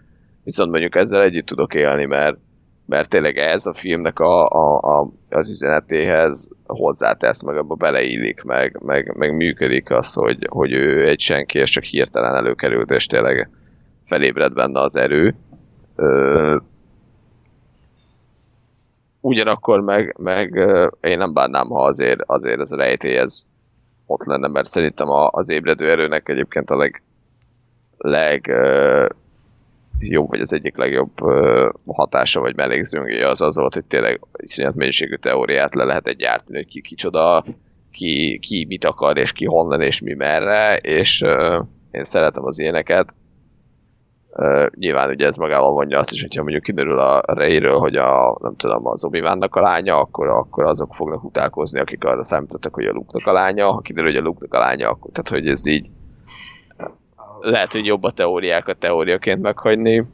viszont mondjuk ezzel együtt tudok élni, mert, mert tényleg ez a filmnek a, a, a, az üzenetéhez hozzátesz, meg abba beleillik, meg, meg, meg működik az, hogy, hogy ő egy senki, és csak hirtelen előkerült, és tényleg felébred benne az erő. Ö, ugyanakkor meg, meg én nem bánnám, ha azért, azért ez a rejtély ez ott lenne, mert szerintem a, az ébredő erőnek egyébként a leg, leg jobb, vagy az egyik legjobb hatása, vagy mellékzőngéje az az volt, hogy tényleg iszonyat mennyiségű teóriát le lehetett gyártani, hogy ki kicsoda, ki, ki mit akar, és ki honnan, és mi merre, és én szeretem az ilyeneket. Nyilván ugye ez magával vonja azt is, hogyha mondjuk kiderül a Reyről, hogy a, nem tudom, az obi a lánya, akkor, akkor azok fognak utálkozni, akik arra számítottak, hogy a luke a lánya, ha kiderül, hogy a luke a lánya, akkor tehát, hogy ez így lehet, hogy jobb a teóriákat teóriaként meghagyni,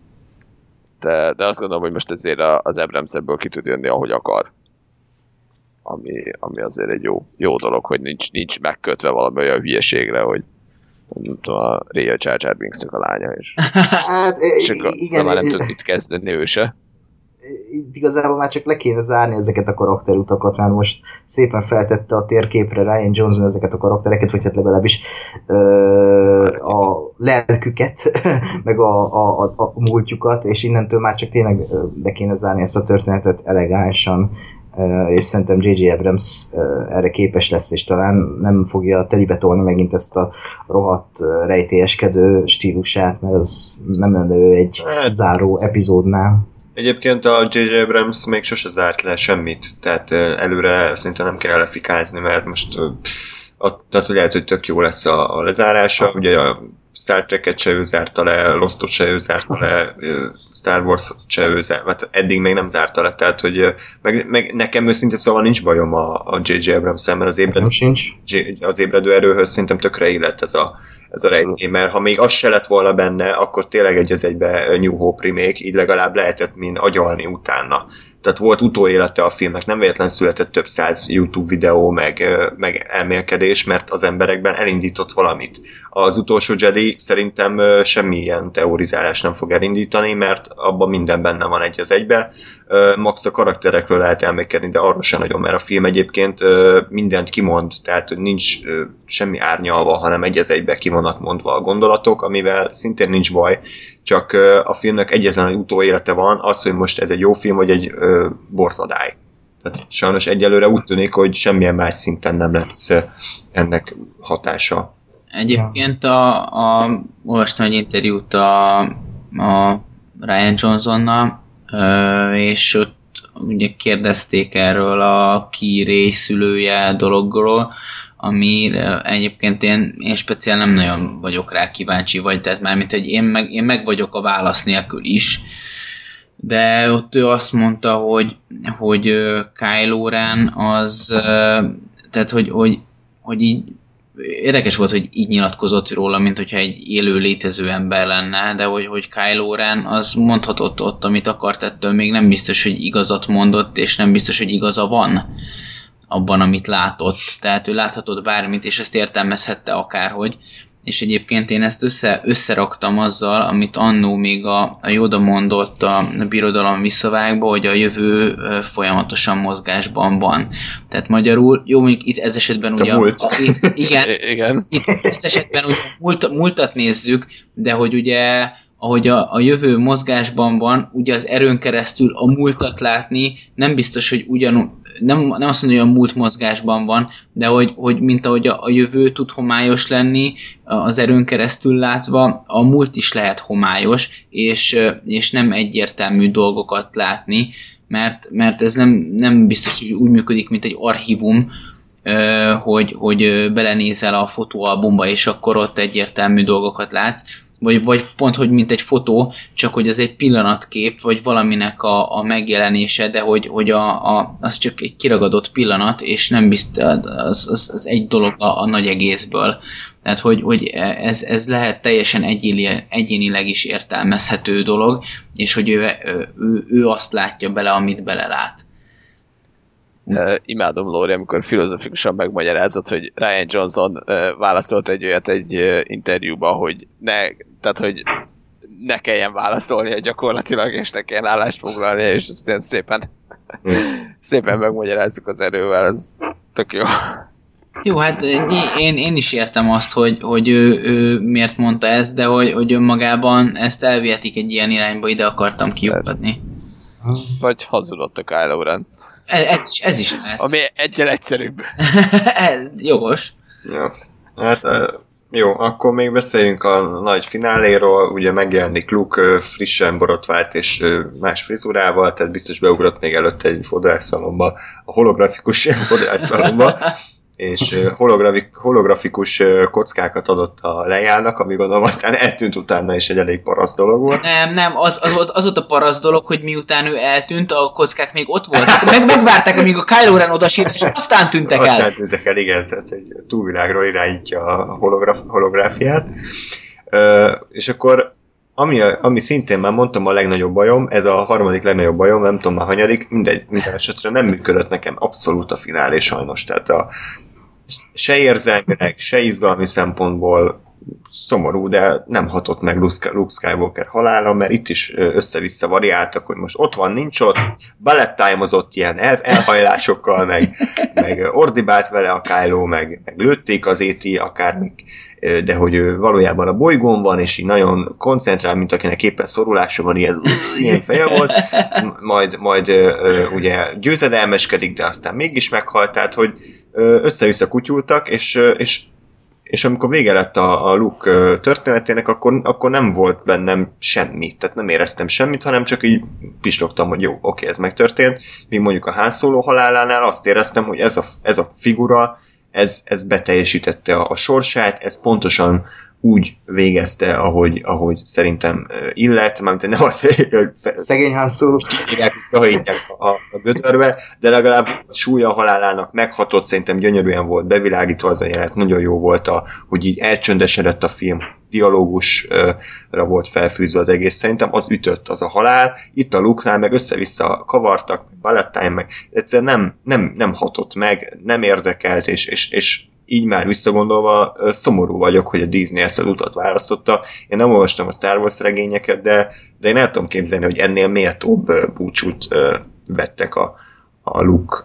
de, de azt gondolom, hogy most ezért az Abrams ebből ki tud jönni, ahogy akar. Ami, ami azért egy jó, jó dolog, hogy nincs, nincs megkötve valami olyan hülyeségre, hogy nem tudom, a Rhea Jar Jar Binks-nek a lánya, és, Hát, és akkor igen, már nem i- tud mit kezdeni ő se. igazából már csak le kéne zárni ezeket a karakterutakat, mert most szépen feltette a térképre Ryan Johnson ezeket a karaktereket, vagy hát legalábbis ö, a lelküket, meg a, a, a, a múltjukat, és innentől már csak tényleg le kéne zárni ezt a történetet elegánsan, és szerintem J.J. Abrams erre képes lesz, és talán nem fogja telibe tolni megint ezt a rohadt rejtélyeskedő stílusát, mert az nem lenne ő egy Hát- záró epizódnál. Egyébként a J.J. Abrams még sose zárt le semmit, tehát előre szinte nem kell lefikázni, mert most a, tehát lehet, hogy tök jó lesz a, a lezárása, ugye a Star Trek-et se ő zárta le, Lost-ot se ő zárta le, Star Wars hát eddig még nem zárta le, tehát hogy meg, meg nekem őszintén szóval nincs bajom a, a J.J. Abrams szemben az ébredő, sincs. az ébredő erőhöz szerintem tökre illett ez a, ez a rejtély, mert ha még az se lett volna benne, akkor tényleg egy az egybe New Hope remake, így legalább lehetett min agyalni utána. Tehát volt utóélete a filmnek, nem véletlen született több száz YouTube videó, meg, meg elmélkedés, mert az emberekben elindított valamit. Az utolsó Jedi szerintem semmilyen teorizálás nem fog elindítani, mert abban minden benne van egy az egybe. Max a karakterekről lehet elmélkedni, de arról sem nagyon, mert a film egyébként mindent kimond, tehát nincs semmi árnyalva, hanem egy az egybe ki vannak mondva a gondolatok, amivel szintén nincs baj, csak a filmnek egyetlen egy utóélete van, az, hogy most ez egy jó film, vagy egy borzadály. Tehát sajnos egyelőre úgy tűnik, hogy semmilyen más szinten nem lesz ennek hatása. Egyébként a, a, olvastam egy interjút a, a Ryan Johnsonnal, és ott ugye kérdezték erről a kirészülője dologról, ami egyébként én, én speciál nem nagyon vagyok rá kíváncsi, vagy tehát mármint, hogy én meg, én meg vagyok a válasz nélkül is, de ott ő azt mondta, hogy, hogy Kylo Ren az, tehát hogy, hogy, hogy így érdekes volt, hogy így nyilatkozott róla, mint hogyha egy élő létező ember lenne, de hogy, hogy Kylo Ren az mondhatott ott, amit akart, ettől még nem biztos, hogy igazat mondott, és nem biztos, hogy igaza van abban, amit látott. Tehát ő láthatott bármit, és ezt értelmezhette akárhogy. És egyébként én ezt össze, összeraktam azzal, amit annó még a, a Yoda mondott a, a birodalom visszavágba, hogy a jövő folyamatosan mozgásban van. Tehát magyarul, jó, mondjuk itt ez esetben ugye... múlt. A, itt, igen, igen. itt ez esetben ugye múlt, múltat nézzük, de hogy ugye ahogy a, a jövő mozgásban van, ugye az erőn keresztül a múltat látni nem biztos, hogy ugyan, nem, nem azt mondja, hogy a múlt mozgásban van, de hogy, hogy mint ahogy a, a jövő tud homályos lenni, az erőn keresztül látva, a múlt is lehet homályos, és, és nem egyértelmű dolgokat látni, mert, mert ez nem, nem biztos, hogy úgy működik, mint egy archívum, hogy, hogy belenézel a fotóalbumba, és akkor ott egyértelmű dolgokat látsz, vagy, vagy pont, hogy mint egy fotó, csak hogy az egy pillanatkép, vagy valaminek a, a megjelenése, de hogy, hogy a, a, az csak egy kiragadott pillanat, és nem biztos, az, az, az egy dolog a, a nagy egészből. Tehát, hogy, hogy ez, ez lehet teljesen egyéni, egyénileg is értelmezhető dolog, és hogy ő, ő, ő azt látja bele, amit belelát. Uh, imádom Lóri, amikor filozofikusan megmagyarázott, hogy Ryan Johnson uh, válaszolt egy olyat egy uh, interjúban, hogy ne, tehát, hogy ne kelljen válaszolnia gyakorlatilag, és ne kelljen állást foglalnia, és aztán szépen, szépen megmagyarázzuk az erővel, ez tök jó. Jó, hát én, én is értem azt, hogy, hogy ő, ő miért mondta ezt, de hogy, hogy önmagában ezt elvihetik egy ilyen irányba, ide akartam kiukadni. Vagy hazudott a Kylo Ren. Ez, ez, is, ez is lehet. Ami egyen egyszerűbb. ez jogos. Ja. Hát jó, akkor még beszéljünk a nagy fináléról, ugye megjelenik Luke frissen borotvált és más frizurával, tehát biztos beugrott még előtte egy fodrászszalomba, a holografikus fodrászszalomba, és holografik, holografikus kockákat adott a lejának, ami gondolom aztán eltűnt utána, és egy elég paraszt dolog volt. Nem, nem, az, az, volt, az volt a paraszt dolog, hogy miután ő eltűnt, a kockák még ott voltak. Meg, megvárták, amíg a Kylo Ren odasít, és aztán tűntek el. Aztán tűntek el, igen, tehát egy túlvilágról irányítja a holograf, holográfiát. Ö, és akkor ami, ami szintén már mondtam a legnagyobb bajom, ez a harmadik legnagyobb bajom, nem tudom már hanyadik, mindegy, minden esetre nem működött nekem abszolút a finálé sajnos, tehát a, se érzelmileg, se izgalmi szempontból szomorú, de nem hatott meg Luke Skywalker halála, mert itt is össze-vissza variáltak, hogy most ott van, nincs ott, belettájmozott ilyen el, elhajlásokkal, meg, meg ordibált vele a Kylo, meg, meg lőtték az éti, akár még, ö, de hogy ő valójában a bolygón van, és így nagyon koncentrál, mint akinek éppen szorulása van, ilyen, ilyen feje volt, majd, majd ugye győzedelmeskedik, de aztán mégis meghalt, tehát hogy össze-vissza kutyultak, és, és és amikor vége lett a, a Luke történetének, akkor, akkor nem volt bennem semmi, tehát nem éreztem semmit, hanem csak így pislogtam, hogy jó, oké, ez megtörtént, míg mondjuk a Solo halálánál azt éreztem, hogy ez a, ez a figura, ez, ez beteljesítette a, a sorsát, ez pontosan úgy végezte, ahogy, ahogy szerintem illet, mármint nem az, hogy Szegény Han Solo. hajítják a, a gödörbe, de legalább súlya a halálának meghatott, szerintem gyönyörűen volt bevilágítva az a jelenet, nagyon jó volt, a, hogy így elcsöndesedett a film, dialógusra volt felfűzve az egész, szerintem az ütött az a halál, itt a Luke-nál meg össze-vissza kavartak, Valentine meg egyszerűen nem, nem, nem hatott meg, nem érdekelt, és, és, és így már visszagondolva szomorú vagyok, hogy a Disney ezt az utat választotta. Én nem olvastam a Star Wars regényeket, de, de én el tudom képzelni, hogy ennél méltóbb búcsút vettek a, a Luke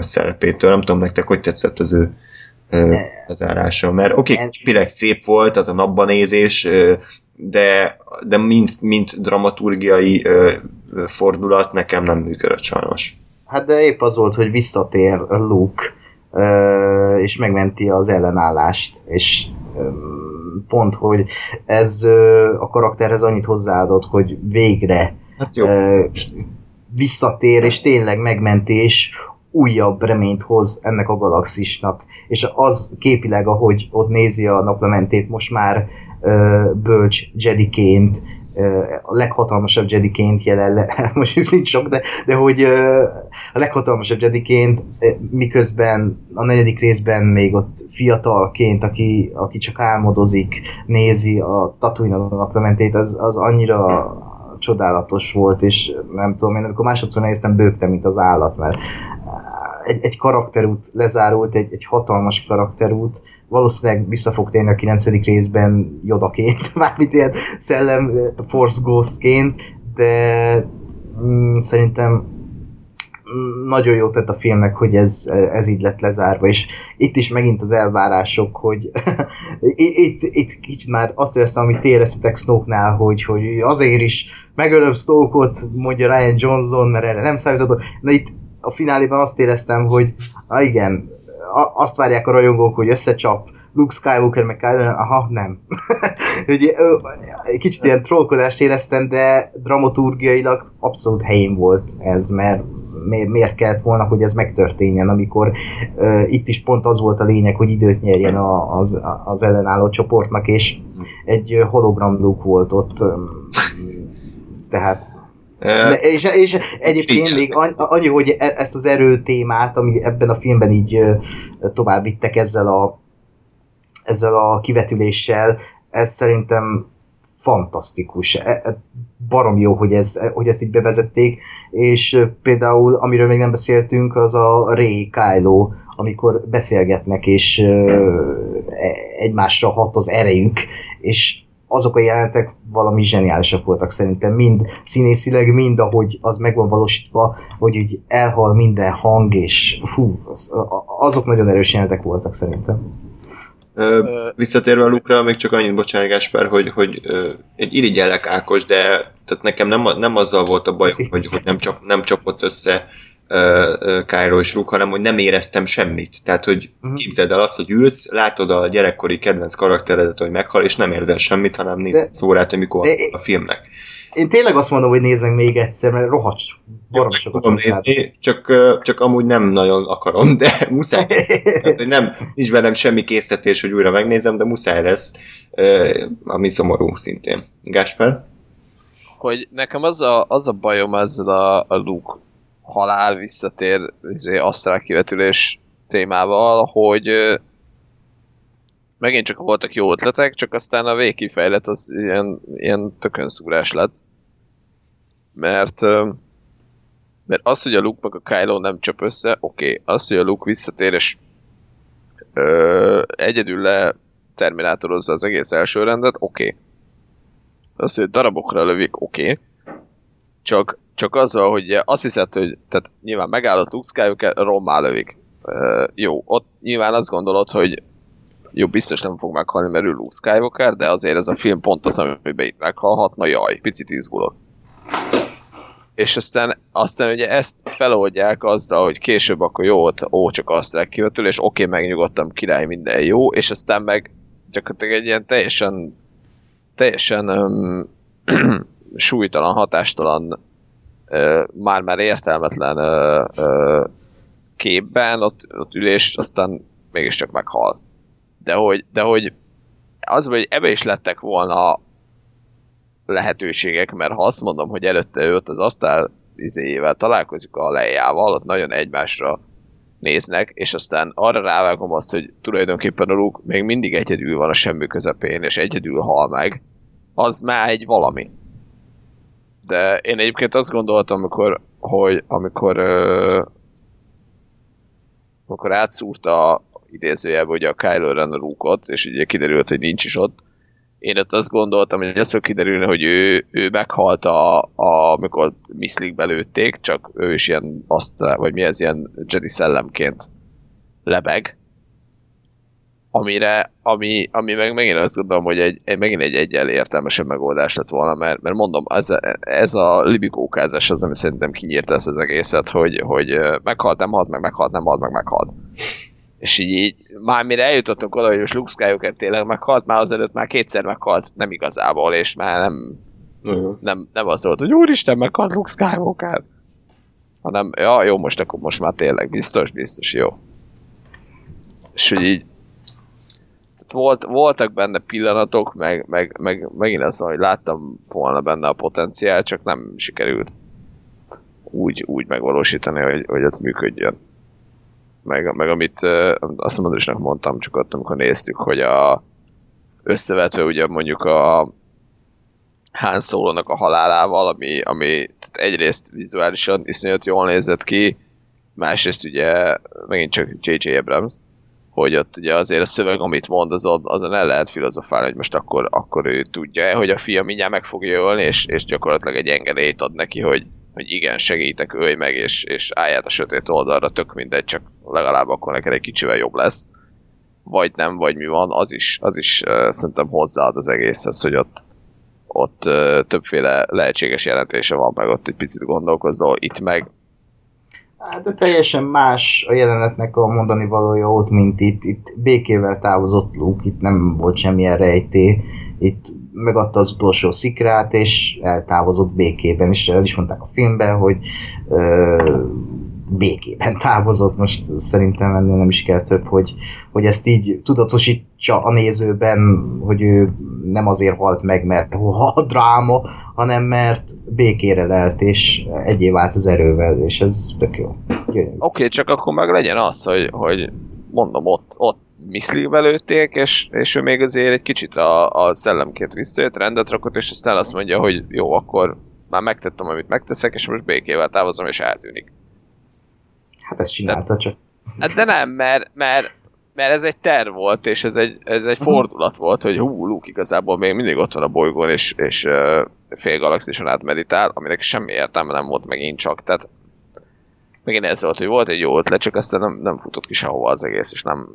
szerepétől. Nem tudom nektek, hogy tetszett az ő lezárása. Mert oké, okay, szép volt az a napban nézés, ö, de, de mint, mint dramaturgiai fordulat nekem nem működött sajnos. Hát de épp az volt, hogy visszatér Luke, és megmenti az ellenállást, és pont, hogy ez a karakterhez annyit hozzáadott, hogy végre Hát jó. visszatér, és tényleg megmenti, és újabb reményt hoz ennek a galaxisnak. És az képileg, ahogy ott nézi a naplementét, most már bölcs Jediként, a leghatalmasabb Jediként jelenleg, most nincs sok, de, de hogy a leghatalmasabb Jediként, miközben a negyedik részben még ott fiatalként, aki, aki csak álmodozik, nézi a tatooine naplementét, az, az annyira csodálatos volt, és nem tudom, én amikor másodszor néztem, bőgtem, mint az állat, mert egy, egy karakterút lezárult, egy, egy hatalmas karakterút, valószínűleg vissza fog térni a 9. részben Jodaként, mármint ilyen szellem Force Ghostként, de mm, szerintem mm, nagyon jót tett a filmnek, hogy ez, ez így lett lezárva, és itt is megint az elvárások, hogy itt, itt, kicsit már azt éreztem, amit éreztetek Snoke-nál, hogy, hogy azért is megölöm Snoke-ot, mondja Ryan Johnson, mert erre nem számítottam, de itt a fináléban azt éreztem, hogy ah igen, azt várják a rajongók, hogy összecsap Luke Skywalker meg Kylo aha, nem. Ugye, egy kicsit ilyen trollkodást éreztem, de dramaturgiailag abszolút helyén volt ez, mert mi- miért kellett volna, hogy ez megtörténjen, amikor uh, itt is pont az volt a lényeg, hogy időt nyerjen a, az, az ellenálló csoportnak, és egy hologram Luke volt ott, öm, tehát de, és, és egyébként még annyi, hogy e- ezt az erő témát, ami ebben a filmben így tovább vittek ezzel a, ezzel a kivetüléssel, ez szerintem fantasztikus. E- e- Barom jó, hogy, ez, hogy ezt így bevezették, és például, amiről még nem beszéltünk, az a Ray Kylo, amikor beszélgetnek, és egymásra hat az erejük, és azok a jelentek valami zseniálisak voltak szerintem, mind színészileg, mind ahogy az meg van valósítva, hogy úgy elhal minden hang, és fú, az, azok nagyon erős jelenetek voltak szerintem. Ö, visszatérve a Lukra, még csak annyit, bocsánat Gáspár, hogy, hogy ö, egy irigyellek Ákos, de tehát nekem nem, nem azzal volt a baj, hogy, hogy nem, csap, nem csapott össze Kylo és Luke, hanem hogy nem éreztem semmit. Tehát, hogy Mhm. képzeld el azt, hogy ülsz, látod a gyerekkori kedvenc karakteredet, hogy meghal, és nem érzel semmit, hanem nézed De- szórát, amikor de- a filmnek. Én tényleg azt mondom, hogy nézzünk még egyszer, mert rohadt barom sokat tudom nézni, csak, csak amúgy nem nagyon akarom, de muszáj. Tehát, hogy nem, nincs bennem semmi készítés, hogy újra megnézem, de muszáj lesz, ami szomorú szintén. Gáspár? hogy nekem az a, az a bajom ezzel a, a Luke halál visszatér izé, asztrál kivetülés témával, hogy megint csak voltak jó ötletek, csak aztán a végkifejlet az ilyen, ilyen tökönszúrás lett. Mert, mert az, hogy a Luke meg a Kylo nem csap össze, oké. Okay. Az, hogy a Luke visszatér és ö, egyedül le terminátorozza az egész első rendet, oké. Okay az, hogy darabokra lövik, oké. Okay. Csak, csak azzal, hogy azt hiszed, hogy tehát nyilván megállott Luke Skywalker, rommá lövik. Uh, jó, ott nyilván azt gondolod, hogy jó, biztos nem fog meghalni, mert ő Luke Skywalker, de azért ez a film pont az, amiben itt meghalhat, na jaj, picit izgulok. És aztán, aztán ugye ezt feloldják azzal, hogy később akkor jó, ott, ó, csak azt kivetül, és oké, megnyugodtam, király, minden jó, és aztán meg gyakorlatilag egy ilyen teljesen teljesen um, súlytalan, hatástalan, már-már értelmetlen uh, uh, képben, ott, ott ülés, aztán mégiscsak meghal. De hogy, de hogy az, hogy ebbe is lettek volna lehetőségek, mert ha azt mondom, hogy előtte ő ott az asztal izéjével találkozik a lejjával, ott nagyon egymásra néznek, és aztán arra rávágom azt, hogy tulajdonképpen a Luke még mindig egyedül van a semmi közepén, és egyedül hal meg, az már egy valami. De én egyébként azt gondoltam, amikor, hogy amikor ö, amikor átszúrta idézőjelben ugye a Kylo Ren a Luke-ot, és ugye kiderült, hogy nincs is ott, én ott azt gondoltam, hogy ez fog hogy ő, ő meghalt, a, a, amikor miszlik belőtték, csak ő is ilyen, azt, vagy mi ez, ilyen Jedi szellemként lebeg. Amire, ami, ami meg megint azt gondolom, hogy egy, egy megint egy egyel értelmesebb megoldás lett volna, mert, mert mondom, ez, ez a libikókázás az, ami szerintem kinyírta ezt az egészet, hogy, hogy meghalt, nem halt, meg meghalt, nem halt, meg meghalt. És így, így már mire eljutottunk oda, hogy most Luke Skywalker tényleg meghalt, már azelőtt már kétszer meghalt, nem igazából, és már nem, Uh-huh. nem, nem az volt, hogy úristen, meghalt Luke Skywalker. Hanem, ja, jó, most akkor most már tényleg biztos, biztos, jó. És hogy így tehát volt, voltak benne pillanatok, meg, meg, meg megint az, hogy láttam volna benne a potenciál, csak nem sikerült úgy, úgy megvalósítani, hogy, hogy ez működjön meg, meg amit azt mondom, mondtam, csak ott, amikor néztük, hogy a összevetve ugye mondjuk a Han solo a halálával, ami, ami egyrészt vizuálisan iszonyat jól nézett ki, másrészt ugye megint csak J.J. Abrams, hogy ott ugye azért a szöveg, amit mond, azon, azon el lehet filozofálni, hogy most akkor, akkor ő tudja hogy a fia mindjárt meg fogja ölni, és, és gyakorlatilag egy engedélyt ad neki, hogy, hogy igen, segítek, ölj meg, és, és állját a sötét oldalra, tök mindegy, csak legalább akkor neked egy kicsivel jobb lesz. Vagy nem, vagy mi van, az is, az is uh, szerintem hozzáad az egészhez, hogy ott, ott uh, többféle lehetséges jelentése van, meg ott egy picit gondolkozol, itt meg Hát, de teljesen más a jelenetnek a mondani valója ott, mint itt. Itt békével távozott Luke, itt nem volt semmilyen rejté. Itt megadta az utolsó szikrát, és eltávozott békében, és el is mondták a filmben, hogy ö, békében távozott, most szerintem ennél nem is kell több, hogy, hogy ezt így tudatosítsa a nézőben, hogy ő nem azért halt meg, mert a dráma, hanem mert békére lelt, és egyé vált az erővel, és ez tök jó. Oké, okay, csak akkor meg legyen az, hogy, hogy mondom, ott, ott miszlikbe lőtték, és, és ő még azért egy kicsit a, a szellemként visszajött, rendet rakott, és aztán azt mondja, hogy jó, akkor már megtettem, amit megteszek, és most békével távozom, és eltűnik. Hát ezt csinálta csak. Hát de nem, mert, mert, mert ez egy terv volt, és ez egy, ez egy fordulat volt, hogy hú, Luke igazából még mindig ott van a bolygón, és, és uh, fél galaxison át meditál, aminek semmi értelme nem volt megint csak, tehát megint ez volt, hogy volt egy jó ötlet, csak aztán nem, nem futott ki sehova az egész, és nem,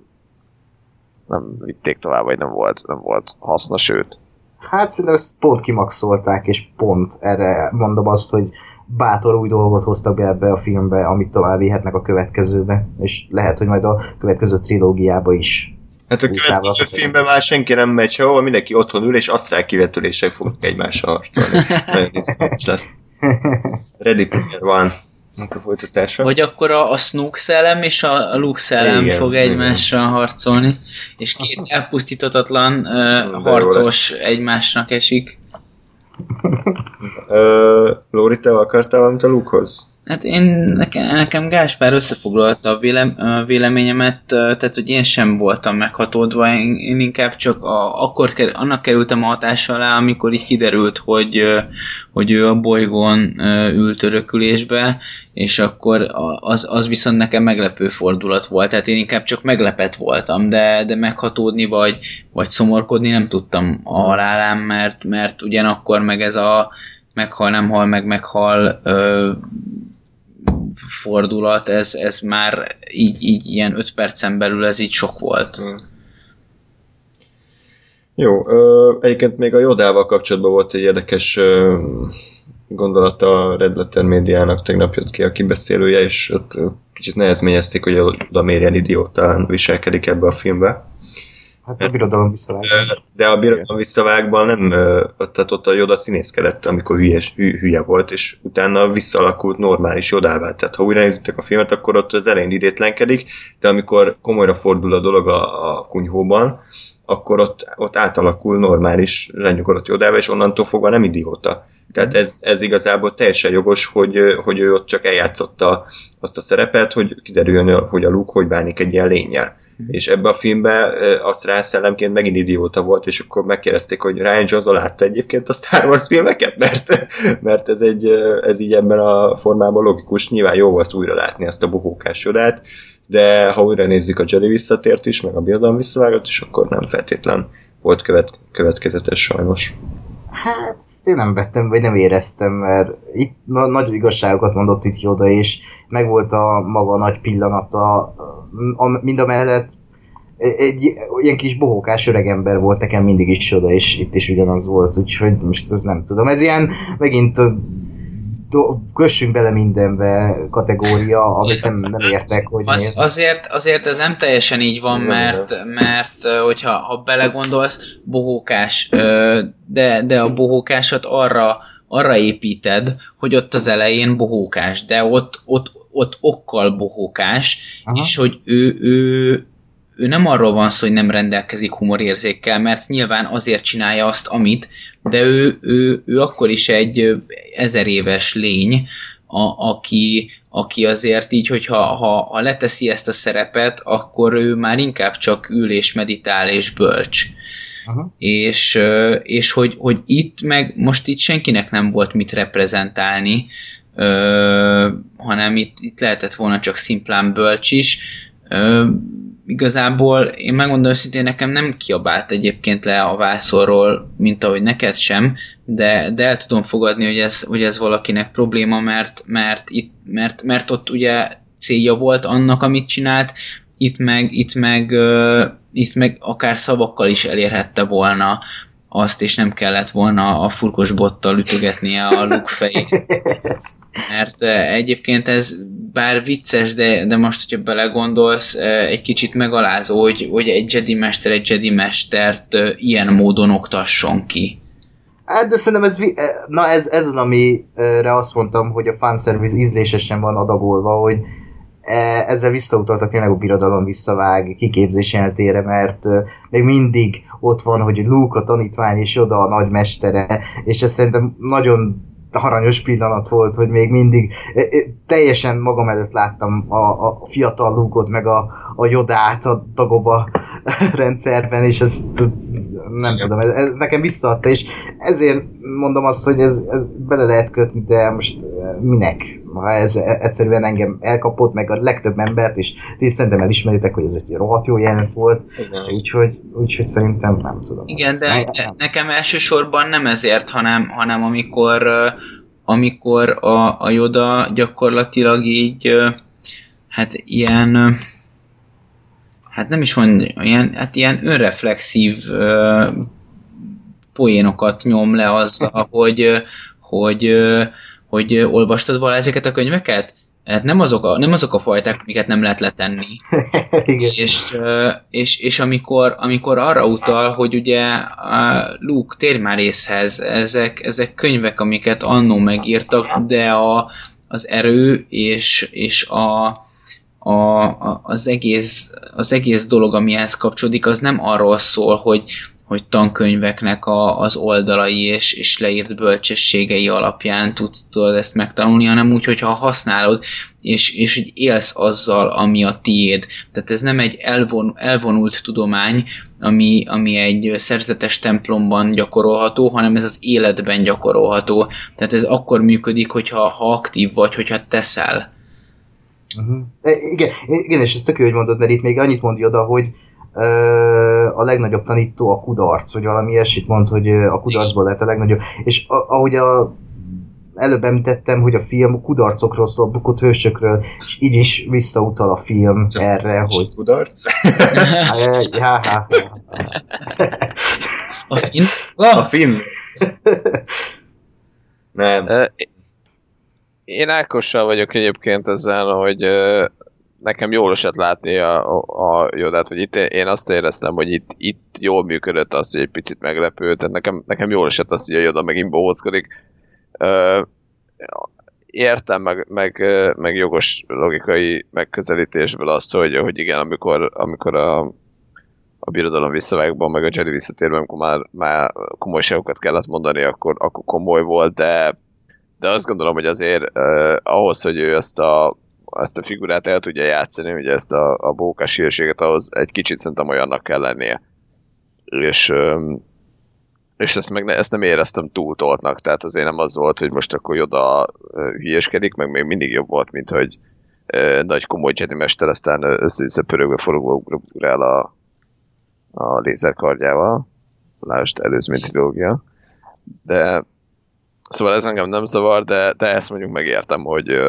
nem vitték tovább, vagy nem volt, nem volt hasznos, sőt. Hát szerintem ezt pont kimaxolták, és pont erre mondom azt, hogy bátor új dolgot hoztak be ebbe a filmbe, amit tovább vihetnek a következőbe, és lehet, hogy majd a következő trilógiába is. Hát a következő filmben már senki nem megy sehova, mindenki otthon ül, és asztrál kivetülések fognak egymással harcolni. Nagyon izgalmas lesz. Ready Player One a folytatása. Vagy akkor a, a Snook szellem és a, a Luke szellem igen, fog egymással igen. harcolni, és két elpusztítatatlan uh, harcos egymásnak esik. Uh, Lóri, te akartál valamit a Lukehoz? Hát én, nekem, nekem Gáspár összefoglalta a, vélem, a véleményemet, tehát hogy én sem voltam meghatódva, én, én inkább csak a, akkor ker, annak kerültem a hatás alá, amikor így kiderült, hogy, hogy ő a bolygón ült örökülésbe, és akkor az, az viszont nekem meglepő fordulat volt, tehát én inkább csak meglepet voltam, de, de meghatódni vagy, vagy szomorkodni nem tudtam a halálám, mert, mert ugyanakkor meg ez a meghal, nem hal, meg meghal ö, fordulat, ez, ez már így, így ilyen 5 percen belül ez így sok volt. Hmm. Jó, ö, egyébként még a Jodával kapcsolatban volt egy érdekes ö, gondolata a Red Letter médiának, tegnap jött ki a kibeszélője, és ott kicsit nehezményezték, hogy a Yoda miért idiótán viselkedik ebbe a filmbe. Hát a birodalom visszavág. De a birodalom visszavágban nem, tehát ott a Joda színészkedett, amikor hülyes, hü, hülye volt, és utána visszalakult normális Jodává. Tehát ha újra nézitek a filmet, akkor ott az elején idétlenkedik, de amikor komolyra fordul a dolog a, a kunyhóban, akkor ott, ott átalakul normális, lenyugodott Jodába, és onnantól fogva nem idióta. Tehát ez, ez igazából teljesen jogos, hogy, hogy ő ott csak eljátszotta azt a szerepet, hogy kiderüljön, hogy a Luke hogy bánik egy ilyen lényel. És ebbe a filmbe azt rá szellemként megint idióta volt, és akkor megkérdezték, hogy Ryan Johnson látta egyébként a Star Wars filmeket, mert, mert ez, egy, ez így ebben a formában logikus, nyilván jó volt újra látni ezt a bohókás jodát, de ha újra nézzük a Jedi visszatért is, meg a birodalom visszavágott is, akkor nem feltétlen volt követ, következetes sajnos. Hát, ezt én nem vettem, vagy nem éreztem, mert itt na, nagy igazságokat mondott itt Joda, és megvolt a maga nagy pillanata, a, mind a mellett egy ilyen kis bohókás öregember volt nekem mindig is Joda, és itt is ugyanaz volt, úgyhogy most ez nem tudom. Ez ilyen megint do, kössünk bele mindenbe kategória, amit nem, nem értek, hogy az, azért, azért ez nem teljesen így van, mert, mert hogyha ha belegondolsz, bohókás, de, de a bohókásat arra, arra építed, hogy ott az elején bohókás, de ott, ott, ott okkal bohókás, Aha. és hogy ő, ő, ő nem arról van szó, hogy nem rendelkezik humorérzékkel, mert nyilván azért csinálja azt, amit, de ő, ő, ő akkor is egy ezer éves lény, a, aki, aki azért így, hogyha ha, ha leteszi ezt a szerepet, akkor ő már inkább csak ül és meditál és bölcs. Aha. És, és hogy, hogy itt meg most itt senkinek nem volt mit reprezentálni, ö, hanem itt, itt lehetett volna csak szimplán bölcs is. Ö, igazából én megmondom őszintén, nekem nem kiabált egyébként le a vászorról, mint ahogy neked sem, de, de el tudom fogadni, hogy ez, hogy ez valakinek probléma, mert, mert, itt, mert, mert ott ugye célja volt annak, amit csinált, itt meg, itt meg, uh, itt meg akár szavakkal is elérhette volna azt, és nem kellett volna a furkos bottal ütögetnie a luk fejét. Mert egyébként ez bár vicces, de, de most, hogyha belegondolsz, egy kicsit megalázó, hogy, hogy egy Jedi mester egy Jedi mestert ilyen módon oktasson ki. Hát, de szerintem ez, na ez, ez az, amire azt mondtam, hogy a fanservice ízlésesen van adagolva, hogy e, ezzel visszautaltak tényleg a birodalom visszavág kiképzés eltére, mert még mindig ott van, hogy Luke a tanítvány, és oda a nagymestere, és ez szerintem nagyon aranyos pillanat volt, hogy még mindig teljesen magam előtt láttam a, a fiatal lúgot, meg a, a jodát a dagoba rendszerben, és ez nem tudom, ez, ez nekem visszaadta, és ezért mondom azt, hogy ez, ez bele lehet kötni, de most minek? Ha ez egyszerűen engem elkapott, meg a legtöbb embert, és ti szerintem elismeritek, hogy ez egy rohadt jó jelent volt, úgyhogy, úgyhogy szerintem nem tudom. Igen, de ne, nekem elsősorban nem ezért, hanem, hanem amikor amikor a, a Yoda gyakorlatilag így hát ilyen hát nem is mondja, ilyen, hát ilyen önreflexív uh, poénokat nyom le azzal, hogy, hogy, hogy olvastad vala ezeket a könyveket? Hát nem azok a, nem azok a fajták, amiket nem lehet letenni. És, és, és amikor, amikor arra utal, hogy ugye a Luke tér már észhez, ezek, ezek könyvek, amiket annó megírtak, de a, az erő és, és a, a, az, egész, az egész dolog, amihez kapcsolódik, az nem arról szól, hogy, hogy tankönyveknek a, az oldalai és, és leírt bölcsességei alapján tudsz, tudod ezt megtanulni, hanem úgy, hogyha használod, és, és hogy élsz azzal, ami a tiéd. Tehát ez nem egy elvon, elvonult tudomány, ami, ami egy szerzetes templomban gyakorolható, hanem ez az életben gyakorolható. Tehát ez akkor működik, hogyha ha aktív vagy, hogyha teszel. Uh-huh. Igen, igen, és ezt tök jó, hogy mondod, mert itt még annyit mondja oda, hogy a legnagyobb tanító a kudarc, vagy valami ilyesmit mond, hogy a kudarcból lehet a legnagyobb. És ahogy a, előbb említettem, hogy a film kudarcokról szól, bukott hősökről, és így is visszautal a film Csak erre, hogy... Kudarc? ja, ja, A film? A film? Nem. Én Ákossal vagyok egyébként ezzel, hogy nekem jól esett látni a, a, a Jodát, hogy itt én azt éreztem, hogy itt, itt jól működött az, hogy egy picit meglepő, tehát nekem, nekem jól esett az, hogy a Joda megint bohóckodik. Értem, meg, meg, meg jogos logikai megközelítésből azt, hogy, hogy igen, amikor, amikor a, a birodalom visszavágban, meg a Jedi visszatérben, amikor már, már komolyságokat kellett mondani, akkor, akkor komoly volt, de, de azt gondolom, hogy azért eh, ahhoz, hogy ő ezt a, ezt a figurát el tudja játszani, ugye ezt a, a bókás hírséget, ahhoz egy kicsit szerintem olyannak kell lennie. És, eh, és ezt, meg ne, ezt nem éreztem túl toltnak, tehát azért nem az volt, hogy most akkor Joda hülyeskedik, meg még mindig jobb volt, mint hogy eh, nagy komoly Jedi mester aztán össze-vissza pörögve forogva ugrál a, a lézerkardjával. Lásd, előzmény trilógia. De szóval ez engem nem zavar, de, de ezt mondjuk megértem, hogy,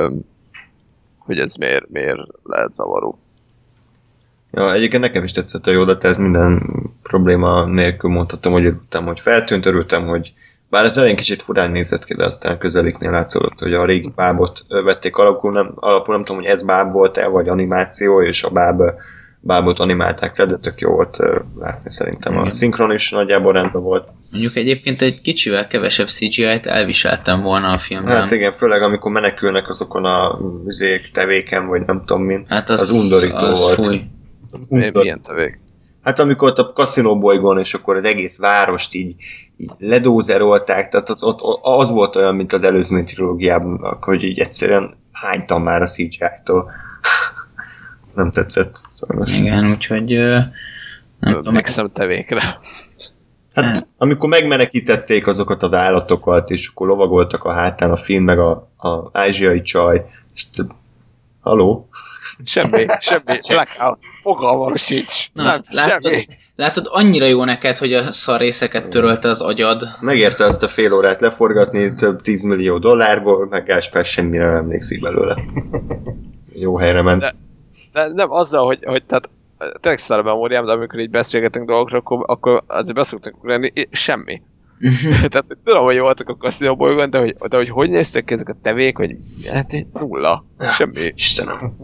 hogy ez miért, miért lehet zavaró. Ja, egyébként nekem is tetszett a Yoda, tehát minden probléma nélkül mondhatom, hogy örültem, hogy feltűnt, örültem, hogy bár ez elején kicsit furán nézett ki, de aztán közeliknél látszódott, hogy a régi bábot vették alapul, nem, alapul nem tudom, hogy ez báb volt-e, vagy animáció, és a báb bábot animálták le, de tök jó volt látni szerintem. A Igen. szinkron is nagyjából rendben volt. Mondjuk egyébként egy kicsivel kevesebb CGI-t elviseltem volna a filmben. Hát igen, főleg amikor menekülnek azokon a üzék, tevéken, vagy nem tudom min. Hát az, az undorító az volt. Fúj. Undor- Milyen tevék? Hát amikor ott a kaszinó bolygón, és akkor az egész várost így, így ledózerolták, tehát az, ott, az volt olyan, mint az előzmény trilógiában, hogy így egyszerűen hánytam már a CGI-tól. Nem tetszett. Sajnos. Igen, úgyhogy nem tudom, Megszem tevékre. Hát amikor megmenekítették azokat az állatokat, és akkor lovagoltak a hátán a finn, meg a, a ázsiai csaj, és t- haló? Semmi, semmi. Blackout. Fogalmam sincs. Na, nem, látod, semmi. látod, annyira jó neked, hogy a szarrészeket törölte az agyad. Megérte azt a fél órát leforgatni több tízmillió dollárból, meg Gáspár semmire nem emlékszik belőle. Jó helyre ment. De- De nem azzal, hogy, hogy tehát tényleg szar a memóriám, de amikor így beszélgetünk dolgokról, akkor, akkor azért beszoktunk lenni, semmi. Tehát tudom, hogy voltak a kaszinó bolygón, de hogy, de hogy hogy néztek ki ezek a tevék, hogy hát nulla, semmi. Istenem.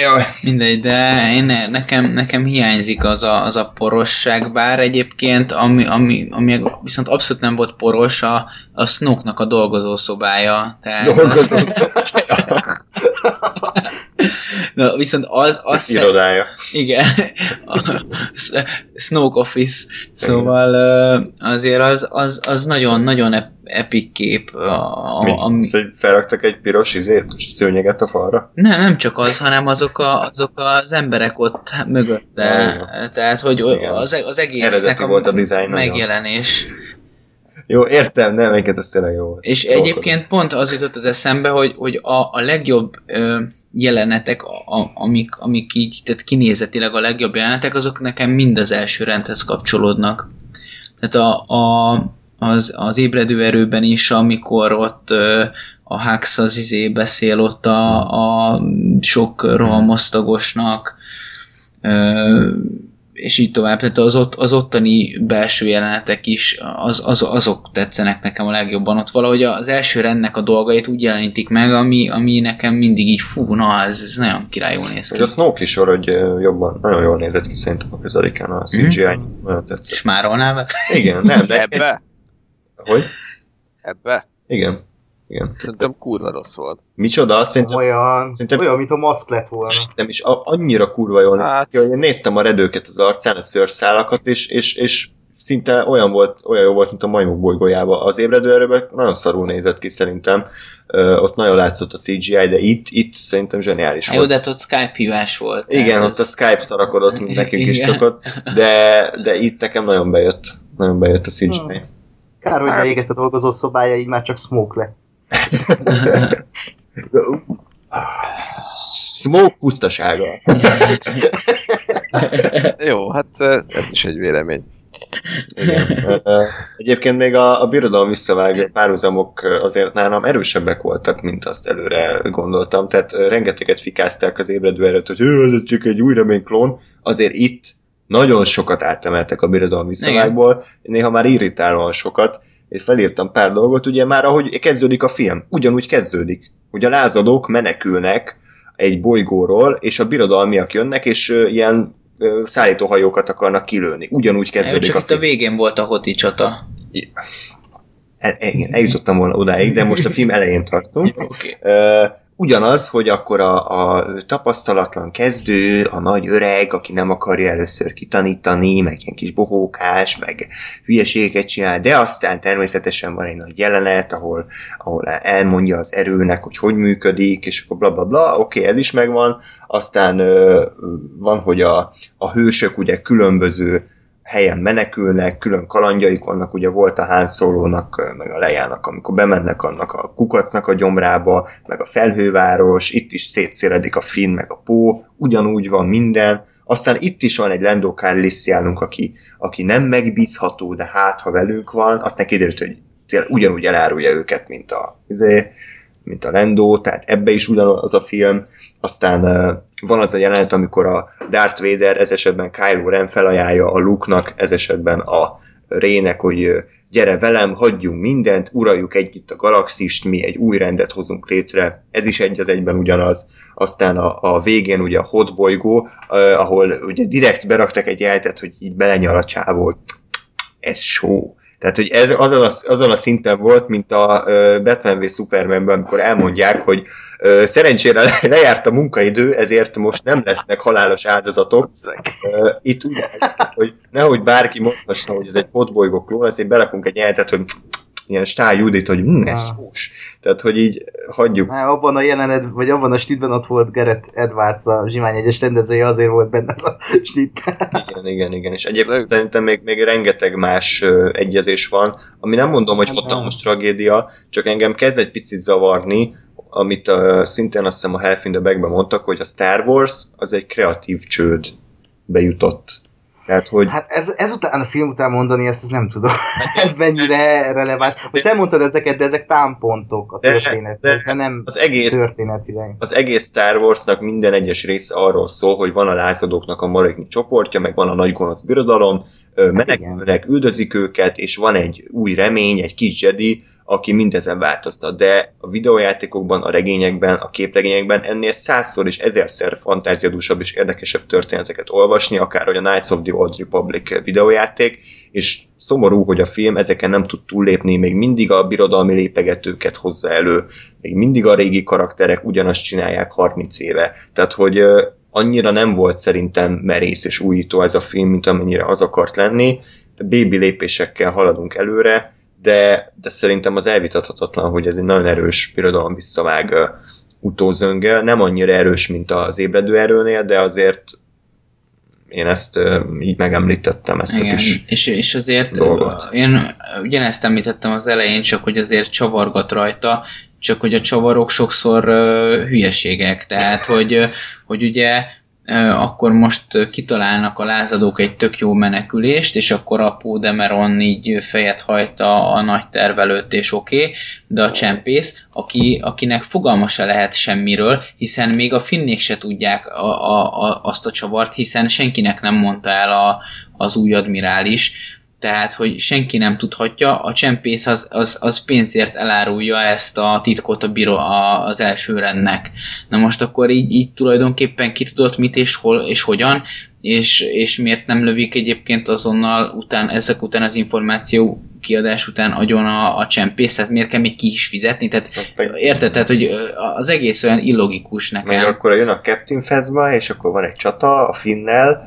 Jaj. Mindegy, de én, nekem, nekem hiányzik az a, az a porosság, bár egyébként, ami, ami, ami viszont abszolút nem volt poros, a, a Snoke-nak a dolgozószobája. Tehát Dolgozó Na, viszont az, az szer- irodája. igen, a Snoke Office, szóval azért az, az, az nagyon, nagyon ep- epic kép. A, Mi? a, ami, Szóval, hogy felraktak egy piros izét, szőnyeget a falra? nem, nem csak az, hanem azok, a, azok az emberek ott mögötte. Ja, Tehát, hogy Igen. az, az egésznek Eredeti volt a design, nagyon. Jó, értem, nem, egyébként ez tényleg jó volt. És Trollkodom. egyébként pont az jutott az eszembe, hogy, hogy a, a legjobb ö, jelenetek, a, a, amik, amik így, tehát kinézetileg a legjobb jelenetek, azok nekem mind az első rendhez kapcsolódnak. Tehát a, a, az, az ébredő erőben is, amikor ott ö, a Hux az izé beszél ott a, a sok rohamosztagosnak, ö, és így tovább, tehát az, ott, az ottani belső jelenetek is, az, az, azok tetszenek nekem a legjobban. Ott valahogy az első rendnek a dolgait úgy jelenítik meg, ami, ami nekem mindig így, fú, na, ez, ez nagyon királyul néz ki. A Snoke is hogy jobban, nagyon jól nézett ki szerintem a közeliken a CGI, Mhm. nagyon tetszett. És már? Igen, nem, de... Ebbe? Hogy? Ebbe? Igen. Igen. Szerintem kurva rossz volt. Micsoda? Szerintem, Olyan, Szerintem- olyan, mint a maszk lett volna. szerintem is a, annyira kurva jól Hát- ki, hogy én néztem a redőket az arcán, a szőrszálakat, és, és, és szinte olyan volt, olyan jó volt, mint a majmok bolygójában. Az ébredő erőben nagyon szarul nézett ki szerintem. Ö, ott nagyon látszott a CGI, de itt, itt szerintem zseniális Hát jó, volt. de hát ott Skype hívás volt. Igen, ott a Skype szarakodott, mint nekünk is Igen. szokott, de, de itt nekem nagyon bejött. Nagyon bejött a CGI. Hmm. Kár, hogy leégett a dolgozó szobája, így már csak smoke lett. Smoke pusztasága. Jó, hát ez is egy vélemény. Igen. Egyébként még a, a birodalom visszavágó párhuzamok azért nálam erősebbek voltak, mint azt előre gondoltam. Tehát rengeteget fikázták az ébredő erőt, hogy "Ö, ez csak egy új remény klón. Azért itt nagyon sokat átemeltek a birodalom visszavágból, néha már irritálóan sokat, és felírtam pár dolgot, ugye már ahogy kezdődik a film, ugyanúgy kezdődik, hogy a lázadók menekülnek egy bolygóról, és a birodalmiak jönnek, és ilyen szállítóhajókat akarnak kilőni. Ugyanúgy kezdődik csak a itt a film. végén volt a hoti csata. El, el, igen, eljutottam volna odáig, de most a film elején tartunk. Oké. Ö, ugyanaz, hogy akkor a, a tapasztalatlan kezdő, a nagy öreg, aki nem akarja először kitanítani, meg ilyen kis bohókás, meg hülyeségeket csinál, de aztán természetesen van egy nagy jelenet, ahol, ahol elmondja az erőnek, hogy hogy működik, és akkor bla bla bla, oké, okay, ez is megvan, aztán ö, van, hogy a, a hősök ugye különböző helyen menekülnek, külön kalandjaik vannak, ugye volt a Han Solo-nak, meg a Lejának, amikor bemennek annak a kukacnak a gyomrába, meg a felhőváros, itt is szétszéledik a Finn, meg a Pó, ugyanúgy van minden, aztán itt is van egy Lando Calrissianunk, aki, aki nem megbízható, de hát ha velünk van, aztán kiderült, hogy tényleg ugyanúgy elárulja őket, mint a, izé, mint a Lando, tehát ebbe is ugyanaz a film, aztán van az a jelenet, amikor a Darth Vader, ez esetben Kylo Ren felajánlja a Luke-nak, ez esetben a Rének, hogy gyere velem, hagyjunk mindent, uraljuk együtt a galaxist, mi egy új rendet hozunk létre, ez is egy az egyben ugyanaz. Aztán a, a végén ugye a hot bolygó, ahol ugye direkt beraktak egy jeltet, hogy így belenyal a csávó, ez show tehát, hogy ez azon a, azon a szinten volt, mint a Batman v Supermanben, amikor elmondják, hogy szerencsére lejárt a munkaidő, ezért most nem lesznek halálos áldozatok. Itt úgy, hogy nehogy bárki mondhassa, hogy ez egy potbolygó klón, ezért belekunk egy nyeltet, hogy ilyen Stál Judit, hogy hm, ez sós. Tehát, hogy így hagyjuk. Há, abban a jelenet, vagy abban a stitben ott volt Gerett Edwards, a Zsimány egyes rendezője, azért volt benne ez a stit. igen, igen, igen. És egyébként szerintem még, még rengeteg más uh, egyezés van, ami nem mondom, hogy hatalmas tragédia, csak engem kezd egy picit zavarni, amit uh, szintén azt hiszem a Half in the Back-ben mondtak, hogy a Star Wars az egy kreatív csőd bejutott tehát, hogy... Hát ez, ezután, a film után mondani ezt, ez nem tudom. ez mennyire releváns. Most nem mondtad ezeket, de ezek támpontok a történet. De, de, de nem az egész, történetileg. Az egész Star Warsnak minden egyes része arról szól, hogy van a lázadóknak a maradni csoportja, meg van a nagy gonosz birodalom, menekülnek, hát üldözik őket, és van egy új remény, egy kis Jedi, aki mindezen változtat, de a videójátékokban, a regényekben, a képregényekben ennél százszor és ezerszer fantáziadúsabb és érdekesebb történeteket olvasni, akár hogy a Knights of the Old Republic videójáték, és szomorú, hogy a film ezeken nem tud túllépni, még mindig a birodalmi lépegetőket hozza elő, még mindig a régi karakterek ugyanazt csinálják 30 éve. Tehát, hogy annyira nem volt szerintem merész és újító ez a film, mint amennyire az akart lenni. Baby lépésekkel haladunk előre, de, de szerintem az elvitathatatlan, hogy ez egy nagyon erős birodalom visszavág utózöngel, nem annyira erős, mint az ébredő erőnél, de azért én ezt így megemlítettem, ezt Igen, a kis és, és azért dolgot. én ugyanezt említettem az elején, csak hogy azért csavargat rajta, csak hogy a csavarok sokszor hülyeségek, tehát hogy, hogy ugye akkor most kitalálnak a lázadók egy tök jó menekülést, és akkor a Pódemeron így fejet hajt a, a nagy tervelőt, és oké, okay, de a csempész, aki, akinek fogalma se lehet semmiről, hiszen még a finnék se tudják a, a, a, azt a csavart, hiszen senkinek nem mondta el a, az új admirális, tehát, hogy senki nem tudhatja, a csempész az, az, az pénzért elárulja ezt a titkot a bíró a, az első rendnek. Na most akkor így, így tulajdonképpen ki tudott mit és hol és hogyan, és, és miért nem lövik egyébként azonnal után, ezek után az információ kiadás után agyon a, a csempész, tehát miért kell még ki is fizetni, tehát érted, tehát hogy az egész olyan illogikus nekem. Mert akkor jön a Captain Fezma, és akkor van egy csata a Finnel,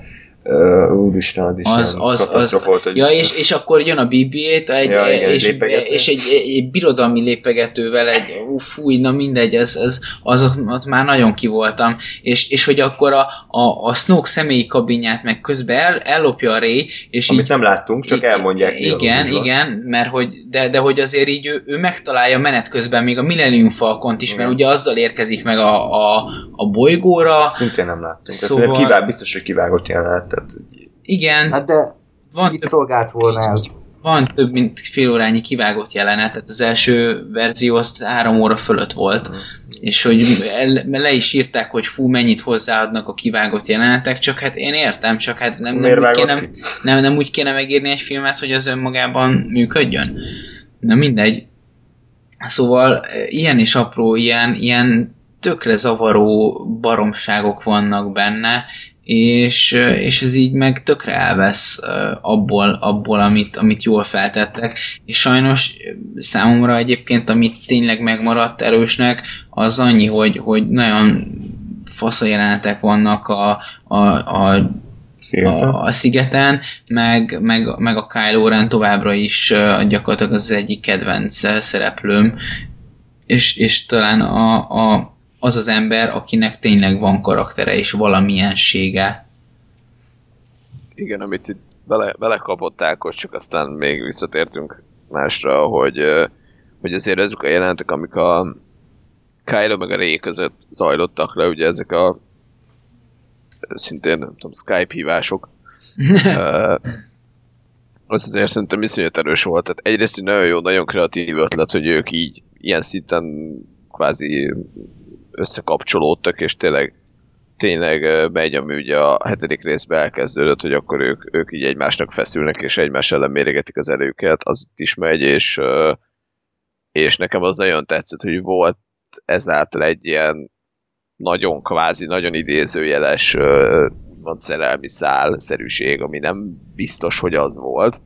Uh, úristen, az is az, az, az, volt, hogy... Ja, és, és akkor jön a BB-8, egy, ja, igen, és, egy és egy, egy, egy birodalmi lépegetővel, egy ú, fúj, na mindegy, az, az, az, az már nagyon kivoltam, és, és hogy akkor a, a, a Snoke személyi kabinját meg közben el, ellopja a Ray, és Amit így, nem láttunk, csak elmondják. Igen, igen, mert hogy, de, de hogy azért így ő, ő megtalálja menet közben még a Millennium Falcont is, igen. mert ugye azzal érkezik meg a, a, a bolygóra. Szintén nem láttunk. Szóval... Ezt kivál, biztos, hogy kivágott jelenet tehát... Igen. Hát de van mit szolgált volna ez? Van több mint fél órányi kivágott jelenet, tehát az első verzió azt három óra fölött volt, mm. és hogy le is írták, hogy fú, mennyit hozzáadnak a kivágott jelenetek, csak hát én értem, csak hát nem, nem, úgy, kéne, nem, nem úgy kéne megírni egy filmet, hogy az önmagában működjön. Na mindegy. Szóval ilyen is apró, ilyen, ilyen tökre zavaró baromságok vannak benne, és, és ez így meg tökre elvesz abból, abból amit, amit jól feltettek, és sajnos számomra egyébként, amit tényleg megmaradt erősnek, az annyi, hogy, hogy nagyon fasz jelenetek vannak a, a, a Szigeten. a, a szigeten, meg, meg, meg a Kylo Ren továbbra is gyakorlatilag az egyik kedvenc szereplőm, és, és talán a, a, az az ember, akinek tényleg van karaktere és valamilyensége. Igen, amit itt bele, belekapott Ákos, csak aztán még visszatértünk másra, hogy, hogy azért ezek a jelentek, amik a Kylo meg a Ray között zajlottak le, ugye ezek a szintén, nem tudom, Skype hívások. Az azért szerintem iszonyat erős volt. Tehát egyrészt egy nagyon jó, nagyon kreatív ötlet, hogy ők így ilyen szinten kvázi összekapcsolódtak, és tényleg tényleg megy, ami ugye a hetedik részben elkezdődött, hogy akkor ők, ők így egymásnak feszülnek, és egymás ellen méregetik az erőket, az itt is megy, és, és nekem az nagyon tetszett, hogy volt ezáltal egy ilyen nagyon kvázi, nagyon idézőjeles van szerelmi szál-szerűség, ami nem biztos, hogy az volt.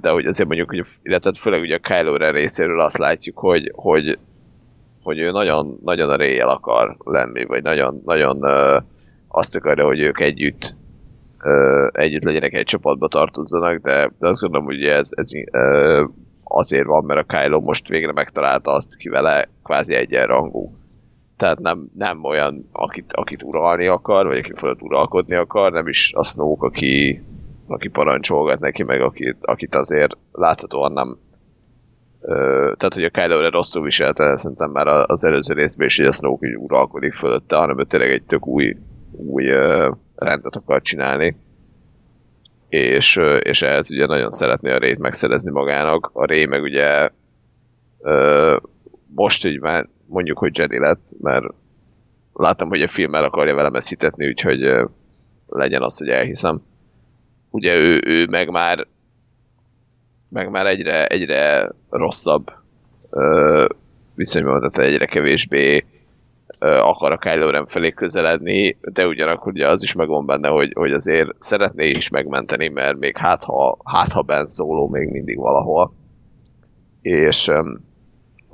De hogy azért mondjuk, hogy, illetve főleg ugye a Kylo Ren részéről azt látjuk, hogy, hogy, hogy ő nagyon, nagyon a réjel akar lenni, vagy nagyon, nagyon ö, azt akarja, hogy ők együtt együtt legyenek egy csapatba tartozzanak, de, de azt gondolom, hogy ez, ez azért van, mert a Kylo most végre megtalálta azt, ki vele kvázi egyenrangú. Tehát nem, nem olyan, akit, akit uralni akar, vagy aki fölött uralkodni akar, nem is a Snoke, aki, aki parancsolgat neki, meg akit, akit azért láthatóan nem tehát, hogy a Kylo Ren rosszul viselte, szerintem már az előző részben is, hogy a Snoke így uralkodik fölötte, hanem ő tényleg egy tök új, új rendet akar csinálni. És, és ehhez ugye nagyon szeretné a Rét megszerezni magának. A Ré meg ugye most így már mondjuk, hogy Jedi lett, mert láttam, hogy a film el akarja velem ezt hitetni, úgyhogy legyen az, hogy elhiszem. Ugye ő, ő meg már meg már egyre, egyre rosszabb ö, viszonyban, tehát egyre kevésbé ö, akar a Kylo Ren felé közeledni, de ugyanakkor ugye az is megvan benne, hogy, hogy azért szeretné is megmenteni, mert még hát ha, hát ha Ben szóló még mindig valahol. És, öm,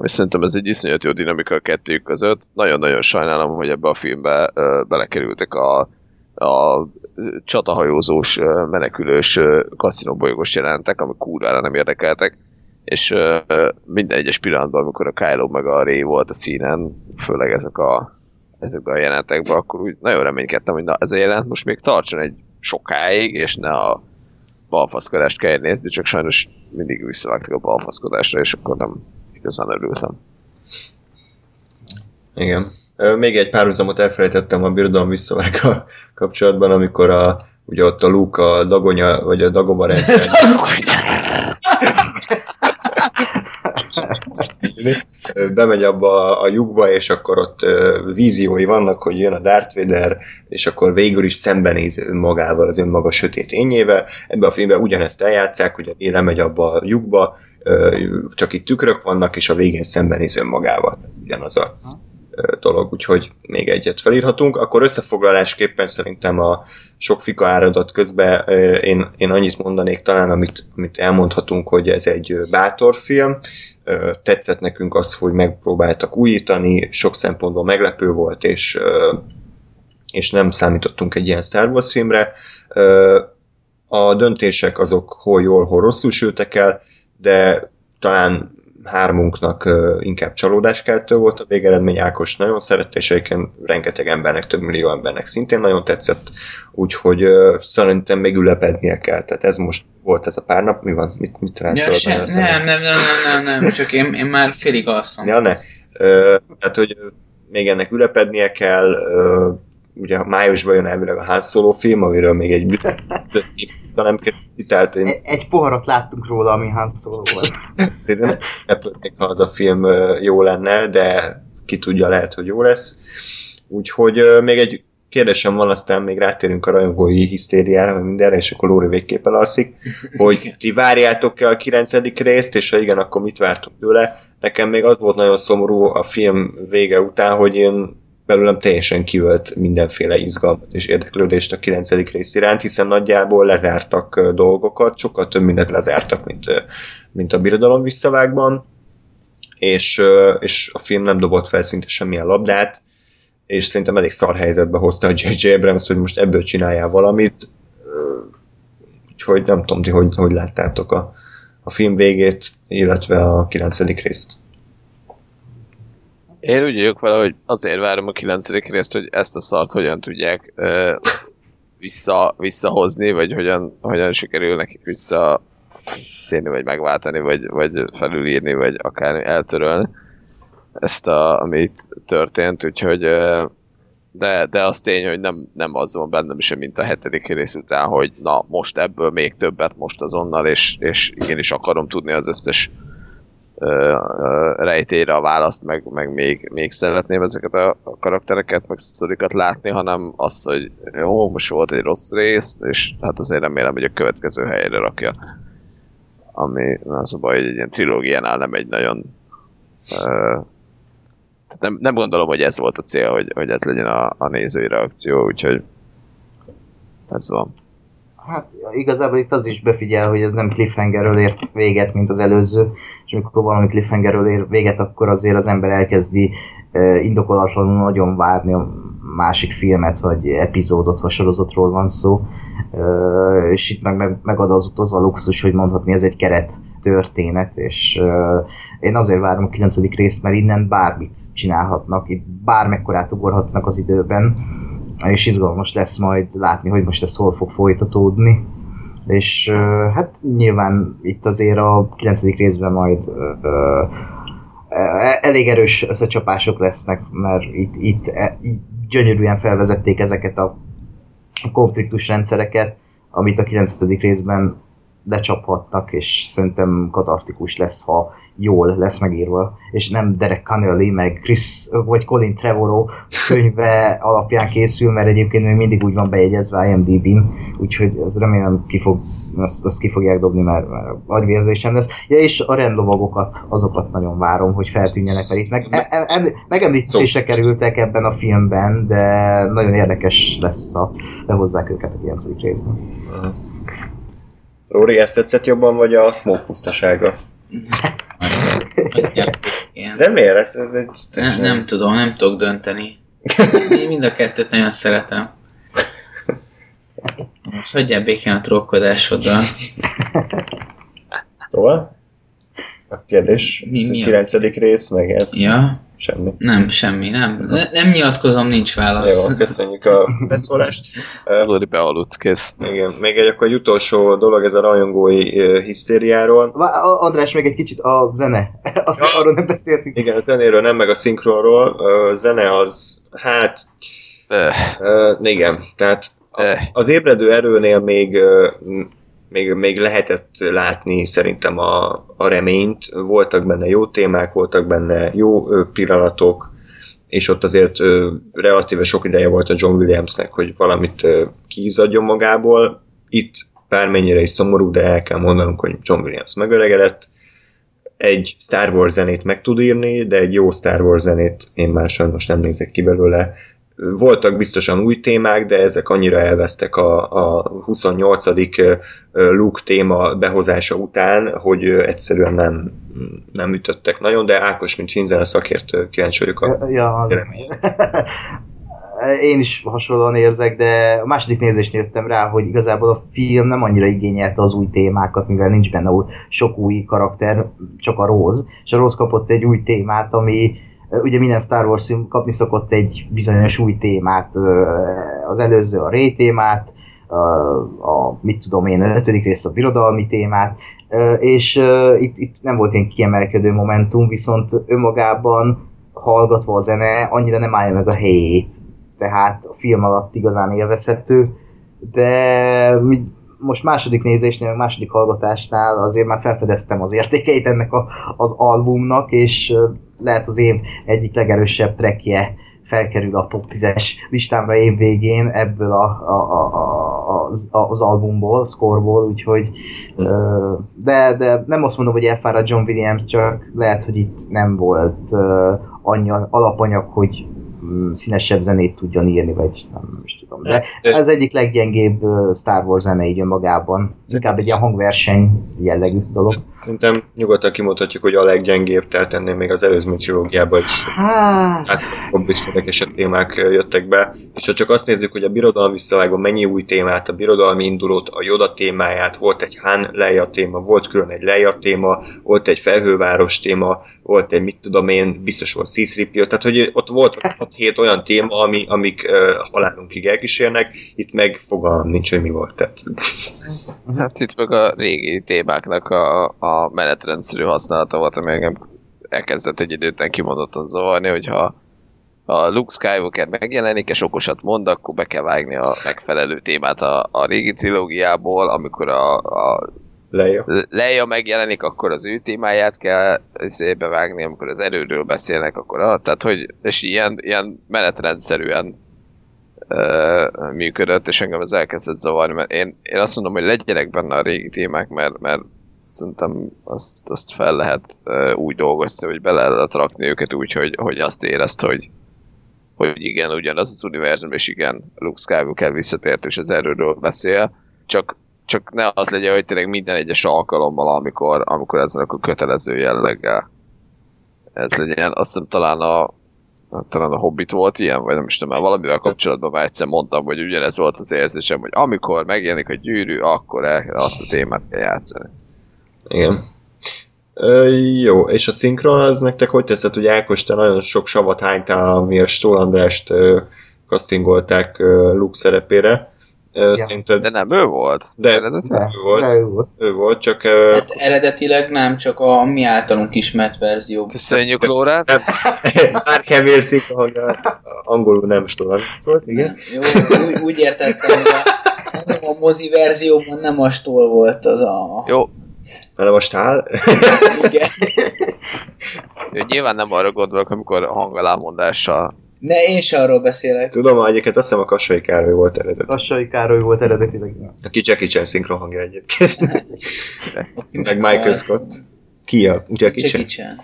és szerintem ez egy iszonyat jó dinamika a kettőjük között. Nagyon-nagyon sajnálom, hogy ebbe a filmbe ö, belekerültek a, a csatahajózós, menekülős ö, kaszinóbolyogos jelentek, amik kurvára nem érdekeltek, és minden egyes pillanatban, amikor a Kylo meg a Ray volt a színen, főleg ezek a, ezekben a jelenetekben, akkor úgy nagyon reménykedtem, hogy na, ez a jelenet most még tartson egy sokáig, és ne a balfaszkodást kell nézni, csak sajnos mindig visszavágtak a balfaszkodásra, és akkor nem igazán örültem. Igen. Még egy párhuzamot elfelejtettem a birodalom visszavággal kapcsolatban, amikor a, ugye ott a Luke a dagonya, vagy a rendszer Ö, bemegy abba a lyukba, és akkor ott víziói vannak, hogy jön a Darth Vader, és akkor végül is szembenéz önmagával, az önmaga sötét ényével. Ebben a filmben ugyanezt eljátszák, hogy a lemegy abba a lyukba, csak itt tükrök vannak, és a végén szembenéz önmagával. Ugyanaz a dolog, úgyhogy még egyet felírhatunk. Akkor összefoglalásképpen szerintem a sok fika áradat közben én, én annyit mondanék talán, amit, amit elmondhatunk, hogy ez egy bátor film, tetszett nekünk az, hogy megpróbáltak újítani, sok szempontból meglepő volt, és, és nem számítottunk egy ilyen Star Wars filmre. A döntések azok hol jól, hol rosszul sültek el, de talán hármunknak inkább csalódáskeltő volt a végeredmény. Ákos nagyon szerette, és egyébként rengeteg embernek, több millió embernek szintén nagyon tetszett, úgyhogy szerintem még ülepednie kell. Tehát ez most volt ez a pár nap, mi van? Mit, mit Ja, se, nem, nem, nem, nem, nem, nem, csak én, én már félig alszom. Ja, ne. Ö, tehát, hogy még ennek ülepednie kell, ugye májusban jön elvileg a Han Solo film, amiről még egy nem kérdezi, tehát én Egy, egy poharat láttunk róla, ami Han Solo volt. én nem lepődnék, ha az a film jó lenne, de ki tudja, lehet, hogy jó lesz. Úgyhogy még egy kérdésem van, aztán még rátérünk a rajongói hisztériára, meg mindenre, és akkor Lóri végképp elalszik, hogy ti várjátok-e a kilencedik részt, és ha igen, akkor mit vártok tőle? Nekem még az volt nagyon szomorú a film vége után, hogy én belőlem teljesen kiölt mindenféle izgalmat és érdeklődést a 9. rész iránt, hiszen nagyjából lezártak dolgokat, sokkal több mindent lezártak, mint, mint a birodalom visszavágban, és, és a film nem dobott fel szinte semmilyen labdát, és szerintem elég szar helyzetbe hozta a J.J. Abrams, hogy most ebből csináljál valamit, úgyhogy nem tudom, hogy, hogy láttátok a, a film végét, illetve a 9. részt. Én úgy vagyok vele, hogy azért várom a 9. részt, hogy ezt a szart hogyan tudják ö, vissza, visszahozni, vagy hogyan, hogyan sikerül nekik vissza térni, vagy megváltani, vagy, vagy felülírni, vagy akár eltörölni ezt, a, amit történt, úgyhogy ö, de, de az tény, hogy nem, nem az van bennem sem, mint a hetedik rész után, hogy na, most ebből még többet, most azonnal, és, és igenis akarom tudni az összes rejtélyre a választ, meg, meg még, még szeretném ezeket a, karaktereket, meg sztorikat látni, hanem az, hogy jó, most volt egy rossz rész, és hát azért remélem, hogy a következő helyre rakja. Ami az a baj, hogy egy ilyen trilógiánál nem egy nagyon tehát nem, nem gondolom, hogy ez volt a cél, hogy, hogy ez legyen a, a nézői reakció, úgyhogy ez van. Hát igazából itt az is befigyel, hogy ez nem cliffhangerről ért véget, mint az előző, és amikor valami cliffhangerről ér véget, akkor azért az ember elkezdi uh, indokolatlanul nagyon várni a másik filmet, vagy epizódot, vagy sorozatról van szó, uh, és itt meg, meg megadott az a luxus, hogy mondhatni ez egy keret történet, és uh, én azért várom a 9. részt, mert innen bármit csinálhatnak, itt bármekkorát ugorhatnak az időben, és izgalmas lesz majd látni, hogy most ez hol fog folytatódni. És hát nyilván itt azért a 9. részben majd uh, elég erős összecsapások lesznek, mert itt, itt, e, gyönyörűen felvezették ezeket a konfliktus rendszereket, amit a 9. részben lecsaphatnak, és szerintem katartikus lesz, ha jól lesz megírva, és nem Derek Connelly, meg Chris, vagy Colin Trevorrow könyve alapján készül, mert egyébként még mindig úgy van bejegyezve IMDb-n, úgyhogy ez remélem ki fog, azt, azt ki fogják dobni, mert, mert agyvérzésem lesz. Ja, és a rendlovagokat, azokat nagyon várom, hogy feltűnjenek, mert itt meg, e, e, em, megemlítésre kerültek ebben a filmben, de nagyon érdekes lesz, ha behozzák őket a 9. részben. Lóri, ezt tetszett jobban, vagy a Smoke pusztasága? De miért? Ez egy... Nem, nem tudom, nem tudok dönteni. Én mind a kettőt nagyon szeretem. Most hagyjál békén a trollkodásoddal. Szóval? A kérdés, Mi- mi a- 9. rész, meg ez. Ja, Semmi. nem, semmi, nem. Ne, nem nyilatkozom, nincs válasz. Jó, köszönjük a beszólást. Lóri bealudt, kész. igen, még egy akkor egy utolsó dolog ez a rajongói ö, hisztériáról. András, még egy kicsit a zene. Azt Ja. arról nem beszéltünk. Igen, a zenéről nem, meg a szinkronról. A zene az, hát, ö, igen, tehát eh. az ébredő erőnél még, még, még lehetett látni szerintem a, a reményt. Voltak benne jó témák, voltak benne jó pillanatok, és ott azért ö, relatíve sok ideje volt a John Williamsnek, hogy valamit ö, kiizadjon magából. Itt bármennyire is szomorú, de el kell mondanunk, hogy John Williams megöregedett. Egy Star Wars zenét meg tud írni, de egy jó Star Wars zenét én már sajnos nem nézek ki belőle. Voltak biztosan új témák, de ezek annyira elvesztek a, a 28. ö, ö, Luke téma behozása után, hogy egyszerűen nem, nem ütöttek nagyon, de Ákos, mint filmzene szakértő, kíváncsi vagyok a Ja, az... Én is hasonlóan érzek, de a második nézésnél jöttem rá, hogy igazából a film nem annyira igényelte az új témákat, mivel nincs benne sok új karakter, csak a Rose, és a Rose kapott egy új témát, ami ugye minden Star Wars film kapni szokott egy bizonyos új témát, az előző a Rey témát, a, a mit tudom én, a ötödik rész a birodalmi témát, és itt, itt nem volt ilyen kiemelkedő momentum, viszont önmagában hallgatva a zene annyira nem állja meg a helyét, tehát a film alatt igazán élvezhető, de most második nézésnél, második hallgatásnál azért már felfedeztem az értékeit ennek a, az albumnak, és lehet az év egyik legerősebb trackje felkerül a top 10-es listámra év végén ebből a, a, a, a, az, az albumból, scoreból, úgyhogy de, de nem azt mondom, hogy elfáradt John Williams, csak lehet, hogy itt nem volt annyi alapanyag, hogy színesebb zenét tudjon írni, vagy nem, nem is tudom. De Hát, ez egyik leggyengébb Star Wars zene így önmagában. Inkább egy ilyen hangverseny jellegű dolog. Szerintem nyugodtan kimondhatjuk, hogy a leggyengébb, tehát ennél még az előzmény trilógiában is Hát, százszerűbb és érdekesebb témák jöttek be, és ha csak azt nézzük, hogy a birodalom visszavágó mennyi új témát, a birodalmi indulót, a Yoda témáját, volt egy Han Leia téma, volt külön egy Leia téma, volt egy felhőváros téma, volt egy mit tudom én, biztos volt c tehát hogy ott volt 6-7 olyan téma, ami, amik uh, halálunkig elkísérnek, itt meg fogalmam nincs, hogy mi volt. Tehát, Hát itt meg a régi témáknak a, a menetrendszerű használata volt, ami engem elkezdett egy idő után kimondottan zavarni, hogyha ha Luke Skywalker megjelenik és okosat mond, akkor be kell vágni a megfelelő témát a, a régi trilógiából, amikor a, a Leia. Leia megjelenik, akkor az ő témáját kell szébe vágni, amikor az erőről beszélnek, akkor a, tehát hogy, és ilyen, ilyen menetrendszerűen ö, működött, és engem ez elkezdett zavarni, mert én, én azt mondom, hogy legyenek benne a régi témák, mert, mert szerintem azt, azt fel lehet ö, úgy dolgozni, hogy bele lehet rakni őket úgy, hogy, hogy azt érezt, hogy, hogy igen, ugyanaz az univerzum, és igen, Luke Skywalker visszatért, és az erőről beszél, csak csak ne az legyen, hogy tényleg minden egyes alkalommal, amikor, amikor ezen a kötelező jelleggel ez legyen. Azt hiszem talán a, talán a Hobbit volt ilyen, vagy nem is tudom, valamivel kapcsolatban már egyszer mondtam, hogy ugyanez volt az érzésem, hogy amikor megjelenik a gyűrű, akkor el, azt a témát kell játszani. Igen. Ö, jó, és a szinkron az nektek hogy teszed, hogy Ákos, te nagyon sok savat hánytál, ami a Stól Andrást ö, castingolták ö, Luke szerepére. Ja. Szerinted, De nem ő volt? De- Eredetileg? de, ő volt. de ő volt. ő volt, csak ö, Hát eredetileg nem, csak a mi általunk ismert verzió. Köszönjük, Lórát! nem, már szinkron, hangja, angolul nem Stól András volt, igen. Jó, úgy, úgy értettem, hogy a, nem a mozi verzióban nem a stól volt az a... Jó, Hanem most áll. Igen. jó, nyilván nem arra gondolok, amikor hangalámondással Ne, én se arról beszélek. Tudom, egyébként azt hiszem a Kassai Károly volt eredet. Kassai Károly volt eredetileg. Aki Jackie Chan szinkron hangja egyébként. Meg. Michael Scott. Ki a Jackie Chan? Jackie Chan.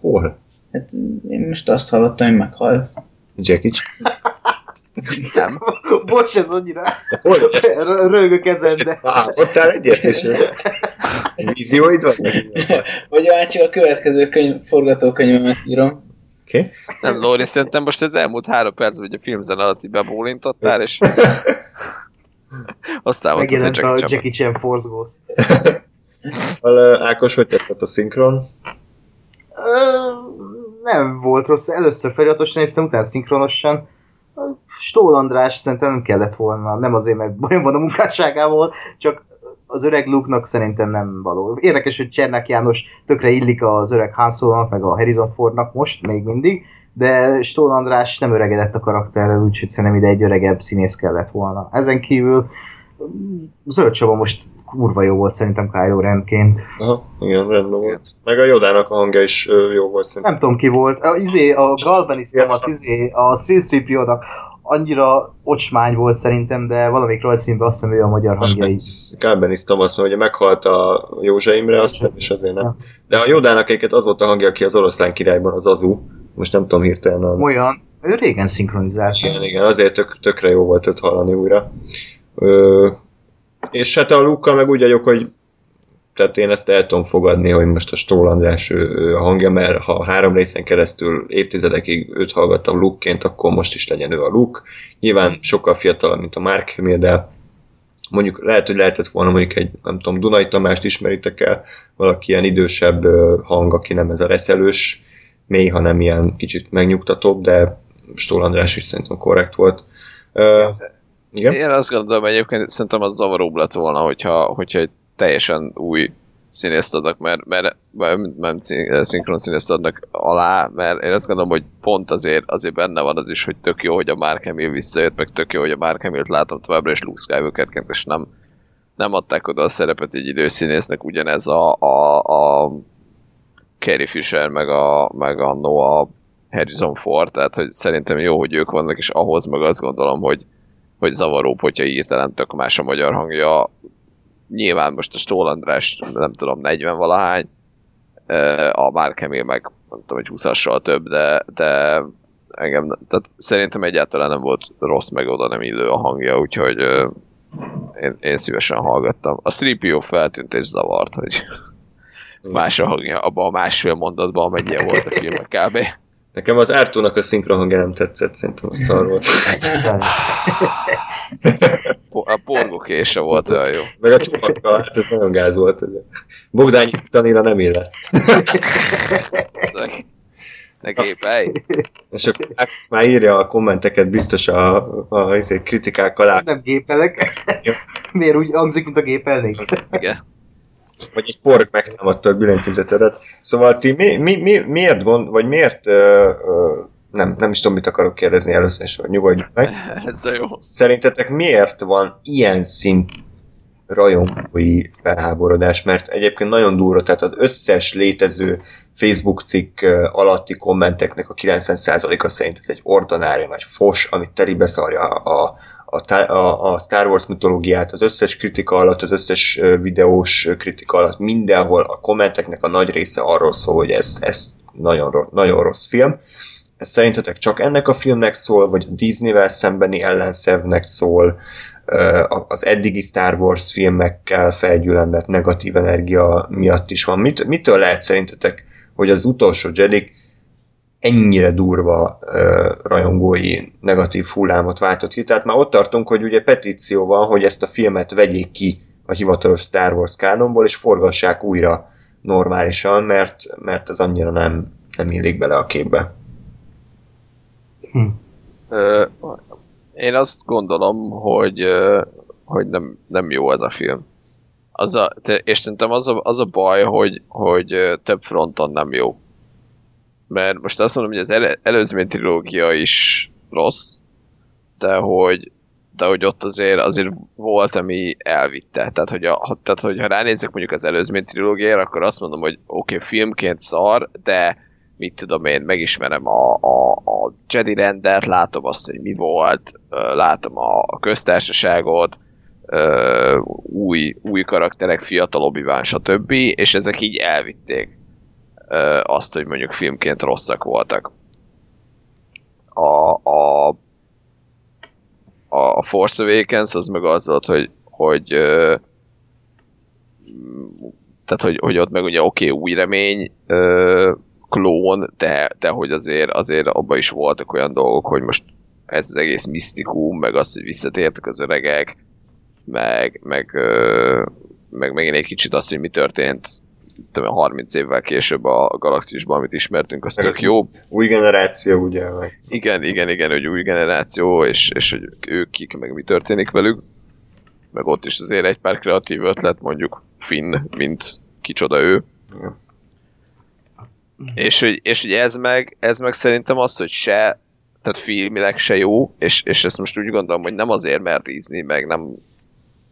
Hol? Hát én most azt hallottam, hogy meghalt. Jackie Chan? nem. Bocs, ez annyira Hol lesz? r- rögök ezen, de Á, ott áll egyet, és vízióid vannak? Vagy már csak a következő könyv, forgatókönyvemet írom. Oké. Okay. Nem, Lóri, szerintem most az elmúlt három percben, hogy a filmzen alatt így bebólintottál, és aztán mondtad, hogy Jackie Chan. Jackie Chan Force Ghost. Ákos, hogy tetszett a szinkron? Nem volt rossz. Először feliratosan néztem, utána szinkronosan. Stól András szerintem nem kellett volna, nem azért, mert bajom van a munkásságával, csak az öreg Luke-nak szerintem nem való. Érdekes, hogy Csernák János tökre illik az öreg Han Solo-nak, meg a Harrison Fordnak most, még mindig, de Stól András nem öregedett a karakterrel, úgyhogy szerintem ide egy öregebb színész kellett volna. Ezen kívül mm, Zöld Csaba most kurva jó volt szerintem Kylo Renként. Aha, igen, rendben volt. Meg a Jodának a hangja is jó volt szerintem. Nem tudom ki volt. A, izé, a Galvanis Thomas, izé, a Street Street nak annyira ocsmány volt szerintem, de valamelyik rajzfilmben azt hiszem ő a magyar hangja is. Kárbenis Thomas, mert ugye meghalt a Józsa Imre, azt hiszem, és azért nem. De a Jodának egyébként az volt a hangja, aki az oroszlán királyban, az Azu. Most nem tudom hirtelen. A... Olyan, ő régen szinkronizált. Igen, igen, azért tök, tökre jó volt őt hallani újra. Ö, és hát a Lukkal meg úgy vagyok, hogy tehát én ezt el tudom fogadni, hogy most a Stól András hangja, mert ha három részen keresztül évtizedekig őt hallgattam Luke-ként, akkor most is legyen ő a Luke. Nyilván sokkal fiatalabb, mint a Mark Hamill, de mondjuk lehet, hogy lehetett volna mondjuk egy, nem tudom, Dunai Tamást ismeritek el, valaki ilyen idősebb hang, aki nem ez a reszelős mély, hanem ilyen kicsit megnyugtatóbb, de Stól András is szerintem korrekt volt. Ö, igen? Én azt gondolom egyébként, szerintem az zavaróbb lett volna, hogyha, hogyha egy teljesen új színészt adnak, mert, mert, mert nem szín- szinkron színészt adnak alá, mert én azt gondolom, hogy pont azért, azért benne van az is, hogy tök jó, hogy a Mark Hamill visszajött, meg tök jó, hogy a Mark Hamill-t látom továbbra is Luke Skywalkerként, és nem, nem adták oda a szerepet egy idős színésznek, ugyanez a, a, a Carrie Fisher, meg a, meg a Noah Harrison Ford, tehát hogy szerintem jó, hogy ők vannak, és ahhoz meg azt gondolom, hogy, hogy zavaróbb, hogyha hirtelen tök más a magyar hangja. Nyilván most a Stól András, nem tudom, 40 valahány, a Mark Hamill meg nem tudom, hogy 20-assal több, de, de engem, tehát szerintem egyáltalán nem volt rossz, meg oda nem illő a hangja, úgyhogy én, én szívesen hallgattam. A 3PO feltűnt és zavart, hogy más a hangja abban a másfél mondatban, amennyien volt a filmek kb. Nekem az Ártónak a szinkron hangja nem tetszett, szerintem a szar volt. A porgókése volt olyan jó. Meg a csupakkal, hát ez nagyon gáz volt. Bogdányi Tanira nem illett. Ne gépelj! És akkor már írja a kommenteket biztos a, a, a, a kritikák alá. Nem gépelek. Miért úgy hangzik, mint a gépelnék? Igen. Vagy egy pork megtámadta a billentyűzetedet. Szóval ti mi, mi, mi, miért gond, vagy miért, ö, ö, nem, nem is tudom, mit akarok kérdezni először, és nyugodjunk meg. Ez jó. Szerintetek miért van ilyen szint rajongói felháborodás, mert egyébként nagyon durva, tehát az összes létező Facebook cikk alatti kommenteknek a 90%-a szerint ez egy ordinári nagy fos, amit telibe szarja a, a, a, a Star Wars mitológiát, az összes kritika alatt, az összes videós kritika alatt, mindenhol a kommenteknek a nagy része arról szól, hogy ez, ez nagyon, ro- nagyon rossz film. Ez szerintetek csak ennek a filmnek szól, vagy a Disney-vel szembeni ellenszevnek szól, az eddigi Star Wars filmekkel felgyülemlett negatív energia miatt is van. Mit, mitől lehet szerintetek, hogy az utolsó Jedi ennyire durva ö, rajongói negatív hullámot váltott ki. Tehát már ott tartunk, hogy ugye petíció van, hogy ezt a filmet vegyék ki a hivatalos Star Wars kánonból, és forgassák újra normálisan, mert, mert ez annyira nem, nem illik bele a képbe. Ö, én azt gondolom, hogy, hogy nem, nem jó ez a film. Az a, és szerintem az a, az a baj, hogy, hogy több fronton nem jó. Mert most azt mondom, hogy az ele, előzmény trilógia is rossz, de hogy, de hogy ott azért, azért volt, ami elvitte. Tehát, hogy, a, tehát, hogy ha ránézek mondjuk az előzmény trilógiára, akkor azt mondom, hogy oké, okay, filmként szar, de mit tudom én, megismerem a, a, a Jedi rendet, látom azt, hogy mi volt, látom a, köztársaságot, új, új karakterek, fiatalobb Iván, stb. És ezek így elvitték azt, hogy mondjuk filmként rosszak voltak. A, a, a Force Awakens az meg az volt, hogy, hogy tehát, hogy, hogy ott meg ugye oké, okay, új remény, klón, de, de hogy azért, azért abban is voltak olyan dolgok, hogy most ez az egész misztikum, meg az, hogy visszatértek az öregek, meg, meg, meg megint egy kicsit azt, hogy mi történt tudom, 30 évvel később a galaxisban, amit ismertünk, az tök jó. Új generáció, ugye? Meg. Igen, igen, igen, hogy új generáció, és, és hogy ők kik, meg mi történik velük. Meg ott is azért egy pár kreatív ötlet, mondjuk Finn, mint kicsoda ő. Ja. És hogy, és hogy ez meg, ez meg szerintem az, hogy se, tehát filmileg se jó, és, és ezt most úgy gondolom, hogy nem azért, mert Disney, meg nem,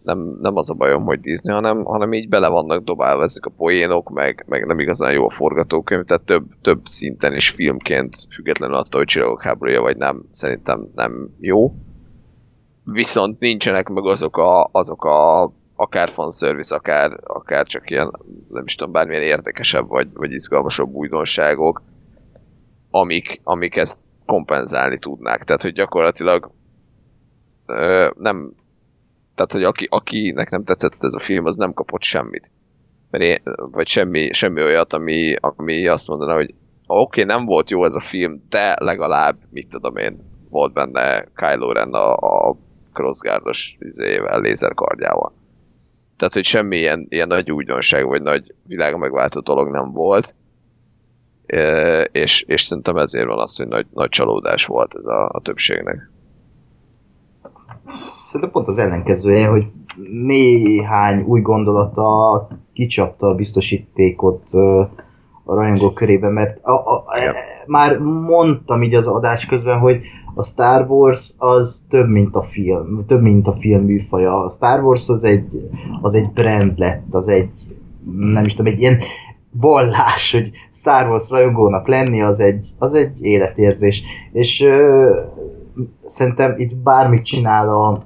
nem, nem az a bajom, hogy Disney, hanem, hanem így bele vannak dobálva ezek a poénok, meg, meg nem igazán jó a forgatókönyv, tehát több, több szinten is filmként, függetlenül attól, hogy csillagok háborúja vagy nem, szerintem nem jó. Viszont nincsenek meg azok a, azok a akár fanservice, akár, akár csak ilyen, nem is tudom, bármilyen érdekesebb vagy, vagy izgalmasabb újdonságok, amik, amik ezt kompenzálni tudnák. Tehát, hogy gyakorlatilag ö, nem, tehát, hogy aki, akinek nem tetszett ez a film, az nem kapott semmit. Mert én, vagy semmi, semmi olyat, ami, ami azt mondaná, hogy oké, okay, nem volt jó ez a film, de legalább, mit tudom én, volt benne Kylo Ren a, a crossguardos izével, lézerkardjával. Tehát, hogy semmi ilyen, nagy újdonság, vagy nagy világ megváltó dolog nem volt. E, és, és szerintem ezért van az, hogy nagy, nagy csalódás volt ez a, a többségnek. Szerintem pont az ellenkezője, hogy néhány új gondolata kicsapta a biztosítékot a rajongók körében, mert a, a, a, már mondtam így az adás közben, hogy a Star Wars az több, mint a film, több, mint a film műfaja. A Star Wars az egy, az egy brand lett, az egy, nem is tudom, egy ilyen vallás, hogy Star Wars rajongónak lenni, az egy, az egy életérzés. És ö, szerintem itt bármit csinál a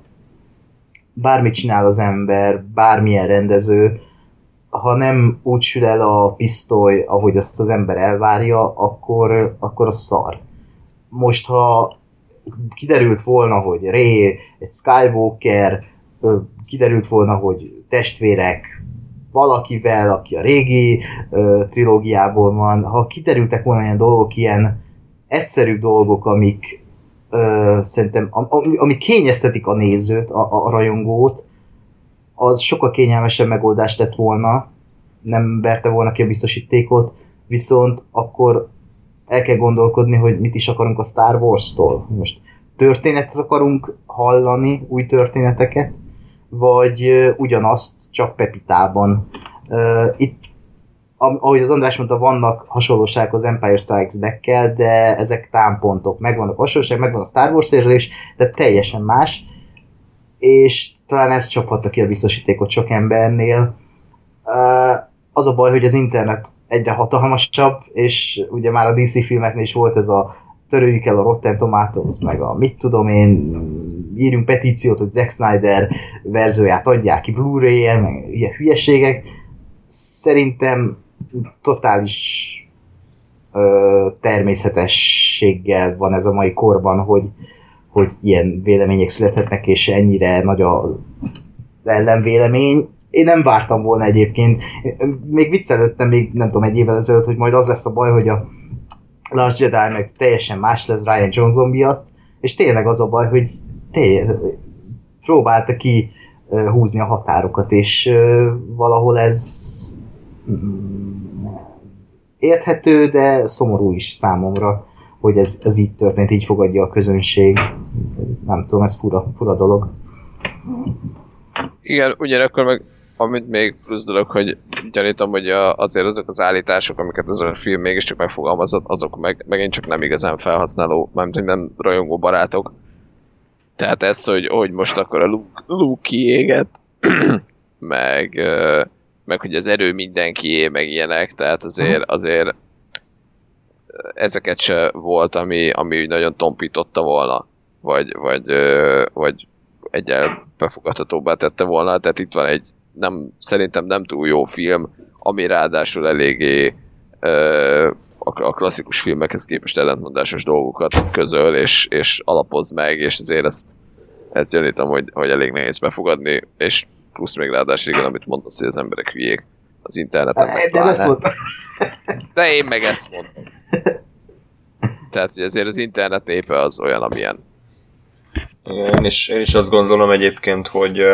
bármit csinál az ember, bármilyen rendező, ha nem úgy sül el a pisztoly, ahogy azt az ember elvárja, akkor, akkor a szar. most ha kiderült volna, hogy Ray egy Skywalker, kiderült volna, hogy testvérek valakivel, aki a régi ö, trilógiából van, ha kiderültek volna ilyen dolgok, ilyen egyszerű dolgok, amik szerintem, am, ami, ami kényeztetik a nézőt, a, a rajongót, az sokkal kényelmesebb megoldás lett volna, nem verte volna ki a biztosítékot, viszont akkor el kell gondolkodni, hogy mit is akarunk a Star Wars-tól. Most történetet akarunk hallani, új történeteket, vagy ugyanazt, csak Pepitában. Itt, ahogy az András mondta, vannak hasonlóságok az Empire Strikes back de ezek támpontok. Megvan a hasonlóság, megvan a Star Wars érzés, de teljesen más, és talán ez csaphatta ki a biztosítékot sok embernél. Az a baj, hogy az internet egyre hatalmasabb, és ugye már a DC filmeknél is volt ez a törőjük el a Rotten Tomatoes, meg a mit tudom én, írjunk petíciót, hogy Zack Snyder verzióját adják ki Blu-ray-en, meg ilyen hülyeségek. Szerintem totális ö, természetességgel van ez a mai korban, hogy, hogy ilyen vélemények születhetnek, és ennyire nagy a ellenvélemény. Én nem vártam volna egyébként. Még viccelődtem még, nem tudom, egy évvel ezelőtt, hogy majd az lesz a baj, hogy a Last Jedi meg teljesen más lesz Ryan Johnson miatt, és tényleg az a baj, hogy tényleg próbálta ki húzni a határokat, és valahol ez mm, érthető, de szomorú is számomra, hogy ez, ez így történt, így fogadja a közönség. Nem tudom, ez fura, fura dolog. Igen, ugyanakkor meg amit még plusz dolog, hogy gyanítom, hogy a, azért azok az állítások, amiket ez a film mégiscsak megfogalmazott, azok meg, megint csak nem igazán felhasználó, mármint, hogy nem rajongó barátok. Tehát ez, hogy, hogy most akkor a Luke, Luke kiéget, meg, meg hogy az erő mindenkié, meg ilyenek, tehát azért, azért ezeket se volt, ami, ami nagyon tompította volna, vagy, vagy, vagy egyel befogadhatóbbá tette volna, tehát itt van egy nem, szerintem nem túl jó film, ami ráadásul eléggé ö, a, a klasszikus filmekhez képest ellentmondásos dolgokat közöl, és, és alapoz meg, és ezért ezt, ezt gyanítom, hogy, hogy elég nehéz befogadni, és plusz még ráadásul igen, amit mondasz, hogy az emberek hülyék az interneten. meg De ezt. De én meg ezt mondom. Tehát, hogy azért az internet népe az olyan, amilyen. Én is, én is azt gondolom egyébként, hogy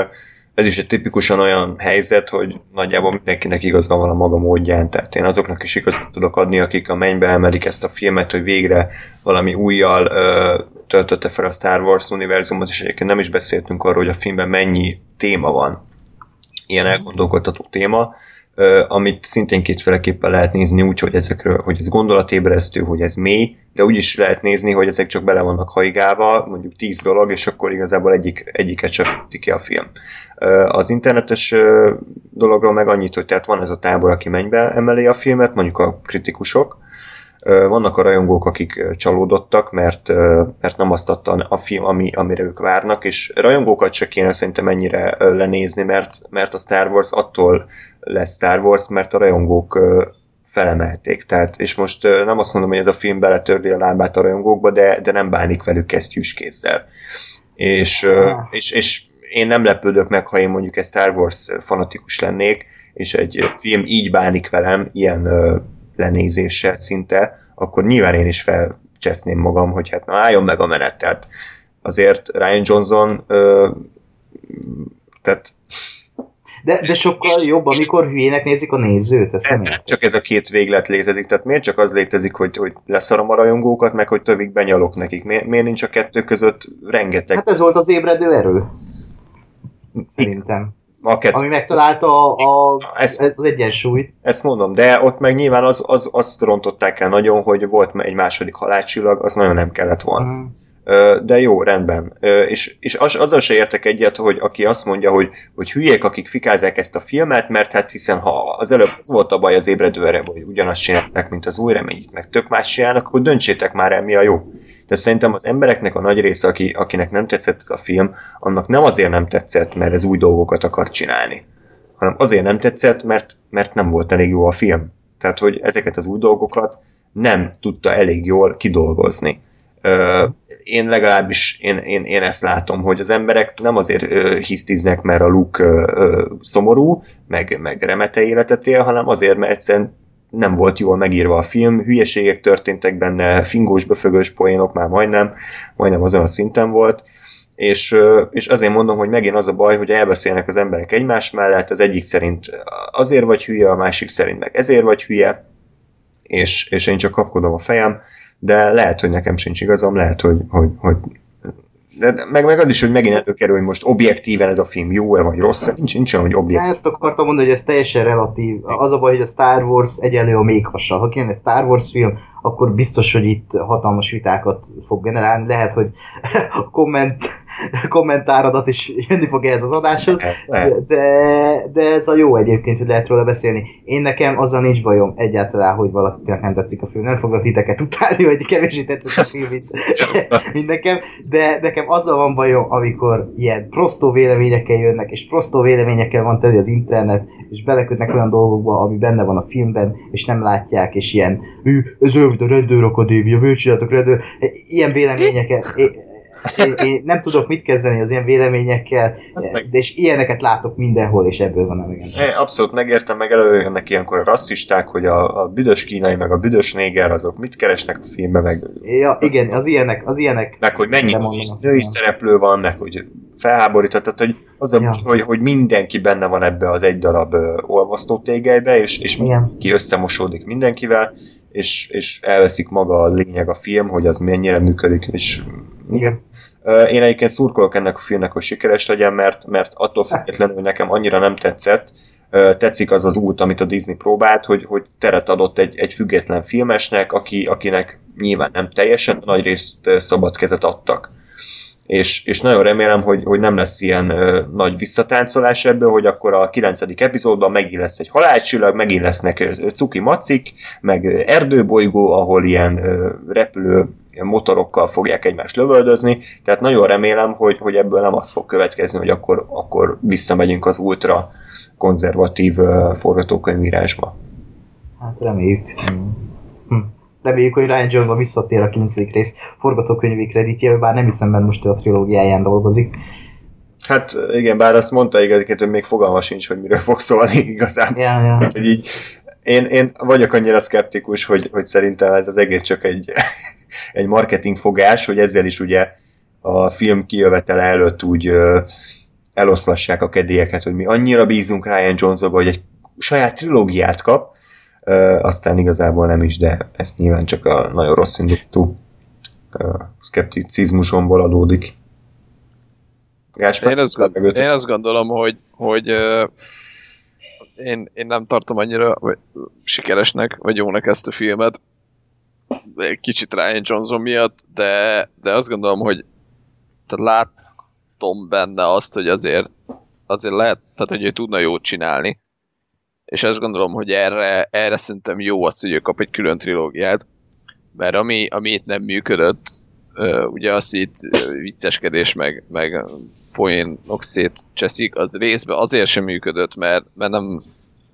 ez is egy tipikusan olyan helyzet, hogy nagyjából mindenkinek igaza van a maga módján, tehát én azoknak is igazat tudok adni, akik a mennybe emelik ezt a filmet, hogy végre valami újjal ö, töltötte fel a Star Wars univerzumot, és egyébként nem is beszéltünk arról, hogy a filmben mennyi téma van, ilyen elgondolkodtató téma, amit szintén kétféleképpen lehet nézni úgy, hogy, ezekről, hogy ez gondolatébresztő, hogy ez mély, de úgy is lehet nézni, hogy ezek csak bele vannak haigálva, mondjuk tíz dolog, és akkor igazából egyik, egyiket sem ki a film. Az internetes dologról meg annyit, hogy tehát van ez a tábor, aki mennybe emeli a filmet, mondjuk a kritikusok, vannak a rajongók, akik csalódottak, mert, mert nem azt adta a film, ami, amire ők várnak, és rajongókat se kéne szerintem ennyire lenézni, mert, mert a Star Wars attól lesz Star Wars, mert a rajongók felemelték. Tehát, és most nem azt mondom, hogy ez a film beletörli a lábát a rajongókba, de, de nem bánik velük kesztyűs kézzel. És, és, és én nem lepődök meg, ha én mondjuk egy Star Wars fanatikus lennék, és egy film így bánik velem, ilyen lenézéssel szinte, akkor nyilván én is felcseszném magam, hogy hát na álljon meg a menet. Tehát azért Ryan Johnson ö, tehát De, de sokkal jobb, amikor hülyének nézik a nézőt, ezt nem értem. csak ez a két véglet létezik, tehát miért csak az létezik, hogy, hogy leszarom a rajongókat, meg hogy tövig benyalok nekik? Miért, miért nincs a kettő között rengeteg? Hát ez volt az ébredő erő. Szerintem. A kettő, Ami megtalálta a, a, Ez- ez az egyensúlyt. Ezt mondom, de ott meg nyilván az, az, azt rontották el nagyon, hogy volt egy második halálcsillag, az nagyon nem kellett volna. Ö, De jó, rendben. És, és az, azzal se értek egyet, hogy aki azt mondja, hogy, hogy hülyék, akik fikázzák ezt a filmet, mert hát hiszen ha az előbb az volt a baj az ébredő erre, hogy ugyanazt csinálták, mint az új reményit, meg tök más csinálnak, akkor döntsétek már el, mi a jó. De szerintem az embereknek a nagy része, aki, akinek nem tetszett ez a film, annak nem azért nem tetszett, mert ez új dolgokat akar csinálni, hanem azért nem tetszett, mert, mert nem volt elég jó a film. Tehát, hogy ezeket az új dolgokat nem tudta elég jól kidolgozni. Én legalábbis én, én, én ezt látom, hogy az emberek nem azért ö, hisztiznek, mert a Luke szomorú, meg, meg remete életet él, hanem azért, mert egyszerűen nem volt jól megírva a film, hülyeségek történtek benne, fingós, befögös poénok már majdnem, majdnem azon a szinten volt, és, és azért mondom, hogy megint az a baj, hogy elbeszélnek az emberek egymás mellett, az egyik szerint azért vagy hülye, a másik szerint meg ezért vagy hülye, és, és én csak kapkodom a fejem, de lehet, hogy nekem sincs igazam, lehet, hogy, hogy, hogy de meg, meg az is, hogy megint előkerül, hogy most objektíven ez a film jó-e vagy rossz, nincs, nincs olyan, hogy objektív. Ezt akartam mondani, hogy ez teljesen relatív. Az a baj, hogy a Star Wars egyenlő a méghassa. Ha kijön egy Star Wars film, akkor biztos, hogy itt hatalmas vitákat fog generálni. Lehet, hogy a komment, kommentáradat is jönni fog ez az adáshoz, de, de ez a jó egyébként, hogy lehet róla beszélni. Én nekem azzal nincs bajom egyáltalán, hogy valakinek nem tetszik a film. Nem foglak titeket utálni, hogy kevésbé tetszik a film, mint, mint nekem, de nekem azzal van bajom, amikor ilyen prostó véleményekkel jönnek, és prostó véleményekkel van teli az internet, és belekötnek olyan dolgokba, ami benne van a filmben, és nem látják, és ilyen, ez olyan, mint a rendőrakadémia, miért csináltok rendőr? Ilyen véleményeket, én, én, nem tudok mit kezdeni az ilyen véleményekkel, de és ilyeneket látok mindenhol, és ebből van a megértem. Abszolút megértem, meg előjönnek ilyenkor a rasszisták, hogy a, a büdös kínai, meg a büdös néger, azok mit keresnek a filmben, meg... Ja, igen, az ilyenek, az ilyenek... Meg, hogy mennyi női szereplő van, meg, hogy felháborított, tehát, hogy az, a, ja. hogy, hogy mindenki benne van ebbe az egy darab olvasztó tégelybe, és, és mindenki összemosódik mindenkivel, és, és elveszik maga a lényeg a film, hogy az mennyire működik, és igen. Én egyébként szurkolok ennek a filmnek, hogy sikeres legyen, mert, mert attól függetlenül, hogy nekem annyira nem tetszett, tetszik az az út, amit a Disney próbált, hogy, hogy teret adott egy, egy független filmesnek, aki, akinek nyilván nem teljesen, nagy részt szabad kezet adtak és, és nagyon remélem, hogy, hogy nem lesz ilyen ö, nagy visszatáncolás ebből, hogy akkor a kilencedik epizódban megint lesz egy halálcsillag, megint lesznek cuki macik, meg erdőbolygó, ahol ilyen ö, repülő motorokkal fogják egymást lövöldözni, tehát nagyon remélem, hogy, hogy ebből nem az fog következni, hogy akkor, akkor visszamegyünk az ultra konzervatív uh, forgatókönyvírásba. Hát reméljük. Hm. Reméljük, hogy Ryan Johnson visszatér a 9. rész forgatókönyvi kreditjébe, bár nem hiszem, mert most ő a trilógiáján dolgozik. Hát igen, bár azt mondta igazán, hogy még fogalma sincs, hogy miről fog szólni igazán. Ja, ja. Hogy így, én, én vagyok annyira szkeptikus, hogy, hogy szerintem ez az egész csak egy, egy marketing fogás, hogy ezzel is ugye a film kijövetele előtt úgy ö, eloszlassák a kedélyeket, hogy mi annyira bízunk Ryan Johnsonba, hogy egy saját trilógiát kap, aztán igazából nem is, de ez nyilván csak a nagyon rossz indulatú szkepticizmusomból adódik. Gáspár, én, azt, gond, én azt gondolom, hogy, hogy uh, én, én nem tartom annyira vagy, sikeresnek, vagy jónak ezt a filmet. Kicsit Ryan Johnson miatt, de, de azt gondolom, hogy látom benne azt, hogy azért azért lehet, tehát hogy ő tudna jót csinálni és azt gondolom, hogy erre, erre szerintem jó az, hogy ő kap egy külön trilógiát, mert ami, ami itt nem működött, ugye az itt vicceskedés, meg, meg poénok szétcseszik, az részben azért sem működött, mert, mert nem,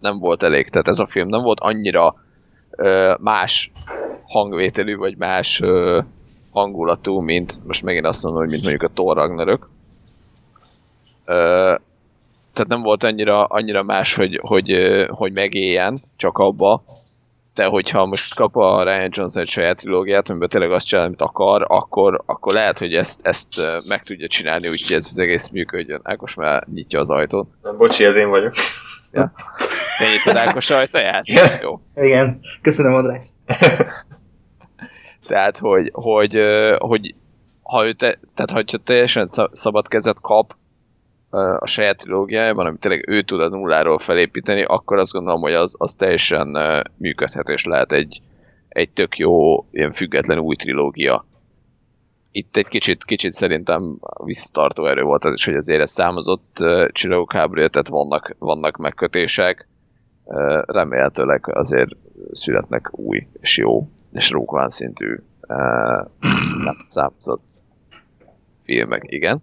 nem volt elég. Tehát ez a film nem volt annyira más hangvételű, vagy más hangulatú, mint most megint azt mondom, hogy mint mondjuk a Thor Ragnarök tehát nem volt annyira, annyira más, hogy, hogy, hogy megéljen csak abba, de hogyha most kap a Ryan Johnson egy saját trilógiát, amiben tényleg azt csinál, amit akar, akkor, akkor lehet, hogy ezt, ezt meg tudja csinálni, úgyhogy ez az egész működjön. Ákos már nyitja az ajtót. Bocsi, ez én vagyok. Ja. Te nyitod Ákos ajtaját? Yeah. Jó. Igen, köszönöm András. tehát, hogy, hogy, hogy ha ő te, tehát, hogyha teljesen szabad kezet kap, a saját trilógiájában, amit tényleg ő tud a nulláról felépíteni, akkor azt gondolom, hogy az, az teljesen működhet, és lehet egy, egy tök jó, ilyen független új trilógia. Itt egy kicsit, kicsit szerintem visszatartó erő volt az is, hogy azért ez számozott csillagok háborúja, tehát vannak, vannak megkötések. Remélhetőleg azért születnek új és jó és rókván szintű nem számozott filmek, igen.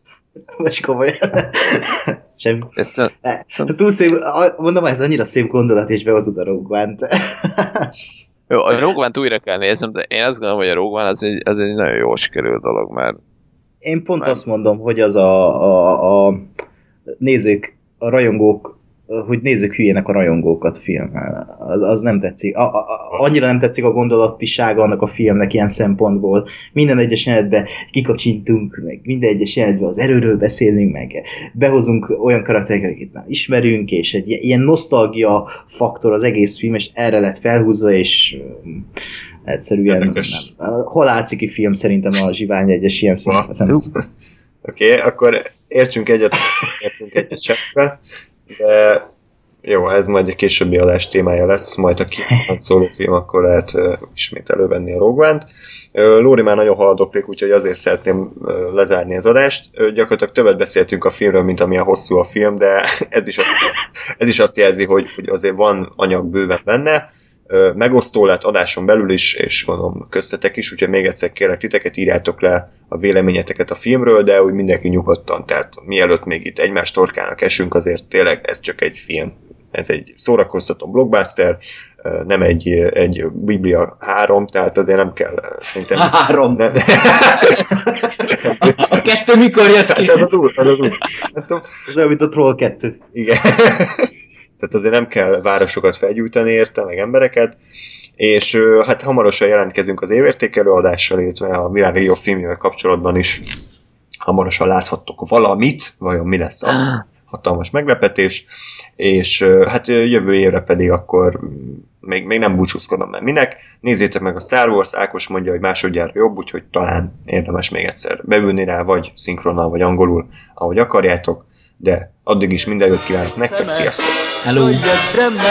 Most komolyan. Semmi. Ez, ez, túl szép, mondom, ez annyira szép gondolat, és behozod a roggvánt. Jó, a Rogue újra kell néznem, de én azt gondolom, hogy a Rogue az egy, az egy nagyon jó sikerült dolog, mert Én pont Nem. azt mondom, hogy az a, a, a nézők, a rajongók, hogy nézzük hülyének a rajongókat filmmel. Az, az nem tetszik. A, a, annyira nem tetszik a gondolatisága annak a filmnek ilyen szempontból. Minden egyes jelenetben kikacsintunk, meg minden egyes jelenetben az erőről beszélünk, meg behozunk olyan karaktereket, akiket már ismerünk, és egy ilyen nosztalgia faktor az egész film, és erre lett felhúzva, és um, egyszerűen Érdekes. nem. Hol álciki film szerintem a Zsivány egyes ilyen szem, Oké, okay, akkor értsünk egyet, értünk egyet cseppbe, de jó, ez majd egy későbbi adás témája lesz, majd a kíván szóló film, akkor lehet uh, ismét elővenni a Rogue One-t. Uh, Lóri már nagyon haldoklik, úgyhogy azért szeretném uh, lezárni az adást. Uh, gyakorlatilag többet beszéltünk a filmről, mint amilyen hosszú a film, de ez is azt, ez is azt jelzi, hogy, hogy azért van anyag bőven benne. Megosztó lett adáson belül is, és mondom köztetek is, úgyhogy még egyszer kérlek titeket, írjátok le a véleményeteket a filmről, de úgy mindenki nyugodtan, tehát mielőtt még itt egymás torkának esünk, azért tényleg ez csak egy film. Ez egy szórakoztató blockbuster, nem egy, egy Biblia 3, tehát azért nem kell szerintem... Három. Nem, A kettő mikor jött ki? Hát az úr, az úr. Ez olyan, mint a Troll 2. igen. Tehát azért nem kell városokat felgyújtani érte, meg embereket. És hát hamarosan jelentkezünk az évértékelő adással, illetve a világ legjobb filmjével kapcsolatban is hamarosan láthattok valamit, vajon mi lesz a hatalmas meglepetés, és hát jövő évre pedig akkor még, még nem búcsúzkodom, mert minek. Nézzétek meg a Star Wars, Ákos mondja, hogy másodjára jobb, úgyhogy talán érdemes még egyszer beülni rá, vagy szinkronnal, vagy angolul, ahogy akarjátok, de addig is minden jót kívánok nektek, sziasztok! Hello. Jedreme,